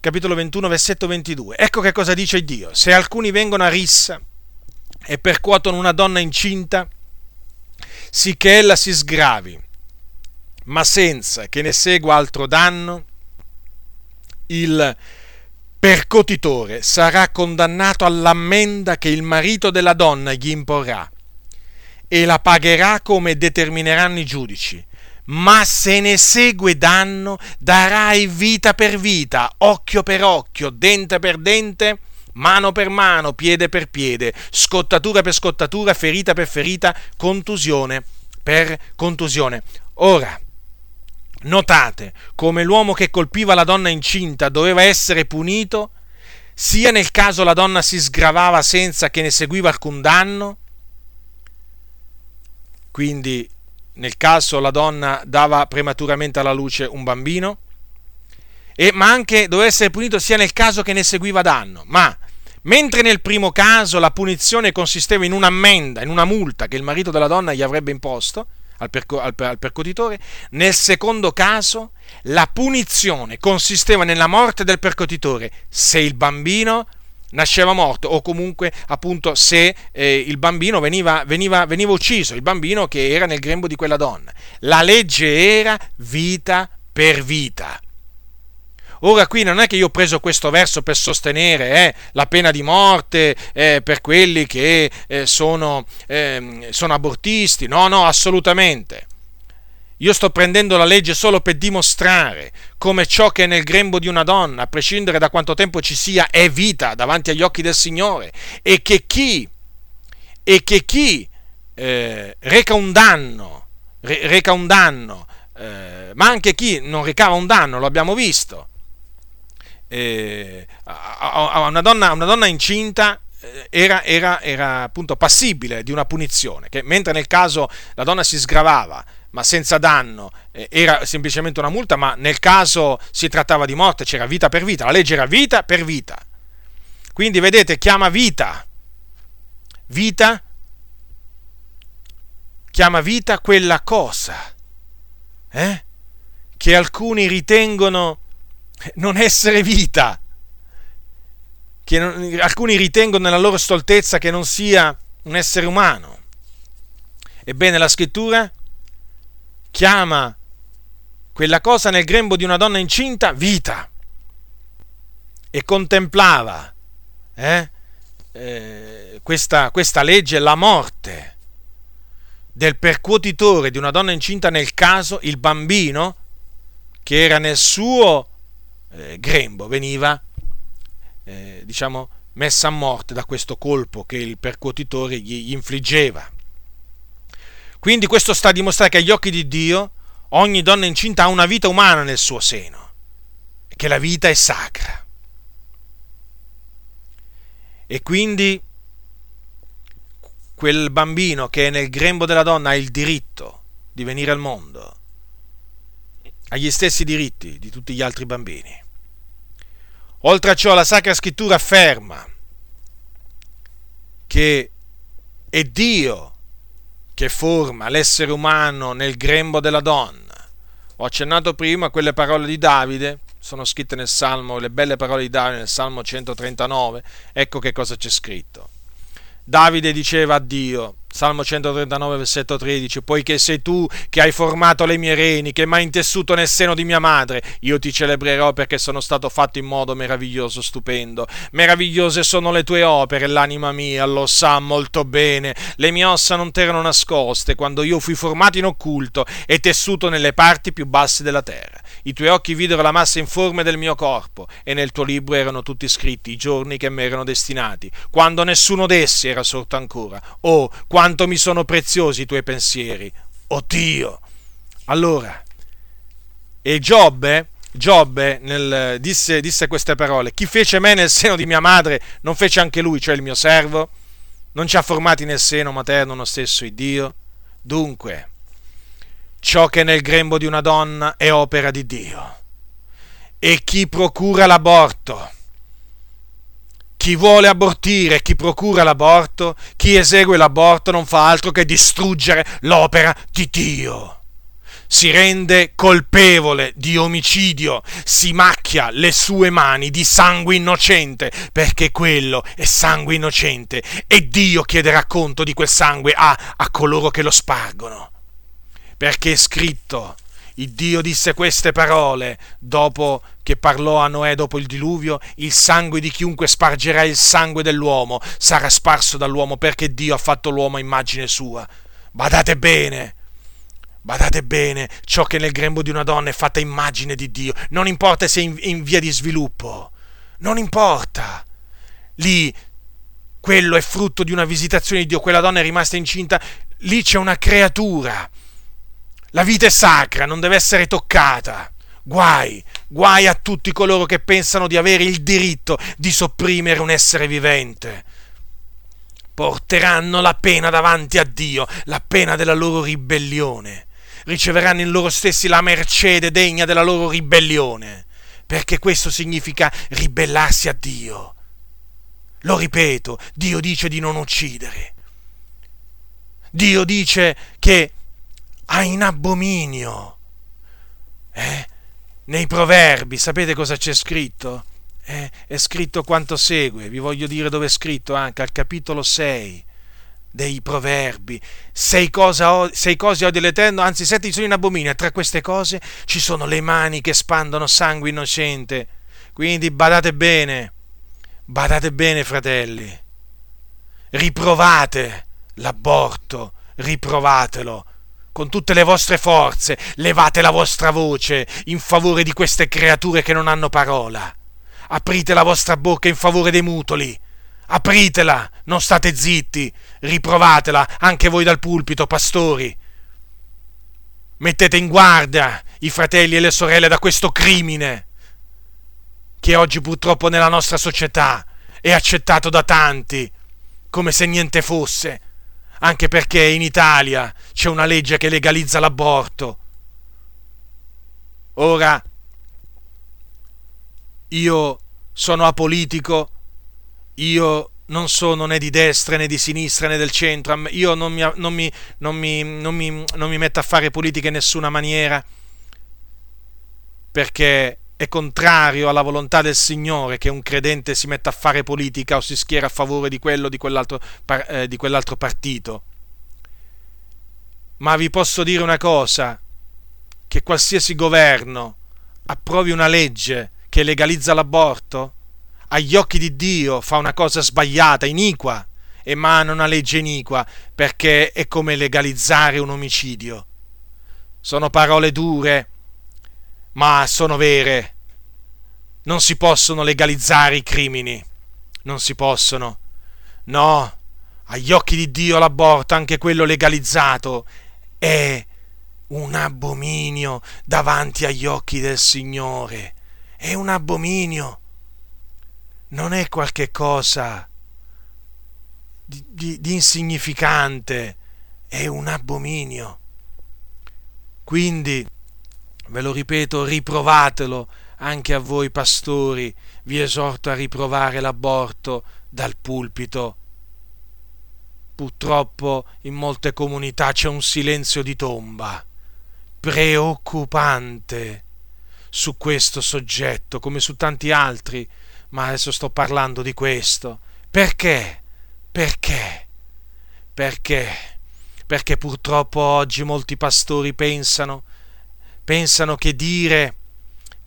Speaker 1: capitolo 21, versetto 22. Ecco che cosa dice Dio. Se alcuni vengono a rissa e percuotono una donna incinta, sicché ella si sgravi, ma senza che ne segua altro danno, il percotitore sarà condannato all'ammenda che il marito della donna gli imporrà e la pagherà come determineranno i giudici. Ma se ne segue danno, darai vita per vita, occhio per occhio, dente per dente, mano per mano, piede per piede, scottatura per scottatura, ferita per ferita, contusione per contusione. Ora, Notate come l'uomo che colpiva la donna incinta doveva essere punito, sia nel caso la donna si sgravava senza che ne seguiva alcun danno, quindi nel caso la donna dava prematuramente alla luce un bambino, e, ma anche doveva essere punito sia nel caso che ne seguiva danno. Ma mentre nel primo caso la punizione consisteva in un'ammenda, in una multa che il marito della donna gli avrebbe imposto, al, perco- al, al percotitore. Nel secondo caso la punizione consisteva nella morte del percotitore se il bambino nasceva morto o comunque appunto se eh, il bambino veniva, veniva, veniva ucciso, il bambino che era nel grembo di quella donna. La legge era vita per vita. Ora qui non è che io ho preso questo verso per sostenere eh, la pena di morte eh, per quelli che eh, sono, ehm, sono abortisti, no, no, assolutamente. Io sto prendendo la legge solo per dimostrare come ciò che è nel grembo di una donna, a prescindere da quanto tempo ci sia, è vita davanti agli occhi del Signore. E che chi e che chi eh, reca un danno, re, reca un danno, eh, ma anche chi non recava un danno, lo abbiamo visto, eh, a, a, una donna, una donna incinta eh, era, era, era, appunto passibile di una punizione, che mentre nel caso la donna si sgravava, ma senza danno, eh, era semplicemente una multa, ma nel caso si trattava di morte, c'era vita per vita, la legge era vita per vita. Quindi vedete, chiama vita, vita, chiama vita quella cosa, eh? che alcuni ritengono non essere vita, che non, alcuni ritengono nella loro stoltezza che non sia un essere umano. Ebbene, la scrittura chiama quella cosa nel grembo di una donna incinta vita e contemplava eh, eh, questa, questa legge la morte del percuotitore di una donna incinta nel caso il bambino che era nel suo eh, grembo veniva eh, diciamo messa a morte da questo colpo che il percuotitore gli, gli infliggeva quindi questo sta a dimostrare che agli occhi di Dio ogni donna incinta ha una vita umana nel suo seno e che la vita è sacra. E quindi quel bambino che è nel grembo della donna ha il diritto di venire al mondo, ha gli stessi diritti di tutti gli altri bambini. Oltre a ciò la Sacra Scrittura afferma che è Dio che forma l'essere umano nel grembo della donna. Ho accennato prima quelle parole di Davide, sono scritte nel Salmo, le belle parole di Davide nel Salmo 139, ecco che cosa c'è scritto. Davide diceva a Dio, Salmo 139, versetto 13, poiché sei tu che hai formato le mie reni, che mi hai intessuto nel seno di mia madre, io ti celebrerò perché sono stato fatto in modo meraviglioso, stupendo. Meravigliose sono le tue opere, l'anima mia lo sa molto bene. Le mie ossa non t'erano nascoste quando io fui formato in occulto e tessuto nelle parti più basse della terra. I tuoi occhi videro la massa informe del mio corpo e nel tuo libro erano tutti scritti i giorni che mi erano destinati, quando nessuno d'essi era sorto ancora. Oh, quanto mi sono preziosi i tuoi pensieri, oh Dio! Allora, e Giobbe, Giobbe nel, disse, disse queste parole, chi fece me nel seno di mia madre non fece anche lui, cioè il mio servo? Non ci ha formati nel seno materno lo stesso il Dio? Dunque, ciò che è nel grembo di una donna è opera di Dio. E chi procura l'aborto chi vuole abortire, chi procura l'aborto, chi esegue l'aborto non fa altro che distruggere l'opera di Dio. Si rende colpevole di omicidio, si macchia le sue mani di sangue innocente, perché quello è sangue innocente e Dio chiederà conto di quel sangue a, a coloro che lo spargono. Perché è scritto, il Dio disse queste parole. Dopo che parlò a Noè dopo il diluvio, il sangue di chiunque spargerà il sangue dell'uomo. Sarà sparso dall'uomo perché Dio ha fatto l'uomo a immagine sua. Badate bene, badate bene, ciò che nel grembo di una donna è fatta immagine di Dio, non importa se è in, in via di sviluppo, non importa. Lì quello è frutto di una visitazione di Dio, quella donna è rimasta incinta, lì c'è una creatura la vita è sacra, non deve essere toccata. Guai, guai a tutti coloro che pensano di avere il diritto di sopprimere un essere vivente. Porteranno la pena davanti a Dio, la pena della loro ribellione. Riceveranno in loro stessi la mercede degna della loro ribellione, perché questo significa ribellarsi a Dio. Lo ripeto, Dio dice di non uccidere. Dio dice che ha in abominio. Eh? Nei proverbi, sapete cosa c'è scritto? Eh? È scritto quanto segue, vi voglio dire dove è scritto anche al capitolo 6 dei proverbi. Sei, cosa, sei cose odio l'Eterno, anzi sette sono in abominio, e tra queste cose ci sono le mani che spandono sangue innocente. Quindi badate bene, badate bene fratelli, riprovate l'aborto, riprovatelo con tutte le vostre forze, levate la vostra voce in favore di queste creature che non hanno parola. Aprite la vostra bocca in favore dei mutoli. Apritela, Non state zitti, riprovatela anche voi dal pulpito, pastori. Mettete in guardia i fratelli e le sorelle da questo crimine che oggi purtroppo nella nostra società è accettato da tanti come se niente fosse, anche perché in Italia c'è una legge che legalizza l'aborto. Ora, io sono apolitico, io non sono né di destra né di sinistra né del centro, io non mi, non mi, non mi, non mi, non mi metto a fare politica in nessuna maniera, perché è contrario alla volontà del Signore che un credente si metta a fare politica o si schiera a favore di quello o di quell'altro, eh, di quell'altro partito. Ma vi posso dire una cosa, che qualsiasi governo approvi una legge che legalizza l'aborto, agli occhi di Dio fa una cosa sbagliata, iniqua, emana una legge iniqua, perché è come legalizzare un omicidio. Sono parole dure, ma sono vere. Non si possono legalizzare i crimini. Non si possono. No, agli occhi di Dio l'aborto, anche quello legalizzato, è un abominio davanti agli occhi del Signore. È un abominio. Non è qualche cosa di, di, di insignificante, è un abominio. Quindi ve lo ripeto, riprovatelo anche a voi pastori, vi esorto a riprovare l'aborto dal pulpito. Purtroppo in molte comunità c'è un silenzio di tomba, preoccupante, su questo soggetto, come su tanti altri, ma adesso sto parlando di questo. Perché? Perché? Perché? Perché purtroppo oggi molti pastori pensano pensano che dire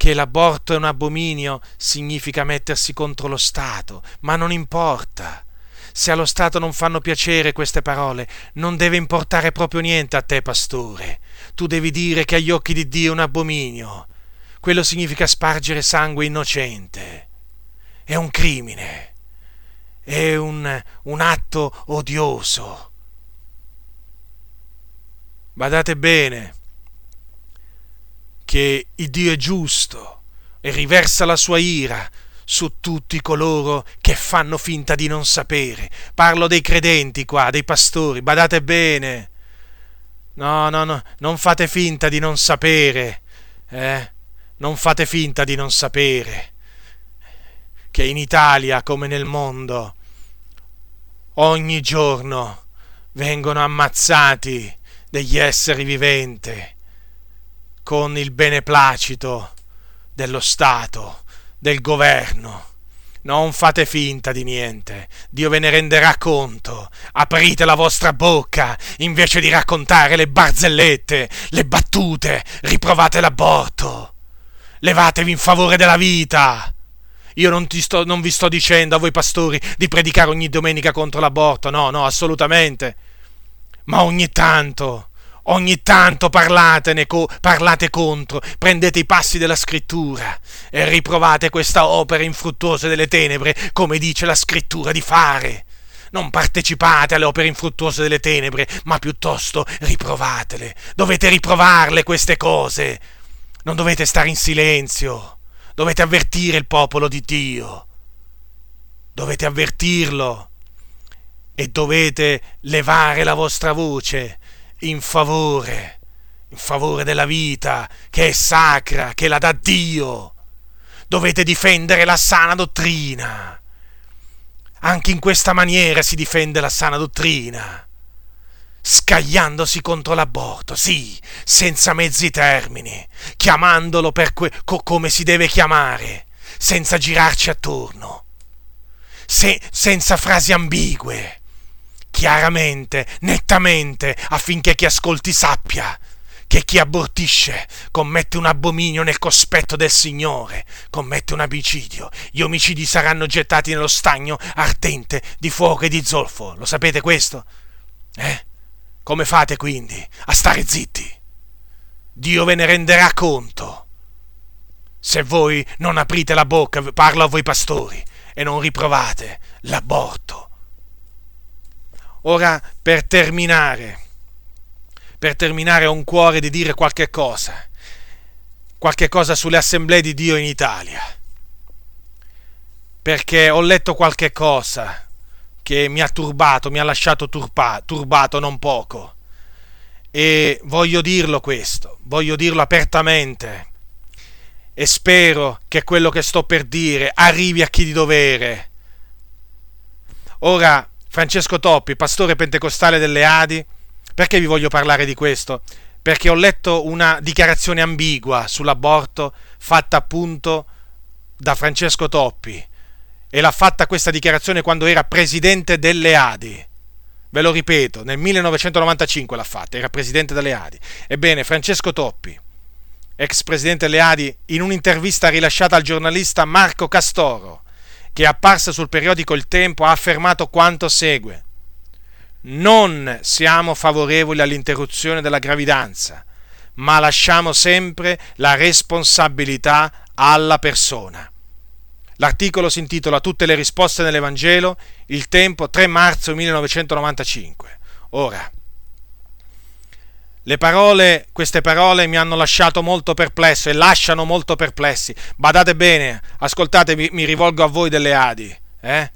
Speaker 1: che l'aborto è un abominio significa mettersi contro lo Stato, ma non importa. Se allo Stato non fanno piacere queste parole, non deve importare proprio niente a te, pastore. Tu devi dire che agli occhi di Dio è un abominio. Quello significa spargere sangue innocente. È un crimine. È un, un atto odioso. Badate bene che il Dio è giusto e riversa la sua ira su tutti coloro che fanno finta di non sapere. Parlo dei credenti qua, dei pastori, badate bene. No, no, no, non fate finta di non sapere, eh? Non fate finta di non sapere che in Italia, come nel mondo, ogni giorno vengono ammazzati degli esseri viventi con il beneplacito dello Stato, del governo. Non fate finta di niente, Dio ve ne renderà conto. Aprite la vostra bocca invece di raccontare le barzellette, le battute, riprovate l'aborto. Levatevi in favore della vita. Io non, sto, non vi sto dicendo a voi pastori di predicare ogni domenica contro l'aborto, no, no, assolutamente. Ma ogni tanto Ogni tanto parlatene, co- parlate contro, prendete i passi della scrittura e riprovate questa opera infruttuosa delle tenebre, come dice la scrittura di fare. Non partecipate alle opere infruttuose delle tenebre, ma piuttosto riprovatele. Dovete riprovarle queste cose. Non dovete stare in silenzio. Dovete avvertire il popolo di Dio. Dovete avvertirlo. E dovete levare la vostra voce in favore, in favore della vita che è sacra, che la dà Dio. Dovete difendere la sana dottrina. Anche in questa maniera si difende la sana dottrina. Scagliandosi contro l'aborto, sì, senza mezzi termini, chiamandolo que- co- come si deve chiamare, senza girarci attorno, se- senza frasi ambigue chiaramente, nettamente, affinché chi ascolti sappia che chi abortisce commette un abominio nel cospetto del Signore, commette un omicidio. Gli omicidi saranno gettati nello stagno ardente di fuoco e di zolfo. Lo sapete questo? Eh? Come fate quindi a stare zitti? Dio ve ne renderà conto. Se voi non aprite la bocca, parlo a voi pastori, e non riprovate l'aborto ora per terminare, per terminare ho un cuore di dire qualche cosa, qualche cosa sulle assemblee di Dio in Italia, perché ho letto qualche cosa che mi ha turbato, mi ha lasciato turba, turbato non poco. E voglio dirlo questo, voglio dirlo apertamente e spero che quello che sto per dire arrivi a chi di dovere. Ora, Francesco Toppi, pastore pentecostale delle Adi, perché vi voglio parlare di questo? Perché ho letto una dichiarazione ambigua sull'aborto fatta appunto da Francesco Toppi e l'ha fatta questa dichiarazione quando era presidente delle Adi. Ve lo ripeto, nel 1995 l'ha fatta, era presidente delle Adi. Ebbene, Francesco Toppi, ex presidente delle Adi, in un'intervista rilasciata al giornalista Marco Castoro, che è apparsa sul periodico Il Tempo, ha affermato quanto segue. Non siamo favorevoli all'interruzione della gravidanza, ma lasciamo sempre la responsabilità alla persona. L'articolo si intitola Tutte le risposte nell'Evangelo, il tempo 3 marzo 1995. Ora, parole, queste parole mi hanno lasciato molto perplesso e lasciano molto perplessi. Badate bene, ascoltate, mi, mi rivolgo a voi delle Adi, eh?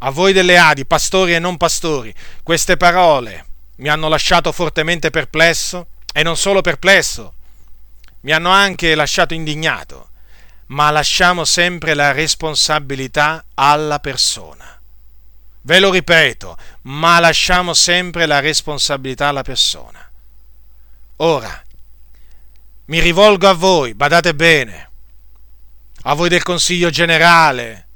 Speaker 1: A voi delle Adi, pastori e non pastori, queste parole mi hanno lasciato fortemente perplesso e non solo perplesso, mi hanno anche lasciato indignato ma lasciamo sempre la responsabilità alla persona. Ve lo ripeto, ma lasciamo sempre la responsabilità alla persona. Ora, mi rivolgo a voi, badate bene, a voi del Consiglio generale,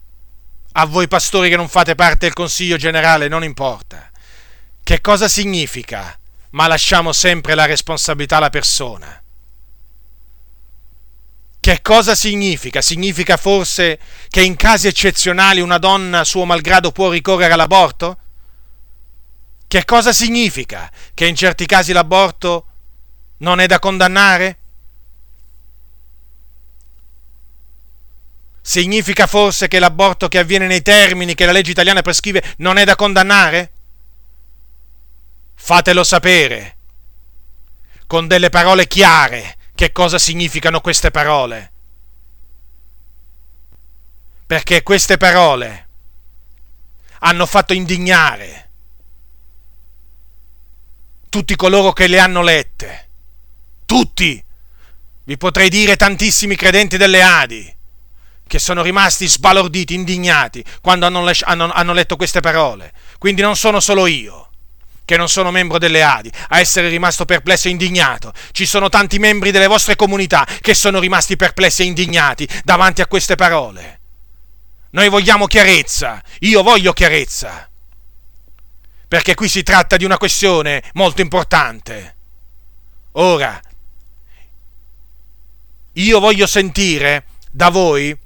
Speaker 1: a voi pastori che non fate parte del Consiglio generale, non importa. Che cosa significa? Ma lasciamo sempre la responsabilità alla persona. Che cosa significa? Significa forse che in casi eccezionali una donna suo malgrado può ricorrere all'aborto? Che cosa significa? Che in certi casi l'aborto non è da condannare? Significa forse che l'aborto che avviene nei termini che la legge italiana prescrive non è da condannare? Fatelo sapere con delle parole chiare che cosa significano queste parole. Perché queste parole hanno fatto indignare tutti coloro che le hanno lette. Tutti! Vi potrei dire tantissimi credenti delle Adi che sono rimasti sbalorditi, indignati quando hanno, letto queste parole. Quindi non sono solo io che non sono membro delle Adi, a essere rimasto perplesso e indignato. Ci sono tanti membri delle vostre comunità che sono rimasti perplessi e indignati davanti a queste parole. Noi vogliamo chiarezza, io voglio chiarezza, perché qui si tratta di una questione molto importante. Ora, io voglio sentire da voi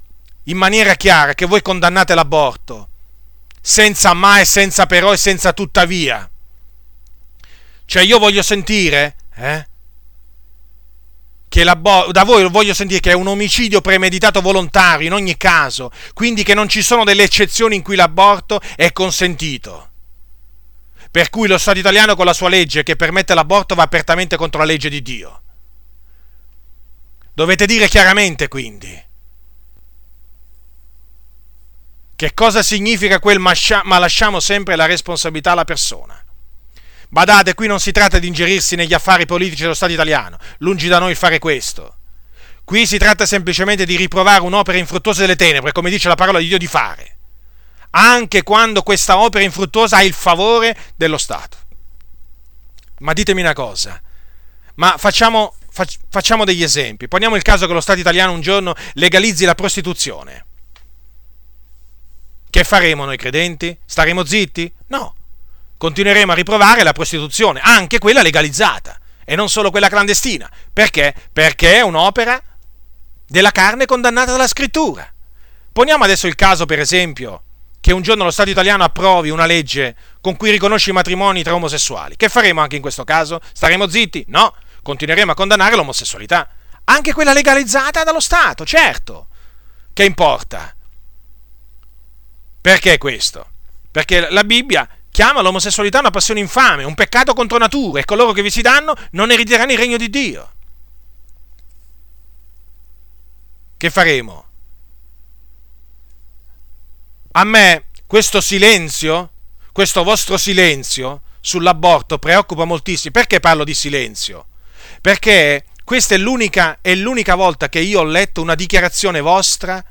Speaker 1: in maniera chiara che voi condannate l'aborto, senza ma e senza però e senza tuttavia. Cioè io voglio sentire, eh? Che la da voi voglio sentire che è un omicidio premeditato volontario in ogni caso, quindi che non ci sono delle eccezioni in cui l'aborto è consentito. Per cui lo Stato italiano con la sua legge che permette l'aborto va apertamente contro la legge di Dio. Dovete dire chiaramente quindi che cosa significa quel ma lasciamo sempre la responsabilità alla persona. Badate, qui non si tratta di ingerirsi negli affari politici dello Stato italiano, lungi da noi fare questo. Qui si tratta semplicemente di riprovare un'opera infruttuosa delle tenebre, come dice la parola di Dio di fare, anche quando questa opera infruttuosa ha il favore dello Stato. Ma ditemi una cosa, ma facciamo, facciamo degli esempi. Poniamo il caso che lo Stato italiano un giorno legalizzi la prostituzione. Che faremo noi credenti? Staremo zitti? No continueremo a riprovare la prostituzione, anche quella legalizzata e non solo quella clandestina. Perché? Perché è un'opera della carne condannata dalla scrittura. Poniamo adesso il caso, per esempio, che un giorno lo Stato italiano approvi una legge con cui riconosce i matrimoni tra omosessuali. Che faremo anche in questo caso? Staremo zitti? No, continueremo a condannare l'omosessualità, anche quella legalizzata dallo Stato, certo. Che importa? Perché questo? Perché la Bibbia chiama l'omosessualità una passione infame, un peccato contro natura e coloro che vi si danno non erediteranno il regno di Dio. Che faremo? A me questo silenzio, questo vostro silenzio sull'aborto preoccupa moltissimo. Perché parlo di silenzio? Perché questa è l'unica, è l'unica volta che io ho letto una dichiarazione vostra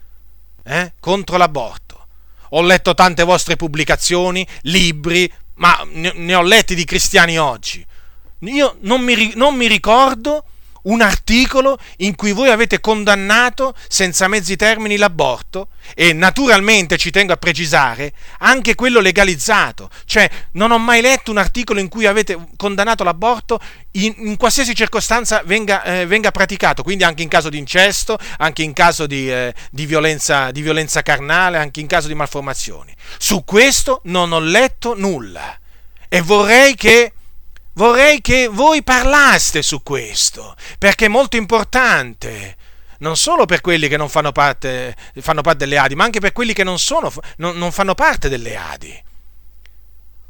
Speaker 1: eh, contro l'aborto. Ho letto tante vostre pubblicazioni, libri, ma ne, ne ho letti di cristiani oggi. Io non mi, non mi ricordo un articolo in cui voi avete condannato senza mezzi termini l'aborto e naturalmente ci tengo a precisare anche quello legalizzato, cioè non ho mai letto un articolo in cui avete condannato l'aborto in, in qualsiasi circostanza venga, eh, venga, praticato, quindi anche in caso di incesto, anche in caso di, eh, di, violenza, di violenza carnale, anche in caso di malformazioni. Su questo non ho letto nulla e vorrei che Vorrei che voi parlaste su questo, perché è molto importante, non solo per quelli che non fanno parte, fanno parte delle Adi, ma anche per quelli che non, sono, non, non fanno parte delle Adi.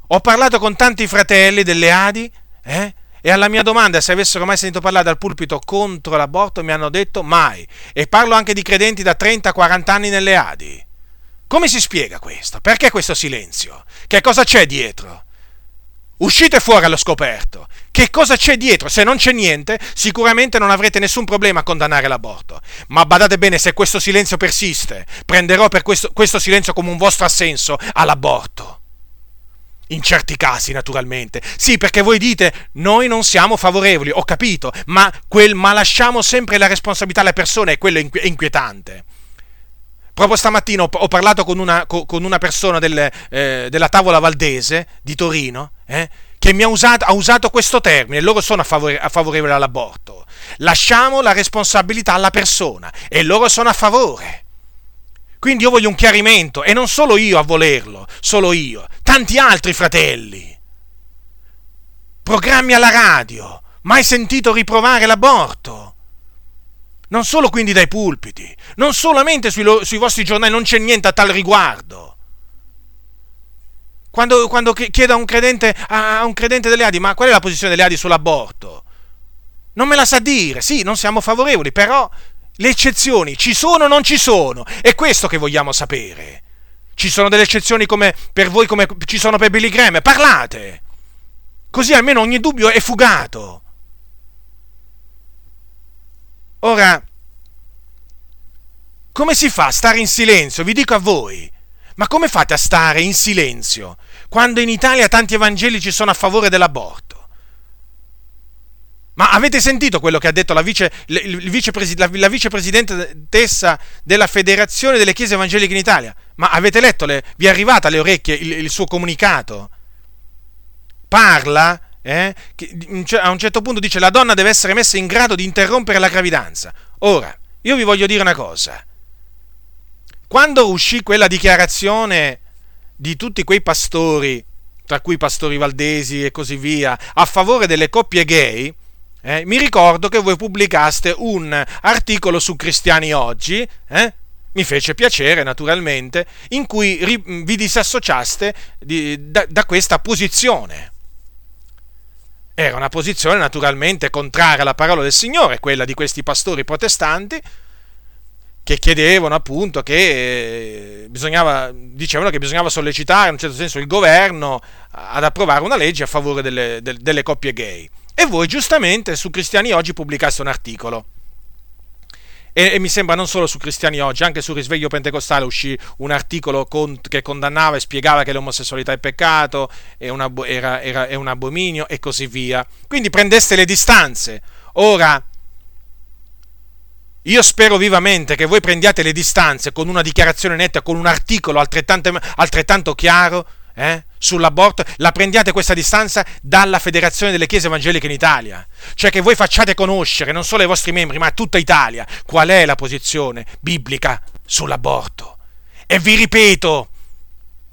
Speaker 1: Ho parlato con tanti fratelli delle Adi, eh? E alla mia domanda se avessero mai sentito parlare dal pulpito contro l'aborto mi hanno detto mai. E parlo anche di credenti da 30-40 anni nelle Adi. Come si spiega questo? Perché questo silenzio? Che cosa c'è dietro? Uscite fuori allo scoperto. Che cosa c'è dietro? Se non c'è niente, sicuramente non avrete nessun problema a condannare l'aborto. Ma badate bene, se questo silenzio persiste, prenderò per questo, questo silenzio come un vostro assenso all'aborto. In certi casi, naturalmente. Sì, perché voi dite, noi non siamo favorevoli, ho capito, ma, quel, ma lasciamo sempre la responsabilità alle persone e quello è inquietante. Proprio stamattina ho, parlato con una, con una persona del, eh, della tavola valdese di Torino eh, che mi ha usato, ha usato questo termine, loro sono a, favore, a favorevole all'aborto. Lasciamo la responsabilità alla persona e loro sono a favore. Quindi io voglio un chiarimento e non solo io a volerlo, solo io, tanti altri fratelli. Programmi alla radio, mai sentito riprovare l'aborto? non solo quindi dai pulpiti, non solamente sui, sui vostri giornali, non c'è niente a tal riguardo. Quando, quando chiedo a un, credente, a un credente delle Adi, ma qual è la posizione delle Adi sull'aborto? Non me la sa dire, sì, non siamo favorevoli, però le eccezioni ci sono o non ci sono? È questo che vogliamo sapere. Ci sono delle eccezioni come per voi come ci sono per Billy Graham? Parlate! Così almeno ogni dubbio è fugato. Ora, come si fa a stare in silenzio? Vi dico a voi. Ma come fate a stare in silenzio quando in Italia tanti evangelici sono a favore dell'aborto? Ma avete sentito quello che ha detto la, vice, la, la vicepresidentessa della Federazione delle Chiese Evangeliche in Italia? Ma avete letto, le, vi è arrivata alle orecchie il, il suo comunicato? Parla eh, a un certo punto dice la donna deve essere messa in grado di interrompere la gravidanza. Ora, io vi voglio dire una cosa. Quando uscì quella dichiarazione di tutti quei pastori, tra cui pastori valdesi e così via, a favore delle coppie gay, eh, mi ricordo che voi pubblicaste un articolo su Cristiani Oggi, eh, mi fece piacere naturalmente, in cui ri, vi disassociaste di, da, da questa posizione. Era una posizione naturalmente contraria alla parola del Signore, quella di questi pastori protestanti che chiedevano appunto che eh, bisognava, dicevano che bisognava sollecitare in un certo senso il governo ad approvare una legge a favore delle, delle, delle coppie gay. E voi giustamente su Cristiani Oggi pubblicaste un articolo e, e, mi sembra non solo su Cristiani Oggi, anche sul risveglio pentecostale uscì un articolo con, che condannava e spiegava che l'omosessualità è peccato, è, una, era, era, è un abominio e così via. Quindi prendeste le distanze. Ora, io spero vivamente che voi prendiate le distanze con una dichiarazione netta, con un articolo altrettanto, altrettanto chiaro eh, sull'aborto, la prendiate questa distanza dalla Federazione delle Chiese Evangeliche in Italia. Cioè che voi facciate conoscere non solo ai vostri membri, ma a tutta Italia qual è la posizione biblica sull'aborto. E vi ripeto,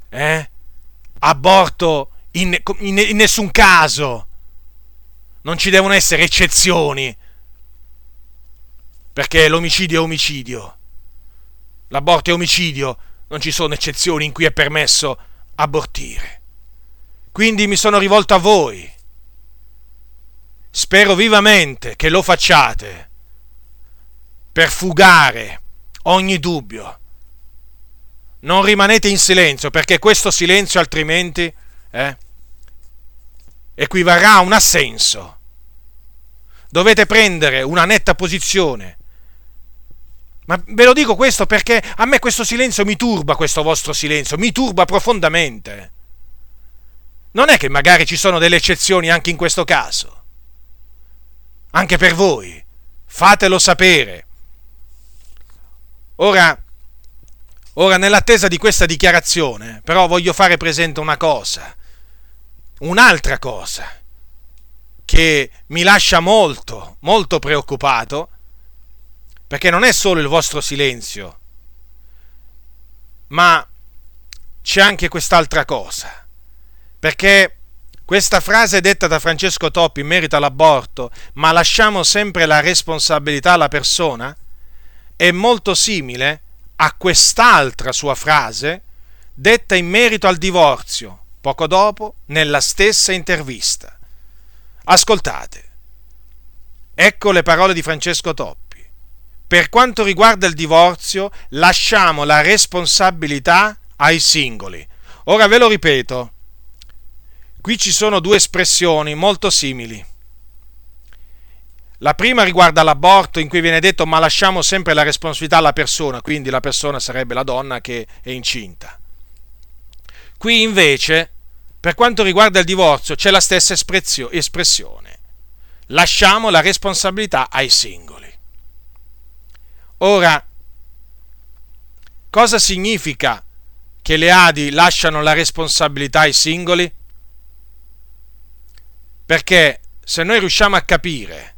Speaker 1: eh, aborto in, in, in nessun caso. Non ci devono essere eccezioni. Perché l'omicidio è omicidio. L'aborto è omicidio. Non ci sono eccezioni in cui è permesso abortire. Quindi mi sono rivolto a voi. Spero vivamente che lo facciate per fugare ogni dubbio. Non rimanete in silenzio perché questo silenzio altrimenti eh, equivarrà a un assenso. Dovete prendere una netta posizione. Ma ve lo dico questo perché a me questo silenzio mi turba, questo vostro silenzio, mi turba profondamente. Non è che magari ci sono delle eccezioni anche in questo caso. Anche per voi. Fatelo sapere. Ora, ora, nell'attesa di questa dichiarazione, però voglio fare presente una cosa, un'altra cosa, che mi lascia molto, molto preoccupato, perché non è solo il vostro silenzio, ma c'è anche quest'altra cosa, perché questa frase detta da Francesco Toppi in merito all'aborto, ma lasciamo sempre la responsabilità alla persona, è molto simile a quest'altra sua frase detta in merito al divorzio, poco dopo, nella stessa intervista. Ascoltate. Ecco le parole di Francesco Toppi. Per quanto riguarda il divorzio, lasciamo la responsabilità ai singoli. Ora ve lo ripeto. Qui ci sono due espressioni molto simili. La prima riguarda l'aborto in cui viene detto ma lasciamo sempre la responsabilità alla persona, quindi la persona sarebbe la donna che è incinta. Qui invece, per quanto riguarda il divorzio, c'è la stessa espressione. Lasciamo la responsabilità ai singoli. Ora, cosa significa che le Adi lasciano la responsabilità ai singoli? Perché se noi riusciamo a capire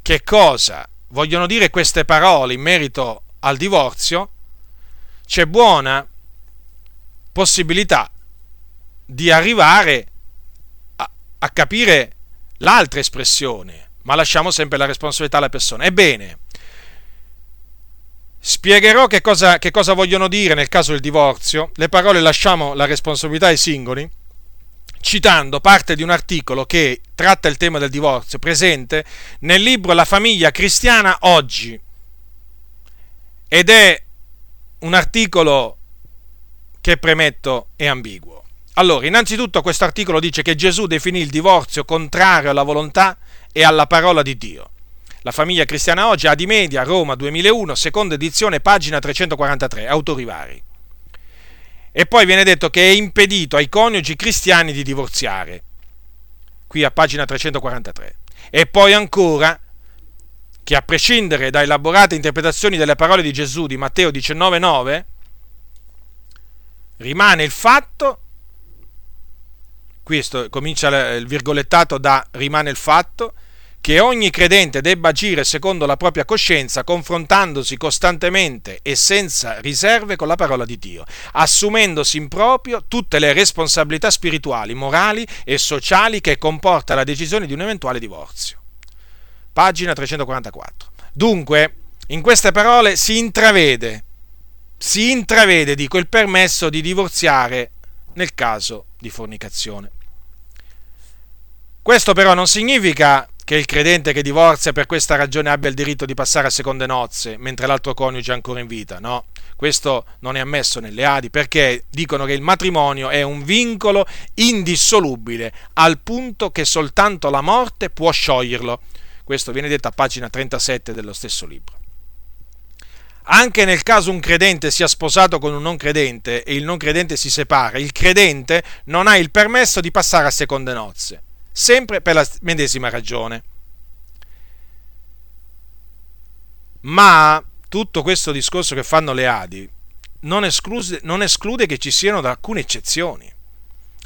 Speaker 1: che cosa vogliono dire queste parole in merito al divorzio, c'è buona possibilità di arrivare a, a capire l'altra espressione, ma lasciamo sempre la responsabilità alla persona. Ebbene, spiegherò che cosa, che cosa vogliono dire nel caso del divorzio, le parole lasciamo la responsabilità ai singoli, citando parte di un articolo che tratta il tema del divorzio, presente nel libro La famiglia cristiana oggi. Ed è un articolo che premetto è ambiguo. Allora, innanzitutto questo articolo dice che Gesù definì il divorzio contrario alla volontà e alla parola di Dio. La famiglia cristiana oggi, Adimedia, Roma 2001, seconda edizione, pagina 343, autori vari. E poi viene detto che è impedito ai coniugi cristiani di divorziare. Qui a pagina 343. E poi ancora che a prescindere da elaborate interpretazioni delle parole di Gesù di Matteo 19,9, rimane il fatto, qui comincia il virgolettato da rimane il fatto, che ogni credente debba agire secondo la propria coscienza, confrontandosi costantemente e senza riserve con la parola di Dio, assumendosi in proprio tutte le responsabilità spirituali, morali e sociali che comporta la decisione di un eventuale divorzio. Pagina 344. Dunque, in queste parole si intravede, si intravede, dico, il permesso di divorziare nel caso di fornicazione. Questo però non significa che il credente che divorzia per questa ragione abbia il diritto di passare a seconde nozze mentre l'altro coniuge è ancora in vita. No, questo non è ammesso nelle Adi perché dicono che il matrimonio è un vincolo indissolubile al punto che soltanto la morte può scioglierlo. Questo viene detto a pagina 37 dello stesso libro. Anche nel caso un credente sia sposato con un non credente e il non credente si separa, il credente non ha il permesso di passare a seconde nozze sempre per la medesima ragione. Ma tutto questo discorso che fanno le Adi non esclude, non esclude che ci siano alcune eccezioni.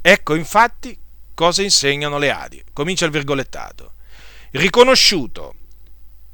Speaker 1: Ecco infatti cosa insegnano le Adi. Comincia il virgolettato. Riconosciuto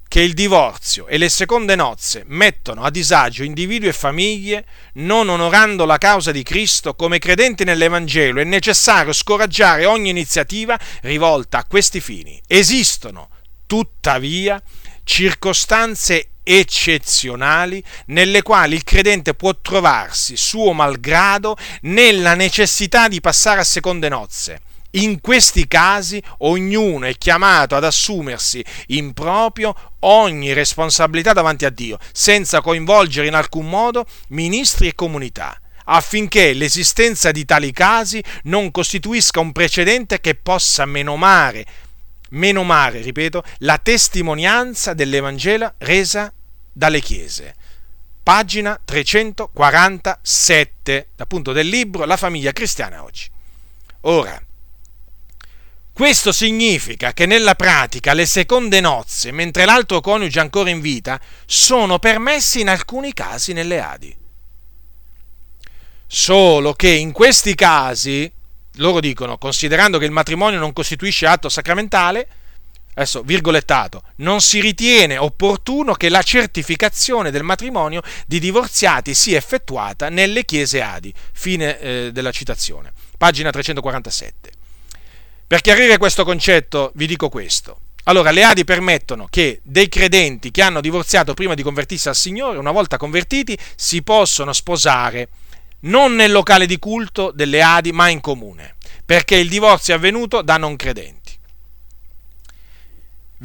Speaker 1: che il divorzio e le seconde nozze mettono a disagio individui e famiglie, non onorando la causa di Cristo, come credenti nell'Evangelo è necessario scoraggiare ogni iniziativa rivolta a questi fini. Esistono, tuttavia, circostanze eccezionali nelle quali il credente può trovarsi, suo malgrado, nella necessità di passare a seconde nozze. In questi casi ognuno è chiamato ad assumersi in proprio ogni responsabilità davanti a Dio, senza coinvolgere in alcun modo ministri e comunità affinché l'esistenza di tali casi non costituisca un precedente che possa menomare, menomare, ripeto, la testimonianza dell'Evangelo resa dalle chiese. Pagina 347, appunto del libro La famiglia cristiana oggi. Ora, questo significa che nella pratica le seconde nozze, mentre l'altro coniuge è ancora in vita, sono permessi in alcuni casi nelle Adi. Solo che in questi casi, loro dicono, considerando che il matrimonio non costituisce atto sacramentale, adesso virgolettato, non si ritiene opportuno che la certificazione del matrimonio di divorziati sia effettuata nelle chiese Adi. Fine eh, della citazione. Pagina 347. Per chiarire questo concetto vi dico questo. Allora, le Adi permettono che dei credenti che hanno divorziato prima di convertirsi al Signore, una volta convertiti, si possono sposare non nel locale di culto delle Adi, ma in comune, perché il divorzio è avvenuto da non credenti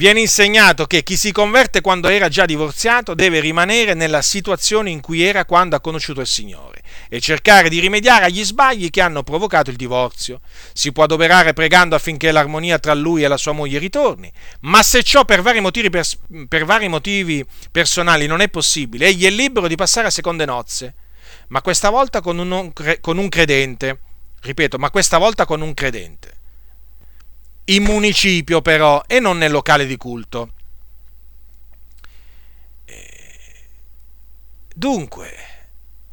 Speaker 1: viene insegnato che chi si converte quando era già divorziato deve rimanere nella situazione in cui era quando ha conosciuto il Signore e cercare di rimediare agli sbagli che hanno provocato il divorzio. Si può adoperare pregando affinché l'armonia tra lui e la sua moglie ritorni, ma se ciò per vari motivi, pers- per vari motivi personali non è possibile, egli è libero di passare a seconde nozze, ma questa volta con un, con un credente. Ripeto, ma questa volta con un credente in municipio però e non nel locale di culto. Dunque,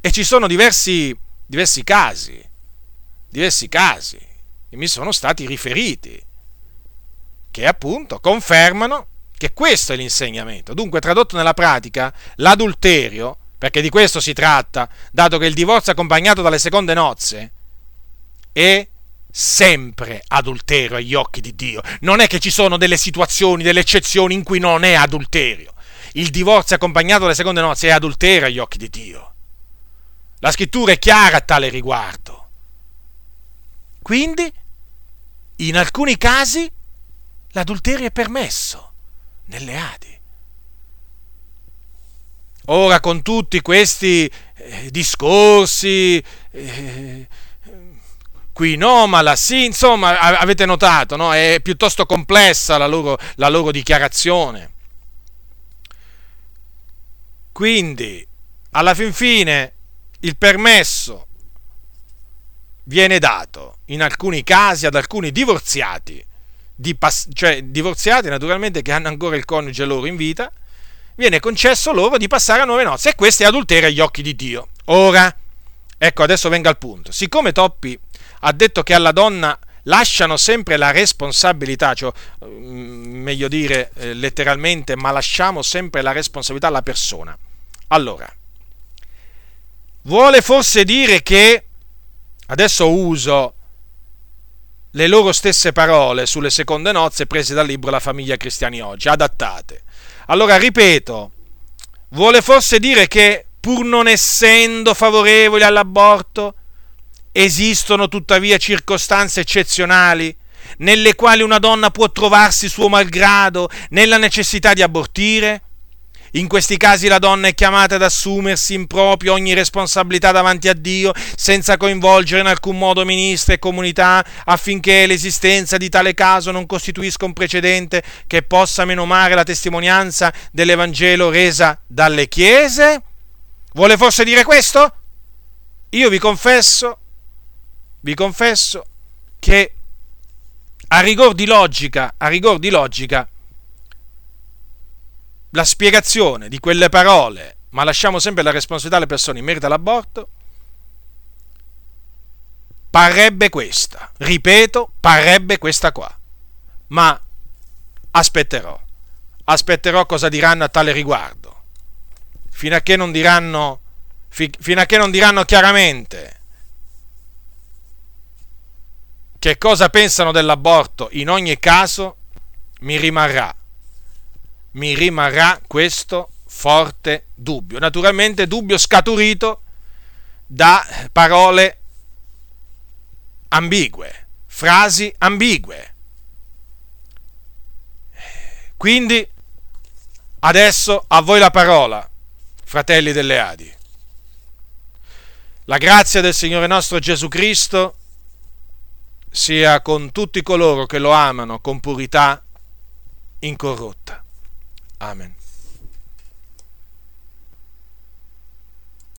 Speaker 1: e ci sono diversi, diversi casi, diversi casi che mi sono stati riferiti, che appunto confermano che questo è l'insegnamento. Dunque, tradotto nella pratica, l'adulterio, perché di questo si tratta, dato che il divorzio accompagnato dalle seconde nozze è sempre adulterio agli occhi di Dio. Non è che ci sono delle situazioni, delle eccezioni in cui non è adulterio. Il divorzio accompagnato dalle seconde nozze è adulterio agli occhi di Dio. La scrittura è chiara a tale riguardo. Quindi, in alcuni casi, l'adulterio è permesso nelle Adi. Ora, con tutti questi eh, discorsi, eh, qui no, ma là sì, insomma, avete notato, no? È piuttosto complessa la loro, la loro dichiarazione. Quindi, alla fin fine, il permesso viene dato in alcuni casi ad alcuni divorziati, di pass- cioè divorziati naturalmente che hanno ancora il coniuge loro in vita, viene concesso loro di passare a nuove nozze e questo è adulterio agli occhi di Dio. Ora, ecco, adesso venga al punto. Siccome Toppi ha detto che alla donna lasciano sempre la responsabilità, cioè, mm, meglio dire eh, letteralmente, ma lasciamo sempre la responsabilità alla persona. Allora, vuole forse dire che, adesso uso le loro stesse parole sulle seconde nozze prese dal libro La famiglia cristiani oggi, adattate. Allora, ripeto, vuole forse dire che pur non essendo favorevoli all'aborto, Esistono tuttavia circostanze eccezionali nelle quali una donna può trovarsi suo malgrado nella necessità di abortire? In questi casi la donna è chiamata ad assumersi in proprio ogni responsabilità davanti a Dio, senza coinvolgere in alcun modo ministri e comunità, affinché l'esistenza di tale caso non costituisca un precedente che possa menomare la testimonianza dell'Evangelo resa dalle chiese? Vuole forse dire questo? Io vi confesso vi confesso che a rigor di logica, a rigor di logica, la spiegazione di quelle parole, ma lasciamo sempre la responsabilità alle persone in merito all'aborto, parrebbe questa, ripeto, parrebbe questa qua, ma aspetterò, aspetterò cosa diranno a tale riguardo, fino a che non diranno, fino a che non diranno chiaramente che cosa pensano dell'aborto, in ogni caso mi rimarrà mi rimarrà questo forte dubbio. Naturalmente dubbio scaturito da parole ambigue, frasi ambigue. Quindi adesso a voi la parola, fratelli delle Adi. La grazia del Signore nostro Gesù Cristo sia con tutti coloro che lo amano con purità incorrotta. Amen.